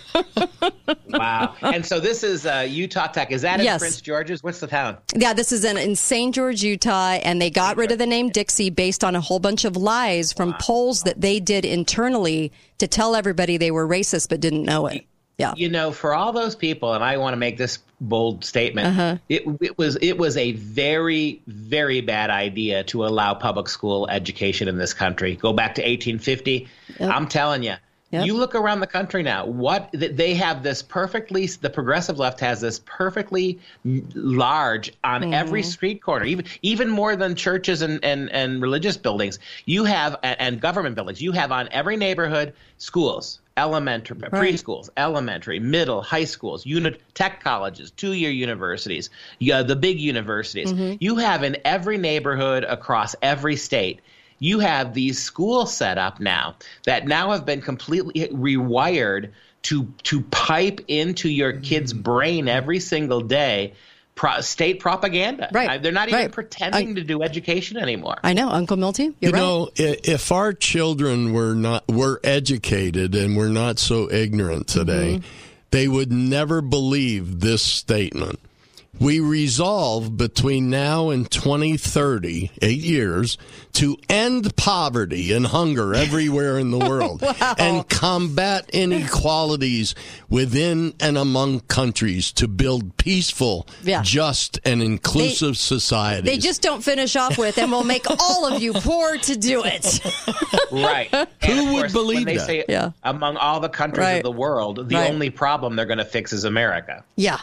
Wow. and so this is uh, Utah Tech. Is that in Yes. Prince George's? What's the town? Yeah, this is in, in St. George, Utah, and they got rid of the name Dixie based on a whole bunch of lies from polls that they did internally to tell everybody they were racist but didn't know it. Yeah. You know, for all those people, and I want to make this bold statement. Uh-huh. It, it was it was a very very bad idea to allow public school education in this country. Go back to 1850. I'm telling you. Yep. You look around the country now. What they have this perfectly. The progressive left has this perfectly large on every street corner, even even more than churches and, and, and religious buildings. You have and government buildings. You have on every neighborhood schools, elementary, preschools, elementary, middle, high schools, unit tech colleges, two-year universities, yeah, the big universities. Mm-hmm. You have in every neighborhood across every state. You have these schools set up now that now have been completely rewired to to pipe into your kid's mm-hmm. brain every single day. Pro, state propaganda. Right. they're not even right. pretending to do education anymore. I know, Uncle Milty. You're you right. know, if our children were not were educated and were not so ignorant today, Mm-hmm. they would never believe this statement. We resolve between now and 2030, eight years, to end poverty and hunger everywhere in the world and combat inequalities within and among countries to build peaceful, Yeah. just, and inclusive societies. They just don't finish off with, and we'll make all of you poor to do it. right. And Who of would course, believe when they that? say Yeah. among all the countries Right. of the world, the Right. only problem they're going to fix is America. Yeah.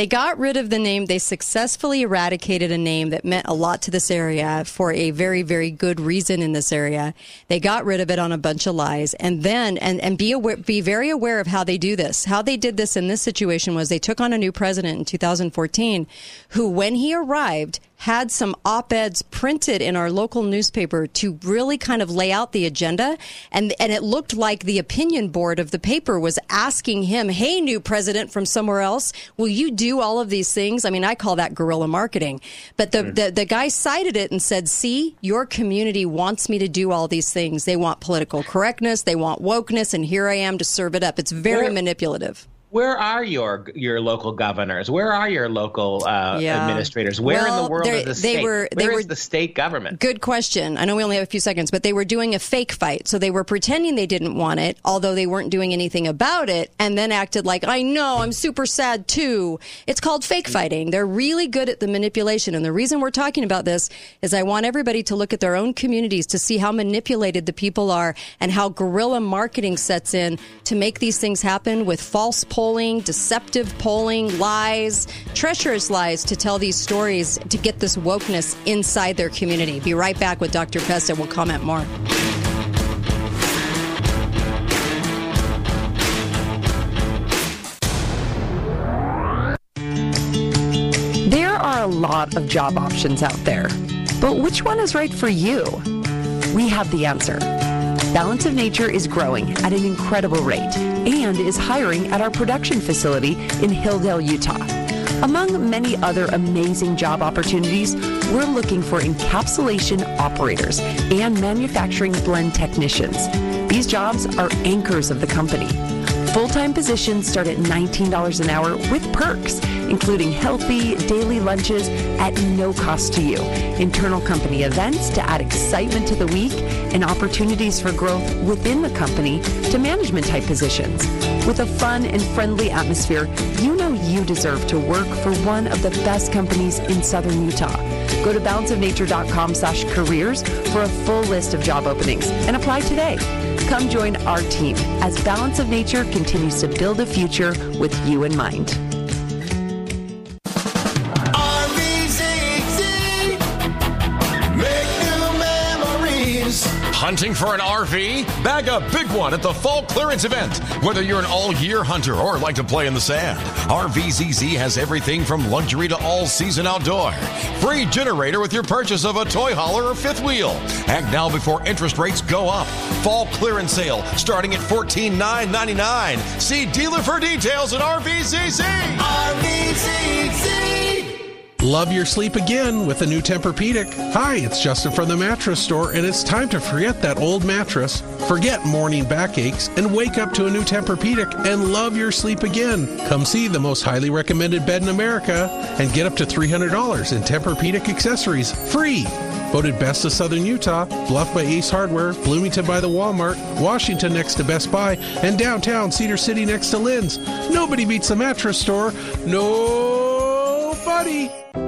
They got rid of the name. They successfully eradicated a name that meant a lot to this area for a very, very good reason in this area. They got rid of it on a bunch of lies. And then, and, and be aware, be very aware of how they do this. How they did this in this situation was they took on a new president in 2014 who, when he arrived, had some op-eds printed in our local newspaper to really kind of lay out the agenda. And and it looked like the opinion board of the paper was asking him hey new president from somewhere else will you do all of these things? I mean i call that guerrilla marketing. But the the, the guy cited it and said see your community wants me to do all these things. They want political correctness. They want wokeness. And here i am to serve it up. It's very manipulative Where are your your local governors? Where are your local uh, Yeah. administrators? Where in the world is the they state? were- they Where were- is the state government? Good question. I know we only have a few seconds, but they were doing a fake fight. So they were pretending they didn't want it, although they weren't doing anything about it, and then acted like, I know, I'm super sad too. It's called fake fighting. They're really good at the manipulation. And the reason we're talking about this is I want everybody to look at their own communities to see how manipulated the people are and how guerrilla marketing sets in to make these things happen with false polling, deceptive polling, lies, treacherous lies to tell these stories to get this wokeness inside their community. Be right back with Dr. Pesta. We'll comment more. There are a lot of job options out there, but which one is right for you? We have the answer. Balance of Nature is growing at an incredible rate and is hiring at our production facility in Hildale, Utah. Among many other amazing job opportunities, we're looking for encapsulation operators and manufacturing blend technicians. These jobs are anchors of the company. Full-time positions start at $19 an hour with perks, including healthy daily lunches at no cost to you, internal company events to add excitement to the week, and opportunities for growth within the company to management type positions. With a fun and friendly atmosphere, you know you deserve to work for one of the best companies in Southern Utah. Go to balanceofnature.com slash careers for a full list of job openings and apply today. Come join our team as Balance of Nature continues to build a future with you in mind. Hunting for an RV? Bag a big one at the fall clearance event. Whether you're an all year hunter or like to play in the sand, RVZZ has everything from luxury to all season outdoor. Free generator with your purchase of a toy hauler or fifth wheel. Act now before interest rates go up. Fall clearance sale starting at 14,999. See dealer for details at RVZZ. RVZZ. Love your sleep again with a new Tempur-Pedic. Hi, it's Justin from the Mattress Store, and it's time to forget that old mattress, forget morning backaches, and wake up to a new Tempur-Pedic and love your sleep again. Come see the most highly recommended bed in America and get up to $300 in Tempur-Pedic accessories free. Voted best of Southern Utah, Bluff by Ace Hardware, Bloomington by the Walmart, Washington next to Best Buy, and downtown Cedar City next to Lin's. Nobody beats the mattress store.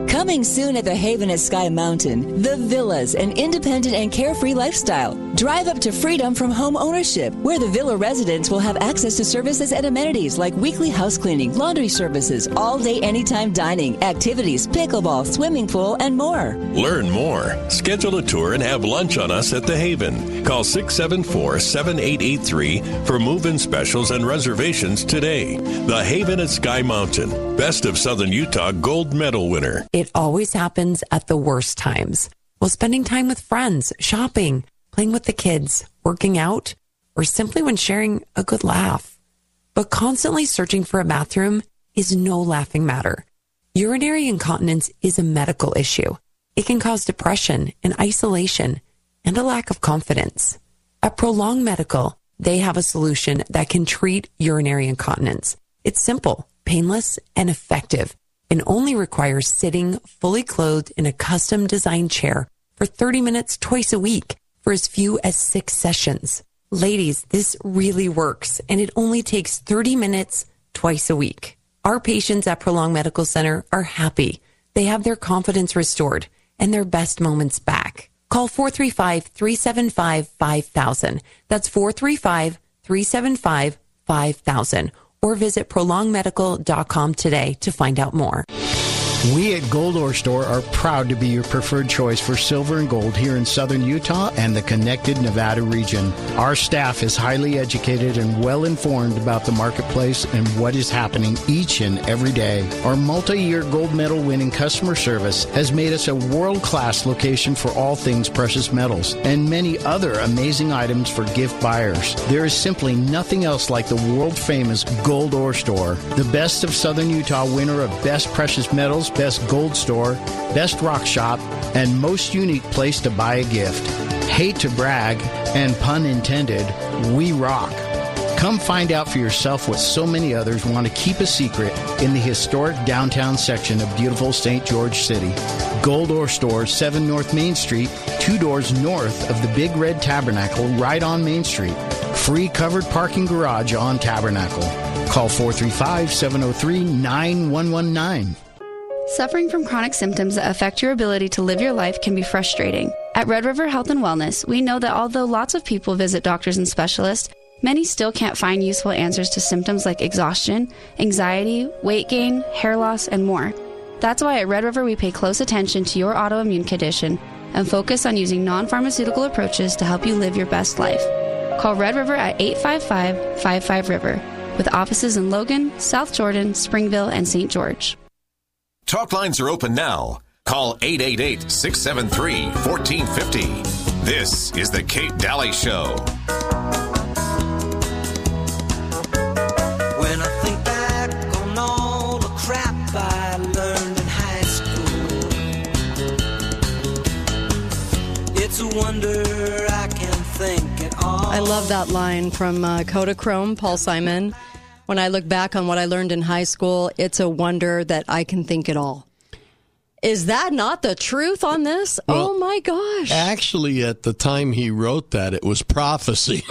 Coming soon at the Haven at Sky Mountain, The Villas, an independent and carefree lifestyle. Drive up to freedom from home ownership, where the villa residents will have access to services and amenities like weekly house cleaning, laundry services, all day anytime dining, activities, pickleball, swimming pool, and more. Learn more. Schedule a tour and have lunch on us at the Haven. Call 674 7883 for move in specials and reservations today. The Haven at Sky Mountain, Best of Southern Utah Gold Medal winner. It always happens at the worst times. While spending time with friends, shopping, playing with the kids, working out, or simply when sharing a good laugh. But constantly searching for a bathroom is no laughing matter. Urinary incontinence is a medical issue. It can cause depression and isolation and a lack of confidence. At Prolong Medical, they have a solution that can treat urinary incontinence. It's simple, painless, and effective and only requires sitting fully clothed in a custom designed chair for 30 minutes twice a week for as few as six sessions. Ladies, this really works and it only takes 30 minutes twice a week. Our patients at Prolong Medical Center are happy. They have their confidence restored and their best moments back. Call 435-375-5000. That's 435-375-5000 or visit prolongmedical.com today to find out more. We at Gold Ore Store are proud to be your preferred choice for silver and gold here in southern Utah and the connected Nevada region. Our staff is highly educated and well informed about the marketplace and what is happening each and every day. Our multi year gold medal winning customer service has made us a world class location for all things precious metals and many other amazing items for gift buyers. There is simply nothing else like the world famous Gold Ore Store, the best of southern Utah winner of Best Precious Metals best gold store, best rock shop, and most unique place to buy a gift. Hate to brag, and pun intended, we rock. Come find out for yourself what so many others want to keep a secret in the historic downtown section of beautiful St. George City. Gold Ore Store, 7 North Main Street, two doors north of the Big Red Tabernacle, right on Main Street. Free covered parking garage on Tabernacle. Call 435 703 9119. Suffering from chronic symptoms that affect your ability to live your life can be frustrating. At Red River Health and Wellness, we know that although lots of people visit doctors and specialists, Many still can't find useful answers to symptoms like exhaustion, anxiety, weight gain, hair loss, and more. That's why at Red River we pay close attention to your autoimmune condition and focus on using non pharmaceutical approaches to help you live your best life. Call Red River at 855 55 River with offices in Logan, South Jordan, Springville, and St. George. Talk lines are open now. Call 888 673 1450. This is The Kate Dalley Show. When I think back on all the crap I learned in high school, it's a wonder I can think at all. I love that line from uh, Kodachrome, Paul Simon. When I look back on what I learned in high school, it's a wonder that I can think at all. Is that not the truth on this? oh my gosh. Actually, at the time he wrote that, it was prophecy.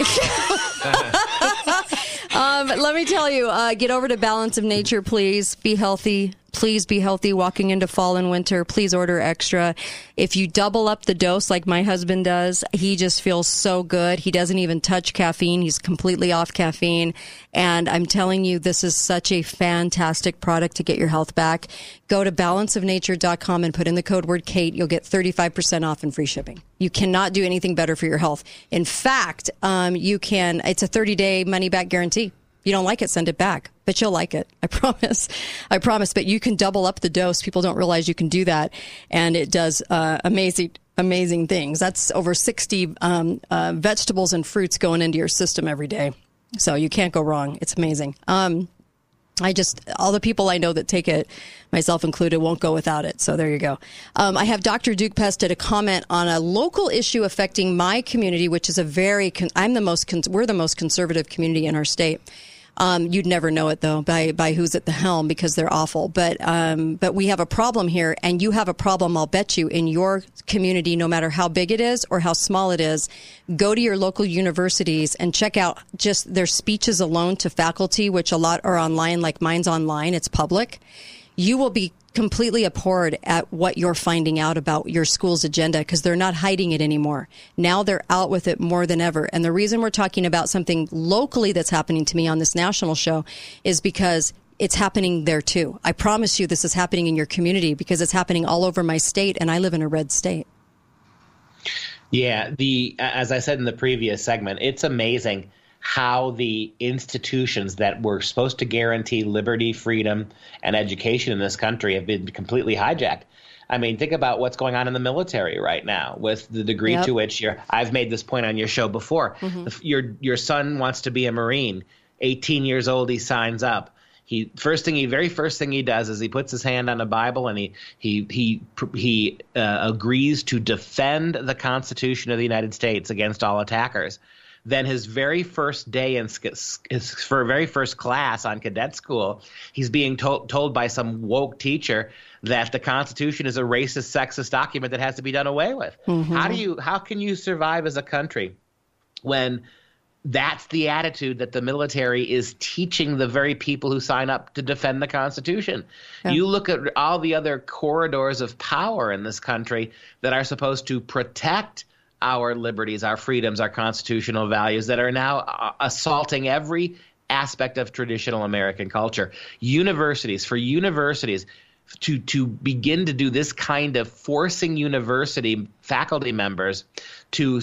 um, let me tell you, uh, get over to Balance of Nature, please. Be healthy. Please be healthy walking into fall and winter. Please order extra. If you double up the dose like my husband does, he just feels so good. He doesn't even touch caffeine. He's completely off caffeine. And I'm telling you, this is such a fantastic product to get your health back. Go to balanceofnature.com and put in the code word Kate. You'll get 35% off and free shipping. You cannot do anything better for your health. In fact, um, you can, it's a 30 day money back guarantee you don't like it, send it back. But you'll like it. I promise. I promise. But you can double up the dose. People don't realize you can do that. And it does uh, amazing, amazing things. That's over 60 um, uh, vegetables and fruits going into your system every day. So you can't go wrong. It's amazing. Um, I just, all the people I know that take it, myself included, won't go without it. So there you go. Um, I have Dr. Duke Pesta did a comment on a local issue affecting my community, which is a very, con- I'm the most, con- we're the most conservative community in our state. Um, you'd never know it though by by who's at the helm because they're awful. But um, but we have a problem here, and you have a problem. I'll bet you in your community, no matter how big it is or how small it is. Go to your local universities and check out just their speeches alone to faculty, which a lot are online. Like mine's online; it's public. You will be completely abhorred at what you're finding out about your school's agenda because they're not hiding it anymore. Now they're out with it more than ever. And the reason we're talking about something locally that's happening to me on this national show is because it's happening there too. I promise you this is happening in your community because it's happening all over my state and I live in a red state. Yeah, the as I said in the previous segment, it's amazing how the institutions that were supposed to guarantee liberty, freedom, and education in this country have been completely hijacked. I mean, think about what's going on in the military right now with the degree Yep. to which you're. I've made this point on your show before. Mhm. Your your son wants to be a Marine. 18 years old, he signs up. He first thing he very first thing he does is he puts his hand on a Bible and he he he he uh, agrees to defend the Constitution of the United States against all attackers. Then his very first day in his for very first class on cadet school, he's being told told by some woke teacher that the Constitution is a racist, sexist document that has to be done away with. Mhm. How do you how can you survive as a country when that's the attitude that the military is teaching the very people who sign up to defend the Constitution. You look at all the other corridors of power in this country that are supposed to protect our liberties, our freedoms, our constitutional values that are now uh, assaulting every aspect of traditional American culture. Universities, for universities, to to begin to do this kind of forcing university faculty members to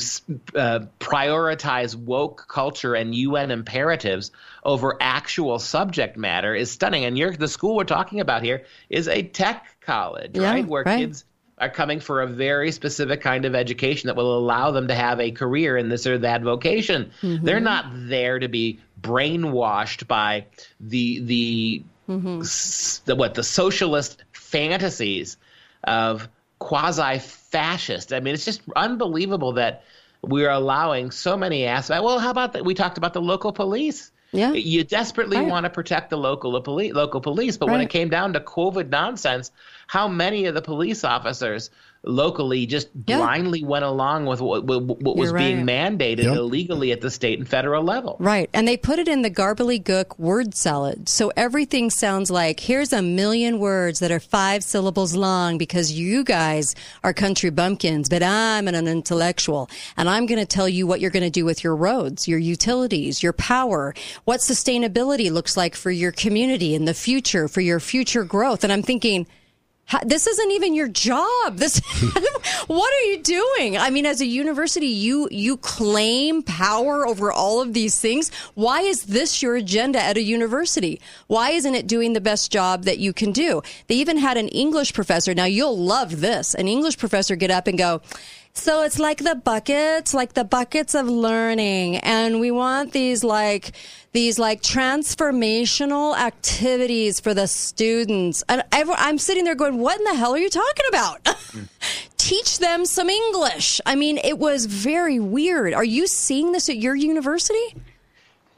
uh, prioritize woke culture and UN imperatives over actual subject matter is stunning. And you're, the school we're talking about here is a tech college, Yeah, right, where right. kids are coming for a very specific kind of education that will allow them to have a career in this or that vocation. Mhm. They're not there to be brainwashed by the the Mm-hmm. s- the what the socialist fantasies of quasi fascist. I mean, it's just unbelievable that we're allowing so many aspects. Well, how about that? We talked about the local police. Yeah. You desperately Right. want to protect the local police, local police, but when it came down to COVID nonsense, how many of the police officers locally just Yeah. blindly went along with what, what, what was You're being mandated Yep. illegally at the state and federal level. Right. And they put it in the garbly-gook word salad. So everything sounds like here's a million words that are five syllables long because you guys are country bumpkins, but I'm an intellectual and I'm going to tell you what you're going to do with your roads, your utilities, your power, what sustainability looks like for your community in the future, for your future growth. And I'm thinking, how- this isn't even your job. This, what are you doing? I mean, as a university, you you claim power over all of these things. Why is this your agenda at a university? Why isn't it doing the best job that you can do? They even had an English professor. Now you'll love this. An English professor get up and go. So it's like the buckets, like the buckets of learning. And we want these like, these like transformational activities for the students. And I'm sitting there going, what in the hell are you talking about? Teach them some English. I mean, it was very weird. Are you seeing this at your university?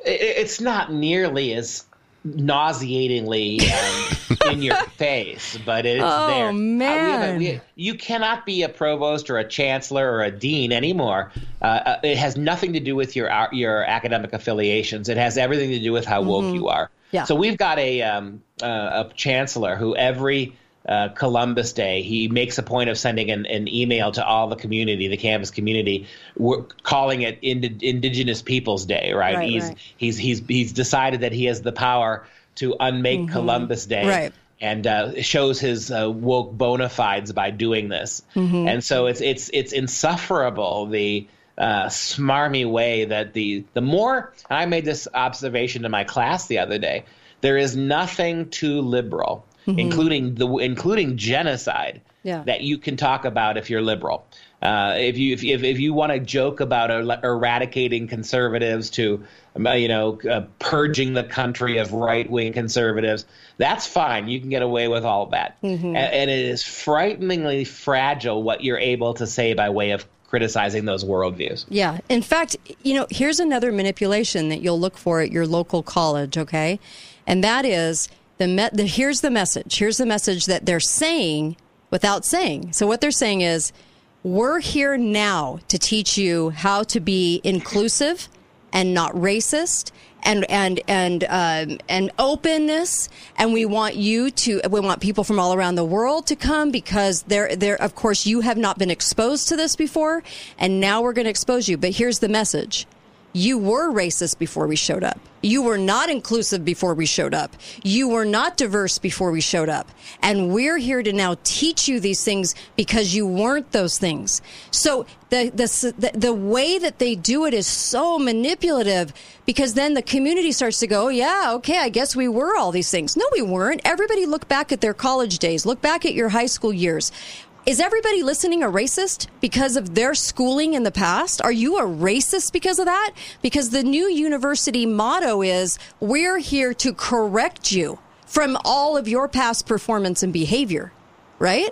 It's not nearly as nauseatingly um, in your face, but it's Oh, there. Uh, we have a- man. you cannot be a provost or a chancellor or a dean anymore. Uh, uh, it has nothing to do with your uh, your academic affiliations. It has everything to do with how woke you are. Yeah. So we've got a um, uh, a chancellor who every uh, Columbus Day he makes a point of sending an, an email to all the community, the campus community, we're calling it Indi- Indigenous Peoples Day. Right? Right, he's right. he's he's he's decided that he has the power to unmake Columbus Day. Mm-hmm. Right. And uh, shows his uh, woke bona fides by doing this, Mm-hmm. and so it's it's it's insufferable the uh, smarmy way that the the more I made this observation to my class the other day. There is nothing too liberal, including the including genocide, Yeah. that you can talk about if you're liberal. Uh, if you if, if if you want to joke about er- eradicating conservatives to um, uh, you know uh, purging the country of right wing conservatives, that's fine. You can get away with all that. Mm-hmm. A- and it is frighteningly fragile what you're able to say by way of criticizing those worldviews. Yeah. In fact, you know, here's another manipulation that you'll look for at your local college, okay? And that is the, me- the here's the message. Here's the message that they're saying without saying. So what they're saying is we're here now to teach you how to be inclusive and not racist and and and um, and openness and we want you to we want people from all around the world to come because they're they're of course you have not been exposed to this before and now we're going to expose you but here's the message you were racist before we showed up. You were not inclusive before we showed up. You were not diverse before we showed up. And we're here to now teach you these things because you weren't those things. So the, the, the, way that they do it is so manipulative because then the community starts to go, yeah, okay, I guess we were all these things. No, we weren't. Everybody look back at their college days. Look back at your high school years. Is everybody listening a racist because of their schooling in the past? Are you a racist because of that? Because the new university motto is we're here to correct you from all of your past performance and behavior, right?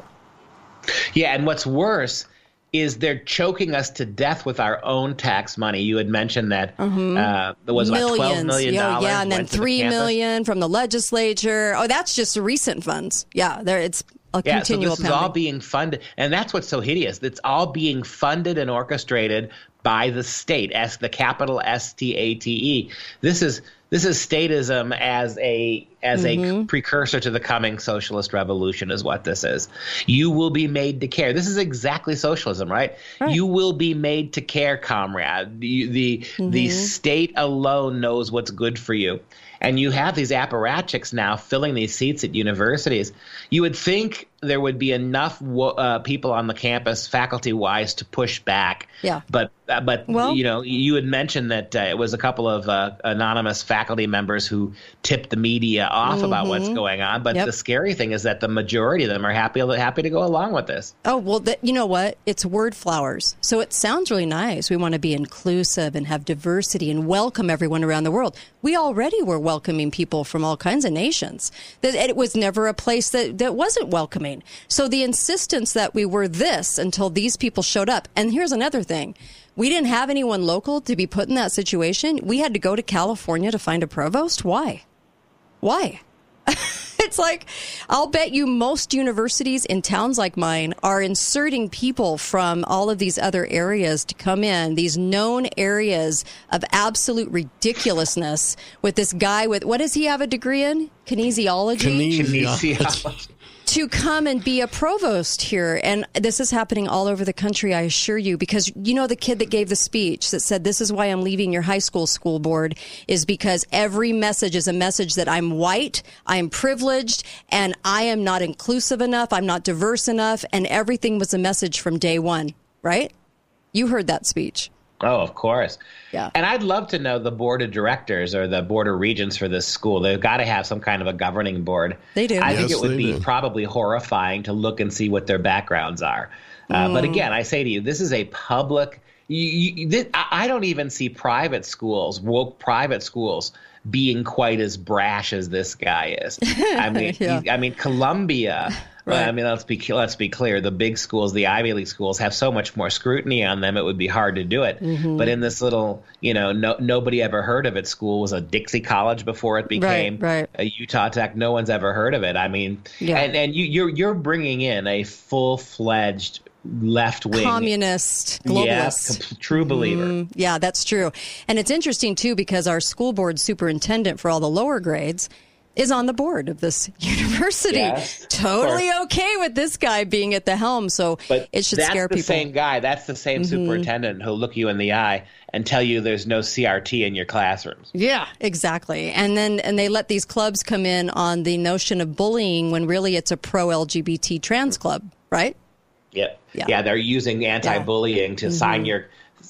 Yeah, and what's worse is they're choking us to death with our own tax money. You had mentioned that uh, there was about twelve million yeah, dollars. yeah, and then to the million from the legislature. Oh, that's just recent funds. Yeah, there it's a Yeah, so continual this is all being funded, and that's what's so hideous. It's all being funded and orchestrated by the state, as the capital S T A T E. This is this is statism as a as Mm-hmm. a precursor to the coming socialist revolution is what this is. You will be made to care. This is exactly socialism, right? You will be made to care, comrade. The the, the Mm-hmm. state alone knows what's good for you. And you have these apparatchiks now filling these seats at universities. You would think there would be enough wo- uh, people on the campus, faculty wise, to push back. Yeah. But uh, but Well- you know you had mentioned that uh, it was a couple of uh, anonymous faculty members who tipped the media off about what's going on. But Mm-hmm. Yep. the scary thing is that the majority of them are happy happy to go along with this. Oh, well, you know what? It's word flowers. So it sounds really nice. We want to be inclusive and have diversity and welcome everyone around the world. We already were welcoming people from all kinds of nations. That It was never a place that, that wasn't welcoming. So the insistence that we were this until these people showed up. And here's another thing. We didn't have anyone local to be put in that situation. We had to go to California to find a provost. Why? Why? it's like, I'll bet you most universities in towns like mine are inserting people from all of these other areas to come in, these known areas of absolute ridiculousness with this guy with, what does he have a degree in? Kinesiology? Kinesiology. To come and be a provost here. And this is happening all over the country, I assure you, because you know the kid that gave the speech that said, This is why I'm leaving your high school school board, is because every message is a message that I'm white, I am privileged, and I am not inclusive enough, I'm not diverse enough, and everything was a message from day one, right? You heard that speech. Oh, of course. Yeah. And I'd love to know the board of directors or the board of regents for this school. They've got to have some kind of a governing board. They do. I think it would be do. probably horrifying to look and see what their backgrounds are. Uh, But Mm. again, I say to you, this is a public. You, you, this, I don't even see private schools, woke private schools, being quite as brash as this guy is. I mean, Yeah. he- I mean, Columbia. Right. I mean, let's be let's be clear. The big schools, the Ivy League schools, have so much more scrutiny on them. It would be hard to do it. Mhm. But in this little, you know, no, nobody ever heard of it. School was a Dixie College before it became right. a Utah Tech. No one's ever heard of it. I mean, Yeah. and and you, you're you're bringing in a full fledged left wing Communist, yeah, globalist. com- true believer. Mm, yeah, that's true. And it's interesting, too, because our school board superintendent for all the lower grades is on the board of this university. Yes, totally okay with this guy being at the helm. So But it should that's scare the people. same guy. That's the same Mhm. superintendent who'll look you in the eye and tell you there's no CRT in your classrooms. Yeah, exactly. And then and they let these clubs come in on the notion of bullying when really it's a pro LGBT trans club, right? Yep. Yeah. Yeah. they're using anti-bullying to sign Mhm. your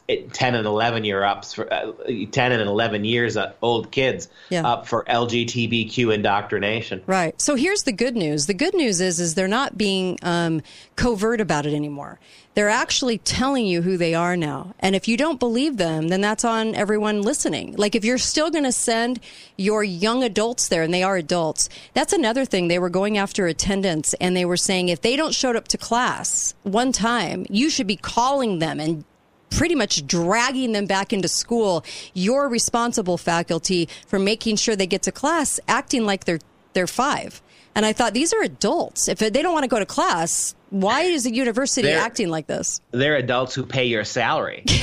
eh, 10 and 11 year ups for uh, 10 and 11 years uh, old kids Yeah. up for LGBTQ indoctrination. Right. So here's the good news. The good news is is they're not being um, covert about it anymore. They're actually telling you who they are now. And if you don't believe them, then that's on everyone listening. Like if you're still going to send your young adults there, and they are adults, that's another thing. They were going after attendance, and they were saying if they don't show up to class one time, you should be calling them and pretty much dragging them back into school. You're responsible faculty for making sure they get to class acting like they're they're 5. And I thought these are adults. If they don't want to go to class, why is the university They're- acting like this? They're adults who pay your salary.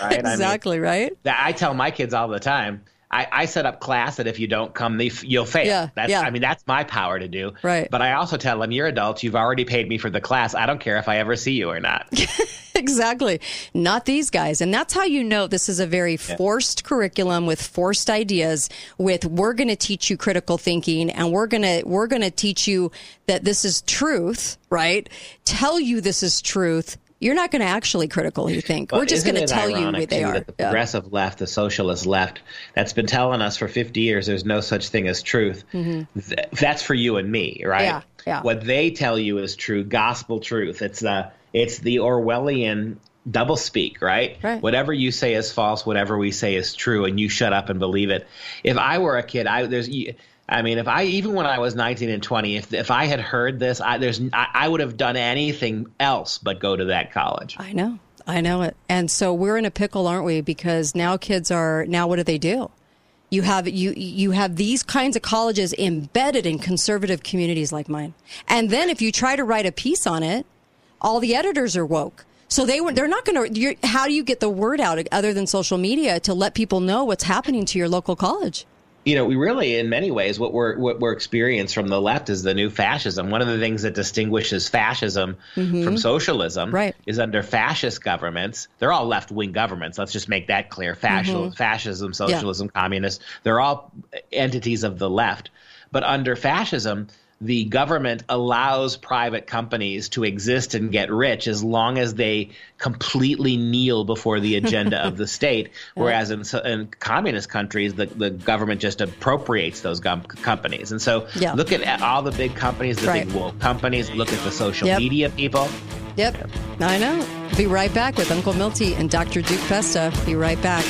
Right? exactly, right? I tell my kids all the time. I, I set up class that if you don't come, you'll fail. Yeah, that's, yeah. I mean, that's my power to do. Right. But I also tell them, you're adults. You've already paid me for the class. I don't care if I ever see you or not. exactly. Not these guys. And that's how you know this is a very forced curriculum with forced ideas with we're going to teach you critical thinking and we're going to we're going to teach you that this is truth, right? Tell you this is truth. You're not going to actually critically think. Well, we're just going to tell you what they are. The Yeah. progressive left, the socialist left, that's been telling us for 50 years there's no such thing as truth. Mhm. Th- that's for you and me, right? Yeah, yeah. What they tell you is true, gospel truth. It's the it's the Orwellian doublespeak, right? Right. Whatever you say is false, whatever we say is true, and you shut up and believe it. If I were a kid, I there's. I mean, if I even when I was 19 and 20, if if I had heard this, I there's I, I would have done anything else but go to that college. I know. I know it. And so we're in a pickle, aren't we? Because now kids are now what do they do? You have you you have these kinds of colleges embedded in conservative communities like mine. And then if you try to write a piece on it, all the editors are woke. So they they're not going to how do you get the word out other than social media to let people know what's happening to your local college? You know, we really, in many ways, what we're what we're experiencing from the left is the new fascism. One of the things that distinguishes fascism Mhm. from socialism Right. is under fascist governments. They're all left wing governments. Let's just make that clear. Fascism, Mhm. fascism, socialism, communist. They're all entities of the left. But under fascism, the government allows private companies to exist and get rich as long as they completely kneel before the agenda of the state. Whereas in, in communist countries, the, the government just appropriates those gum- companies. And so Yeah. look at all the big companies, the Right. big woke companies, look at the social Yep. media people. Yep. I know. Be right back with Uncle Milty and Dr. Duke Pesta. Be right back.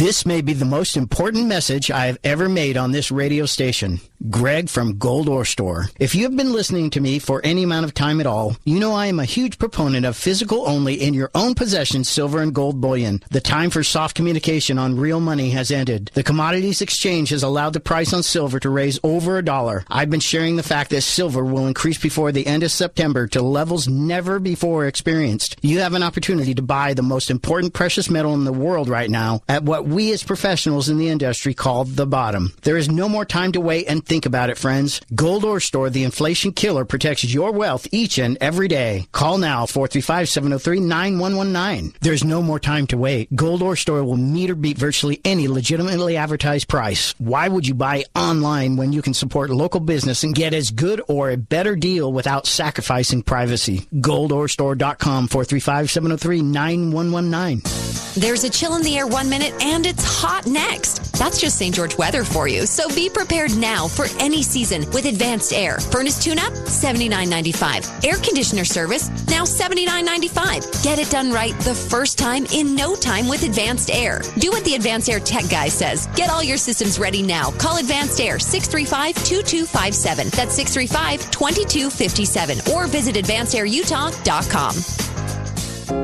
This may be the most important message I have ever made on this radio station. Greg from Gold Ore Store. If you have been listening to me for any amount of time at all, you know I am a huge proponent of physical only in your own possession silver and gold bullion. The time for soft communication on real money has ended. The commodities exchange has allowed the price on silver to raise over a dollar. I've been sharing the fact that silver will increase before the end of September to levels never before experienced. You have an opportunity to buy the most important precious metal in the world right now at what we as professionals in the industry call the bottom. There is no more time to wait and Think about it, friends. Gold Ore Store, the inflation killer, protects your wealth each and every day. Call now, 435-703-9119. There's no more time to wait. Gold Ore Store will meet or beat virtually any legitimately advertised price. Why would you buy online when you can support local business and get as good or a better deal without sacrificing privacy? GoldOreStore.com, 435-703-9119. There's a chill in the air one minute and it's hot next. That's just St. George weather for you. So be prepared now for any season with advanced air. Furnace tune up, $79.95. Air conditioner service, now $79.95. Get it done right the first time in no time with advanced air. Do what the advanced air tech guy says. Get all your systems ready now. Call advanced air 635 2257. That's 635 2257. Or visit advancedairutah.com.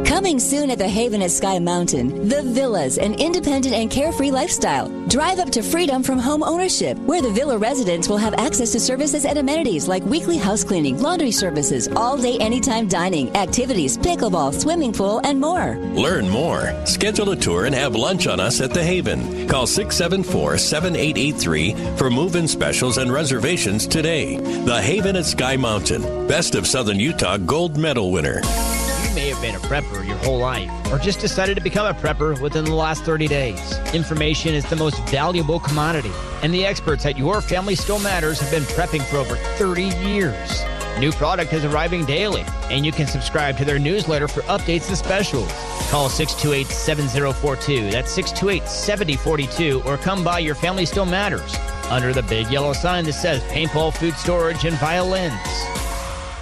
Coming soon at the Haven at Sky Mountain, the Villas, an independent and carefree lifestyle. Drive up to freedom from home ownership, where the villa residents will have access to services and amenities like weekly house cleaning, laundry services, all day anytime dining, activities, pickleball, swimming pool, and more. Learn more. Schedule a tour and have lunch on us at the Haven. Call 674 7883 for move in specials and reservations today. The Haven at Sky Mountain, Best of Southern Utah Gold Medal winner been a prepper your whole life, or just decided to become a prepper within the last 30 days. Information is the most valuable commodity, and the experts at Your Family Still Matters have been prepping for over 30 years. New product is arriving daily, and you can subscribe to their newsletter for updates and specials. Call 628 7042, that's 628 7042, or come by Your Family Still Matters under the big yellow sign that says paintball food storage and violins.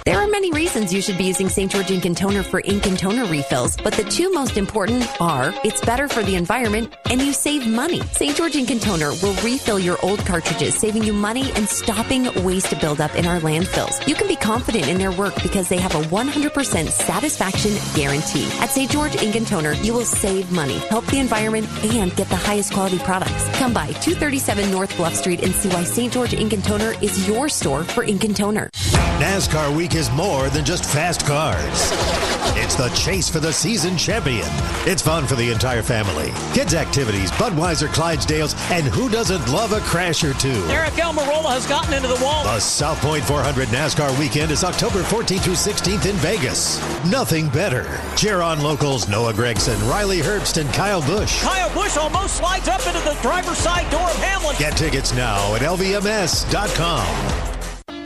There are many reasons you should be using St. George Ink and Toner for ink and toner refills, but the two most important are it's better for the environment and you save money. St. George Ink and Toner will refill your old cartridges, saving you money and stopping waste buildup in our landfills. You can be confident in their work because they have a 100% satisfaction guarantee. At St. George Ink and Toner, you will save money, help the environment, and get the highest quality products. Come by 237 North Bluff Street and see why St. George Ink and Toner is your store for ink and toner. NASCAR Week is more than just fast cars. It's the chase for the season champion. It's fun for the entire family. Kids' activities, Budweiser, Clydesdales, and who doesn't love a crash or two? Aric Almirola has gotten into the wall. The South Point 400 NASCAR weekend is October 14th through 16th in Vegas. Nothing better. Cheer on locals Noah Gragson, Riley Herbst, and Kyle Busch. Kyle Busch almost slides up into the driver's side door of Hamlin. Get tickets now at lvms.com.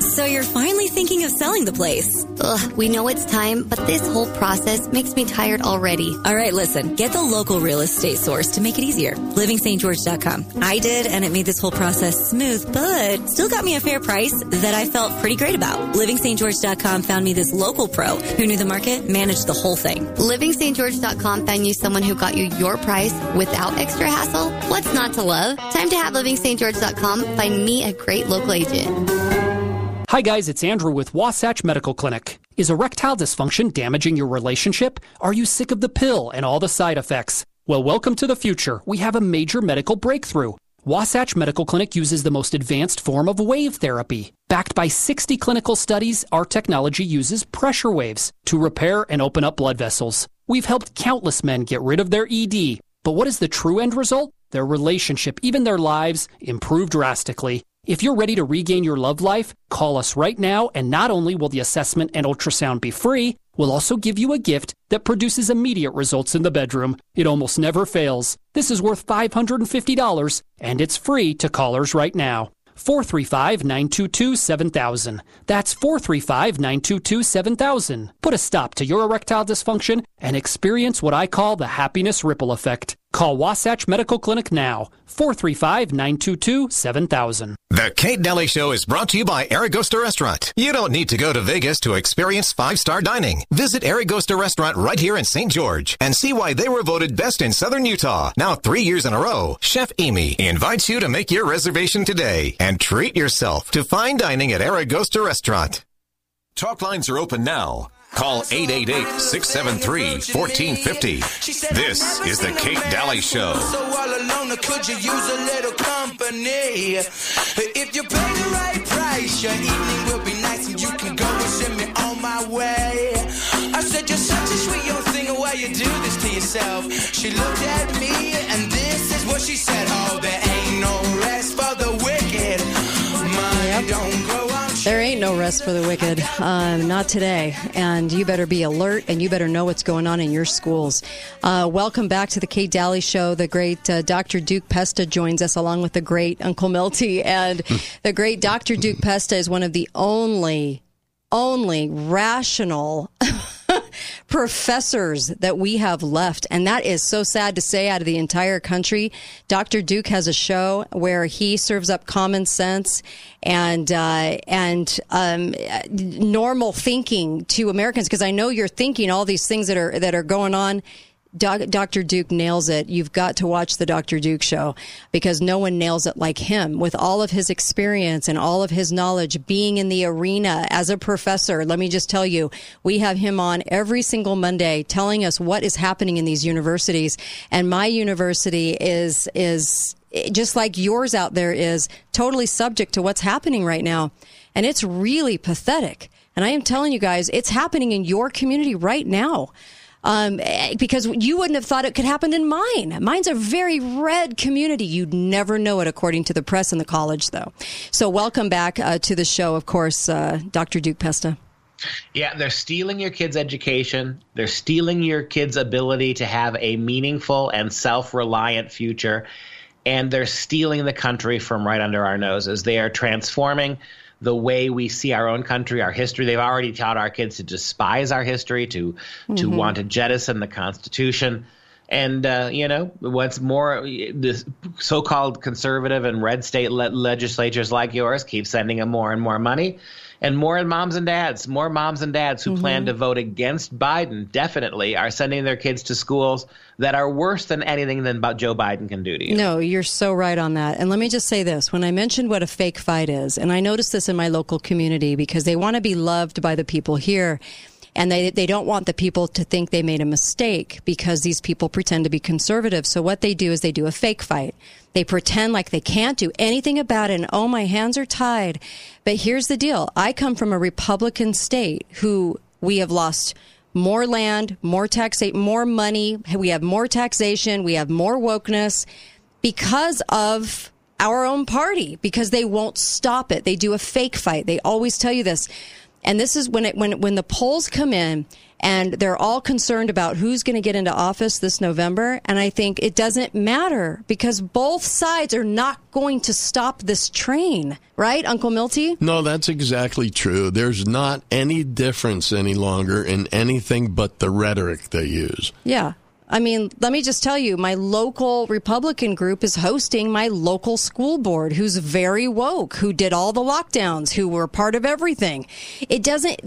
So you're finally thinking of selling the place. Ugh, we know it's time, but this whole process makes me tired already. All right, listen, get the local real estate source to make it easier. LivingStGeorge.com. I did, and it made this whole process smooth, but still got me a fair price that I felt pretty great about. LivingStGeorge.com found me this local pro who knew the market, managed the whole thing. LivingStGeorge.com found you someone who got you your price without extra hassle. What's not to love? Time to have LivingStGeorge.com find me a great local agent. Hi, guys, it's Andrew with Wasatch Medical Clinic. Is erectile dysfunction damaging your relationship? Are you sick of the pill and all the side effects? Well, welcome to the future. We have a major medical breakthrough. Wasatch Medical Clinic uses the most advanced form of wave therapy. Backed by 60 clinical studies, our technology uses pressure waves to repair and open up blood vessels. We've helped countless men get rid of their ED. But what is the true end result? Their relationship, even their lives, improve drastically. If you're ready to regain your love life, call us right now, and not only will the assessment and ultrasound be free, we'll also give you a gift that produces immediate results in the bedroom. It almost never fails. This is worth $550, and it's free to callers right now. 435 922 7000. That's 435 922 7000. Put a stop to your erectile dysfunction and experience what I call the happiness ripple effect. Call Wasatch Medical Clinic now, 435 922 7000. The Kate Dalley Show is brought to you by Aragosta Restaurant. You don't need to go to Vegas to experience five-star dining. Visit Aragosta Restaurant right here in St. George and see why they were voted best in Southern Utah. Now three years in a row, Chef Amy invites you to make your reservation today and treat yourself to fine dining at Aragosta Restaurant. Talk lines are open now. Call 888-673-1450. This is the Kate Dalley Show. So all alone, could you use a little company? If you pay the right price, your evening will be nice and you can go and send me on my way. I said, You're such a sweet young thing, why you do this to yourself? She looked at me and this is what she said. Oh, there ain't no rest for the wicked. Don't no rest for the wicked, um, not today. And you better be alert and you better know what's going on in your schools. Uh, welcome back to the Kate Dalley Show. The great uh, Dr. Duke Pesta joins us along with the great Uncle Milty. And the great Dr. Duke Pesta is one of the only, only rational professors that we have left. And that is so sad to say out of the entire country. Dr. Duke has a show where he serves up common sense and, uh, and, um, normal thinking to Americans. Cause I know you're thinking all these things that are, that are going on. Doc, Dr. Duke nails it. You've got to watch the Dr. Duke show because no one nails it like him with all of his experience and all of his knowledge being in the arena as a professor. Let me just tell you, we have him on every single Monday telling us what is happening in these universities. And my university is, is just like yours out there is totally subject to what's happening right now. And it's really pathetic. And I am telling you guys, it's happening in your community right now um, because you wouldn't have thought it could happen in mine. Mine's a very red community. You'd never know it, according to the press and the college, though. So, welcome back uh, to the show, of course, uh, Dr. Duke Pesta. Yeah, they're stealing your kids' education. They're stealing your kids' ability to have a meaningful and self reliant future. And they're stealing the country from right under our noses. They are transforming the way we see our own country, our history. They've already taught our kids to despise our history, to mm-hmm. to want to jettison the Constitution. And uh, you know what's more, the so-called conservative and red state le- legislatures like yours keep sending them more and more money and more moms and dads, more moms and dads who mm-hmm. plan to vote against Biden definitely are sending their kids to schools that are worse than anything than Joe Biden can do to you. No, you're so right on that. And let me just say this. When I mentioned what a fake fight is, and I noticed this in my local community because they want to be loved by the people here and they, they don't want the people to think they made a mistake because these people pretend to be conservative. So what they do is they do a fake fight. They pretend like they can't do anything about it and oh, my hands are tied. But here's the deal. I come from a Republican state who we have lost more land, more tax, more money. We have more taxation. We have more wokeness because of our own party, because they won't stop it. They do a fake fight. They always tell you this. And this is when it, when, when the polls come in and they're all concerned about who's going to get into office this November. And I think it doesn't matter because both sides are not going to stop this train, right, Uncle Milty? No, that's exactly true. There's not any difference any longer in anything but the rhetoric they use. Yeah. I mean, let me just tell you, my local Republican group is hosting my local school board, who's very woke, who did all the lockdowns, who were part of everything. It doesn't.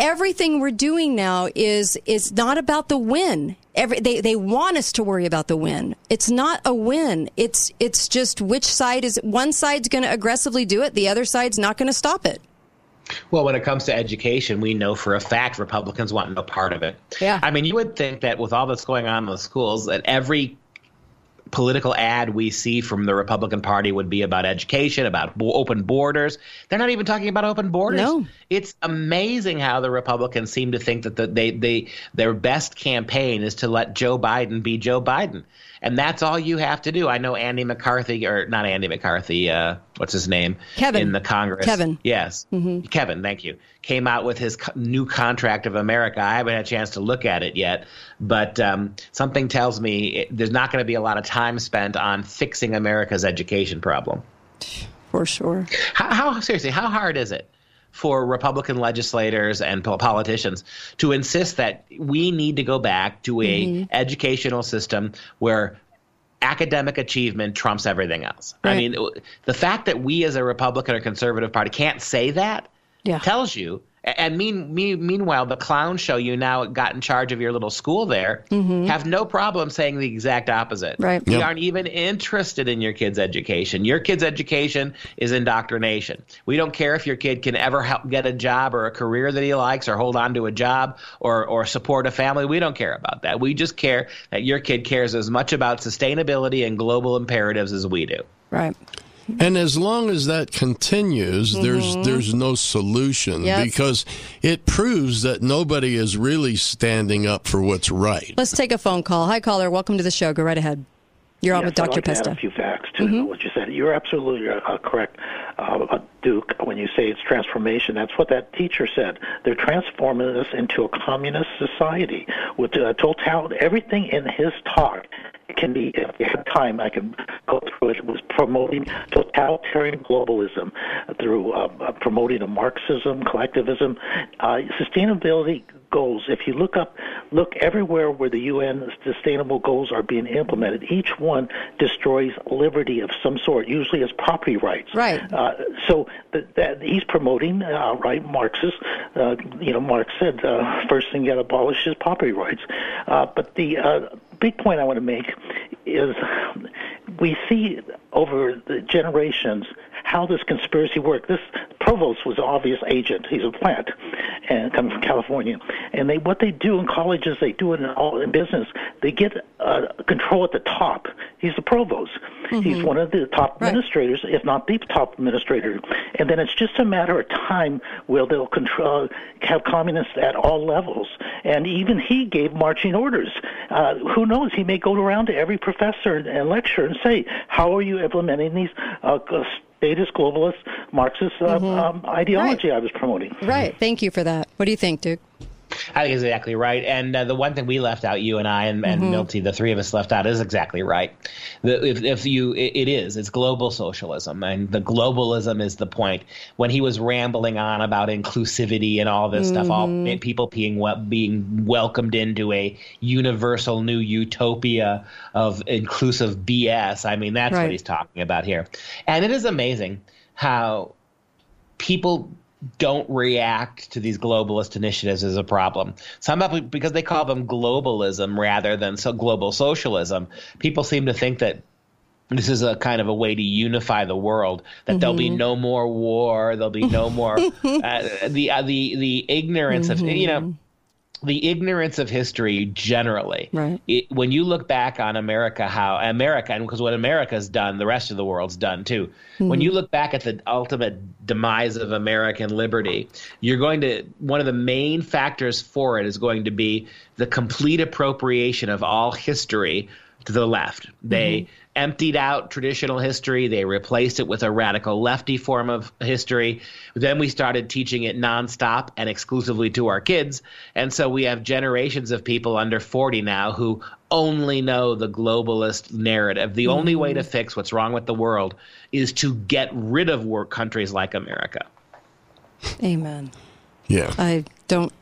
everything we're doing now is is not about the win. Every, they they want us to worry about the win. It's not a win. It's it's just which side is one side's going to aggressively do it, the other side's not going to stop it. Well, when it comes to education, we know for a fact Republicans want no part of it. Yeah. I mean, you would think that with all that's going on in the schools, that every political ad we see from the Republican Party would be about education, about open borders. They're not even talking about open borders. No. It's amazing how the Republicans seem to think that the, they they their best campaign is to let Joe Biden be Joe Biden and that's all you have to do. I know Andy McCarthy, or not Andy McCarthy, uh, what's his name? Kevin. In the Congress. Kevin. Yes. Mm-hmm. Kevin, thank you. Came out with his co- new contract of America. I haven't had a chance to look at it yet, but um, something tells me it, there's not going to be a lot of time spent on fixing America's education problem. For sure. How, how seriously, how hard is it? For Republican legislators and politicians to insist that we need to go back to a mm-hmm. educational system where academic achievement trumps everything else. I mean, the fact that we as a Republican or conservative party can't say that Yeah. tells you. And mean, mean, meanwhile, the clown show you now got in charge of your little school there Mhm. have no problem saying the exact opposite. Right. We Yep. aren't even interested in your kid's education. Your kid's education is indoctrination. We don't care if your kid can ever help get a job or a career that he likes or hold on to a job or, or support a family. We don't care about that. We just care that your kid cares as much about sustainability and global imperatives as we do. Right. And as long as that continues, there's Mhm. there's no solution Yep. because it proves that nobody is really standing up for what's right. Let's take a phone call. Hi, caller. Welcome to the show. Go right ahead. You're on Yes, with I'd Dr. like to add Pesta. a few facts to what you said. You're absolutely uh, correct, uh, Duke, when you say it's transformation. That's what that teacher said. They're transforming us into a communist society with uh, total. Everything in his talk can be, if you have time, I can go through it. Was promoting totalitarian globalism through uh, uh, promoting a Marxism, collectivism, uh, sustainability goals. If you look up, look everywhere where the UN sustainable goals are being implemented, each one destroys liberty of some sort, usually as property rights. Right. Uh, so that, that he's promoting uh, right Marxist. Uh, you know, Marx said uh, first thing you got to abolish is property rights. Uh, but the uh, big point I want to make is we see over the generations how this conspiracy worked. This provost was an obvious agent. He's a plant and coming from California. And they what they do in colleges, they do it in all in business. They get uh, control at the top. He's the provost. He's one of the top administrators, if not the top administrator. And then it's just a matter of time where they'll control have communists at all levels. And even he gave marching orders. Uh, who knows? He may go around to every professor and, and lecture and say, "How are you implementing these?" Uh, statist, globalist, Marxist uh, um, ideology I was promoting. Right. Thank you for that. What do you think, Duke? I think exactly right. And uh, the one thing we left out, you and I and, and Mhm. Milty, the three of us left out, is exactly right. The, if, if you, it, it is, it's global socialism, and the globalism is the point. When he was rambling on about inclusivity and all this stuff, all Mhm. people being being welcomed into a universal new utopia of inclusive BS. I mean, that's Right. what he's talking about here. And it is amazing how people don't react to these globalist initiatives as a problem. Some because they call them globalism rather than so global socialism, people seem to think that this is a kind of a way to unify the world. That there'll be Mhm. no more war. There'll be no more uh, the uh, the the ignorance of you know the ignorance of history generally. Right. It, when you look back on America, how America, and because what America's done, the rest of the world's done too. When Mhm. you look back at the ultimate demise of American liberty, you're going to, one of the main factors for it is going to be the complete appropriation of all history to the left. They emptied out traditional history. They replaced it with a radical lefty form of history. Then we started teaching it nonstop and exclusively to our kids. And so we have generations of people under 40 now who only know the globalist narrative. The only way to fix what's wrong with the world is to get rid of work countries like America. Amen. Yeah. I don't.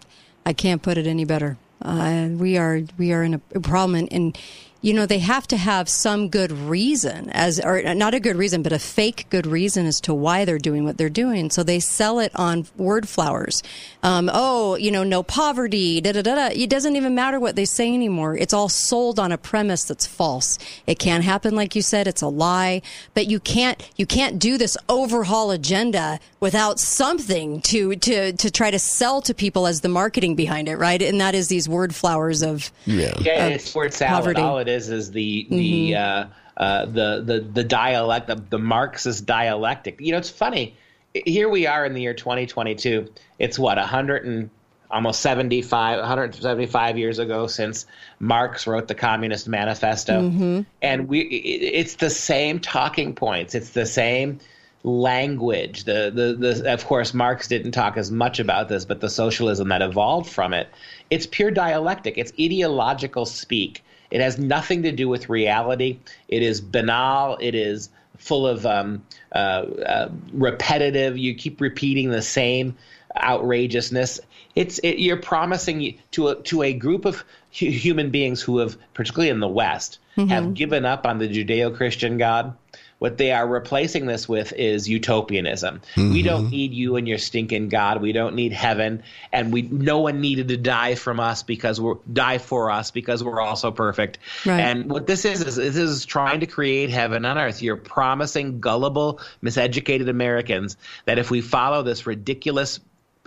I can't put it any better. Uh, we are we are in a problem, and, and you know they have to have some good reason, as or not a good reason, but a fake good reason as to why they're doing what they're doing. So they sell it on word flowers. Um, oh, you know, no poverty. Da da da da. It doesn't even matter what they say anymore. It's all sold on a premise that's false. It can't happen, like you said. It's a lie. But you can't you can't do this overhaul agenda without something to to to try to sell to people as the marketing behind it, right? And that is these word flowers of Yeah. Yeah, of it's word salad. poverty. It is is the the uh, uh, the the the dialect, the, the Marxist dialectic. You know, it's funny. Here we are in the year 2022. It's what 100 and almost 75 175 years ago since Marx wrote the Communist Manifesto, Mhm. and we it- it's the same talking points. It's the same language. The, the the of course Marx didn't talk as much about this, but the socialism that evolved from it, it's pure dialectic. It's ideological speak. It has nothing to do with reality. It is banal. It is full of um, uh, uh, repetitive. You keep repeating the same outrageousness. It's it, you're promising to a, to a group of hu- human beings who have, particularly in the West, Mm-hmm. have given up on the Judeo-Christian God. What they are replacing this with is utopianism. We don't need you and your stinking God. We don't need heaven, and we no one needed to die from us because we're die for us because we're also perfect. Right. And what this is is this is trying to create heaven on earth. You're promising gullible, miseducated Americans that if we follow this ridiculous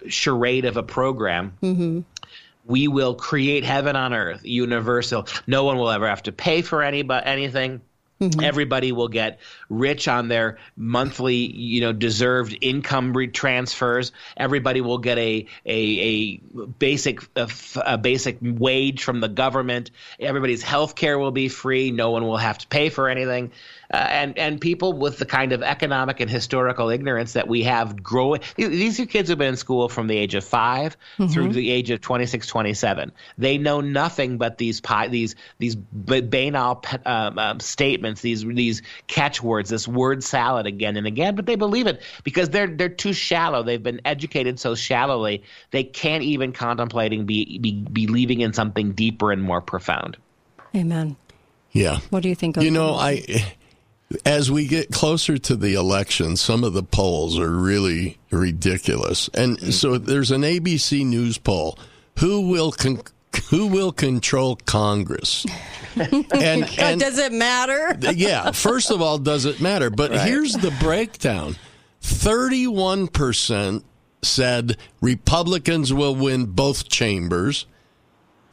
charade of a program, Mm-hmm. we will create heaven on earth, universal. No one will ever have to pay for any but anything. Everybody will get rich on their monthly, you know, deserved income re- transfers. Everybody will get a a, a basic a, a basic wage from the government. Everybody's health care will be free. No one will have to pay for anything. Uh, and and people with the kind of economic and historical ignorance that we have growing. These are kids who've been in school from the age of 5 through the age of 26, 27. They know nothing but these pi- these these b- banal um, um, statements, these these catchwords, this word salad again and again. But they believe it because they're they're too shallow. They've been educated so shallowly they can't even contemplating be, be believing in something deeper and more profound. Amen. Yeah. What do you think? You know, Othman? I as we get closer to the election, some of the polls are really ridiculous. And mm-hmm. so there's an ABC News poll: Who will con- who will control Congress? and, oh, and does it matter? yeah, first of all, does it matter? But here's the breakdown 31% said Republicans will win both chambers.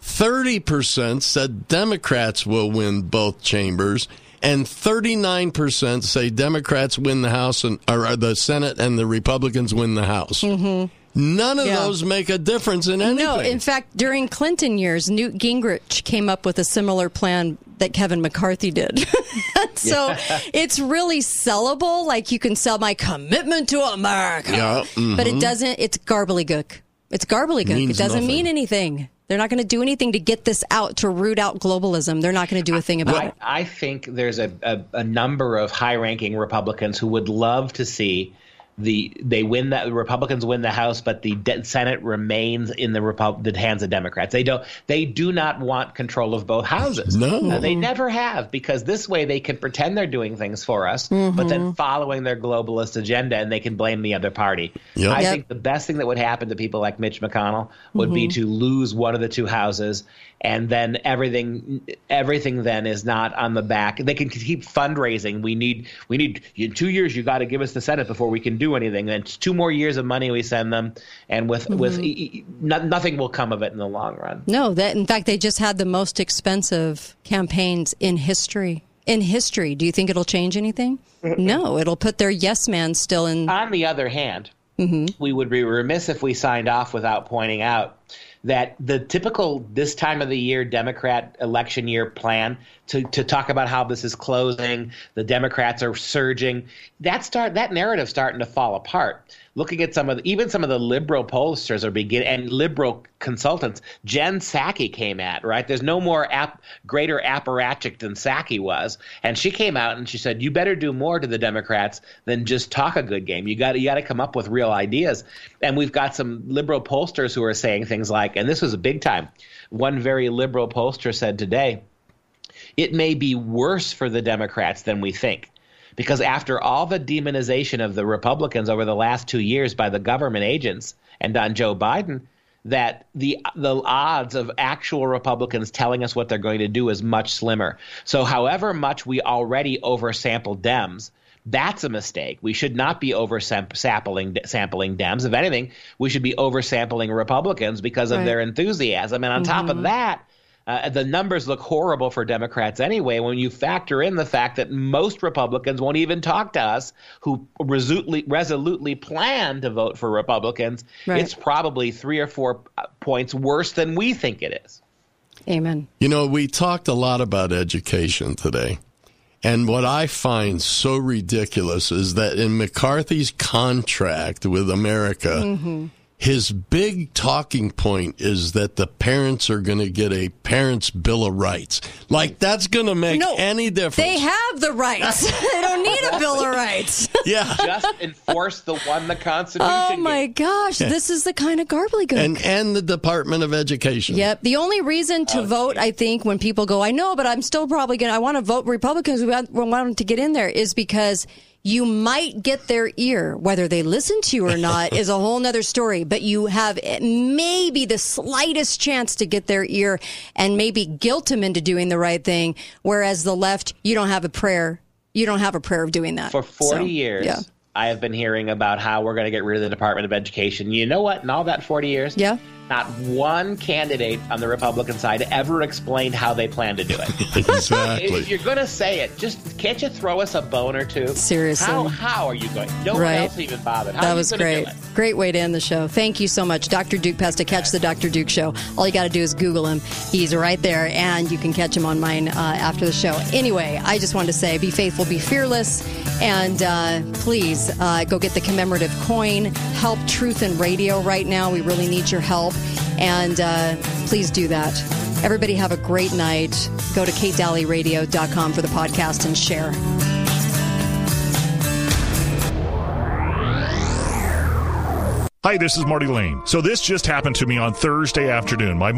30% said Democrats will win both chambers. And 39% say Democrats win the House and or the Senate and the Republicans win the House. Mm-hmm. None of Yeah. those make a difference in anything. No, in fact, during Clinton years, Newt Gingrich came up with a similar plan that Kevin McCarthy did. so it's really sellable. Like you can sell my commitment to America. Yeah, But it mhm. doesn't, it's garblegook. It's garblegook. Means it doesn't nothing. mean anything. They're not going to do anything to get this out, to root out globalism. They're not going to do a thing about I, it. I think there's a, a, a number of high-ranking Republicans who would love to see the they win that the Republicans win the House, but the de- Senate remains in the Repub- the hands of Democrats. They don't they do not want control of both houses. No. Uh, they never have because this way they can pretend they're doing things for us, but Mm-hmm. then following their globalist agenda, and they can blame the other party. Yep. I Yep. think the best thing that would happen to people like Mitch McConnell would be Mm-hmm. to lose one of the two houses, and then everything everything then is not on the back. They can keep fundraising. We need we need in two years. You got to give us the Senate before we can do anything. Then it's two more years of money we send them, and with Mm-hmm. with no, nothing will come of it in the long run. No, that in fact they just had the most expensive campaigns in history. In history, do you think it'll change anything? No, it'll put their yes man still in. On the other hand, Mm-hmm. we would be remiss if we signed off without pointing out that the typical this time of the year Democrat election year plan to, to talk about how this is closing, the Democrats are surging, that start that narrative starting to fall apart. Looking at some of the, even some of the liberal pollsters are beginning and liberal consultants. Jen Psaki came at right. There's no more greater apparatchik than Psaki was, and she came out and she said, "You better do more to the Democrats than just talk a good game. You got you got to come up with real ideas." And we've got some liberal pollsters who are saying things like, and this was a big time. One very liberal pollster said today, "It may be worse for the Democrats than we think." Because after all the demonization of the Republicans over the last two years by the government agents and on Joe Biden, that the the odds of actual Republicans telling us what they're going to do is much slimmer. So, however much we already oversample Dems, that's a mistake. We should not be oversampling sampling Dems. If anything, we should be oversampling Republicans because of Right. their enthusiasm. And on top of mm-hmm. that, uh, the numbers look horrible for Democrats anyway when you factor in the fact that most Republicans won't even talk to us who resolutely, resolutely plan to vote for Republicans. Right. It's probably three or four points worse than we think it is. Amen. You know, we talked a lot about education today. And what I find so ridiculous is that in McCarthy's contract with America, his big talking point is that the parents are going to get a parents' bill of rights. Like that's going to make No, any difference. They have the rights. they don't need a bill of rights. yeah. Just enforce the one the Constitution. Oh my gave. gosh, Yeah. this is the kind of gobbledygook. and and the Department of Education. Yep. The only reason to oh, vote, I think, when people go, I know, but I'm still probably going to, I want to vote Republicans. We want, we want them to get in there is because you might get their ear. Whether they listen to you or not is a whole nother story, but you have maybe the slightest chance to get their ear and maybe guilt them into doing the right thing. Whereas the left, you don't have a prayer. You don't have a prayer of doing that. For 40 So, years, Yeah. I have been hearing about how we're going to get rid of the Department of Education. You know what? In all that 40 years, Yeah. Not one candidate on the Republican side ever explained how they plan to do it. exactly. if you're going to say it, just can't you throw us a bone or two? Seriously. How, how are you going? No Right. one else even bothered. How that was great. Great way to end the show. Thank you so much. Dr. Duke Pesta catch the Dr. Duke show. All you got to do is Google him. He's right there, and you can catch him on mine uh, after the show. Anyway, I just wanted to say be faithful, be fearless, and uh, please uh, go get the commemorative coin. Help Truth in Radio right now. We really need your help, and uh, please do that. Everybody have a great night. Go to katedalleyradio.com for the podcast and share. Hi, this is Marty Lane. So this just happened to me on Thursday afternoon. My mom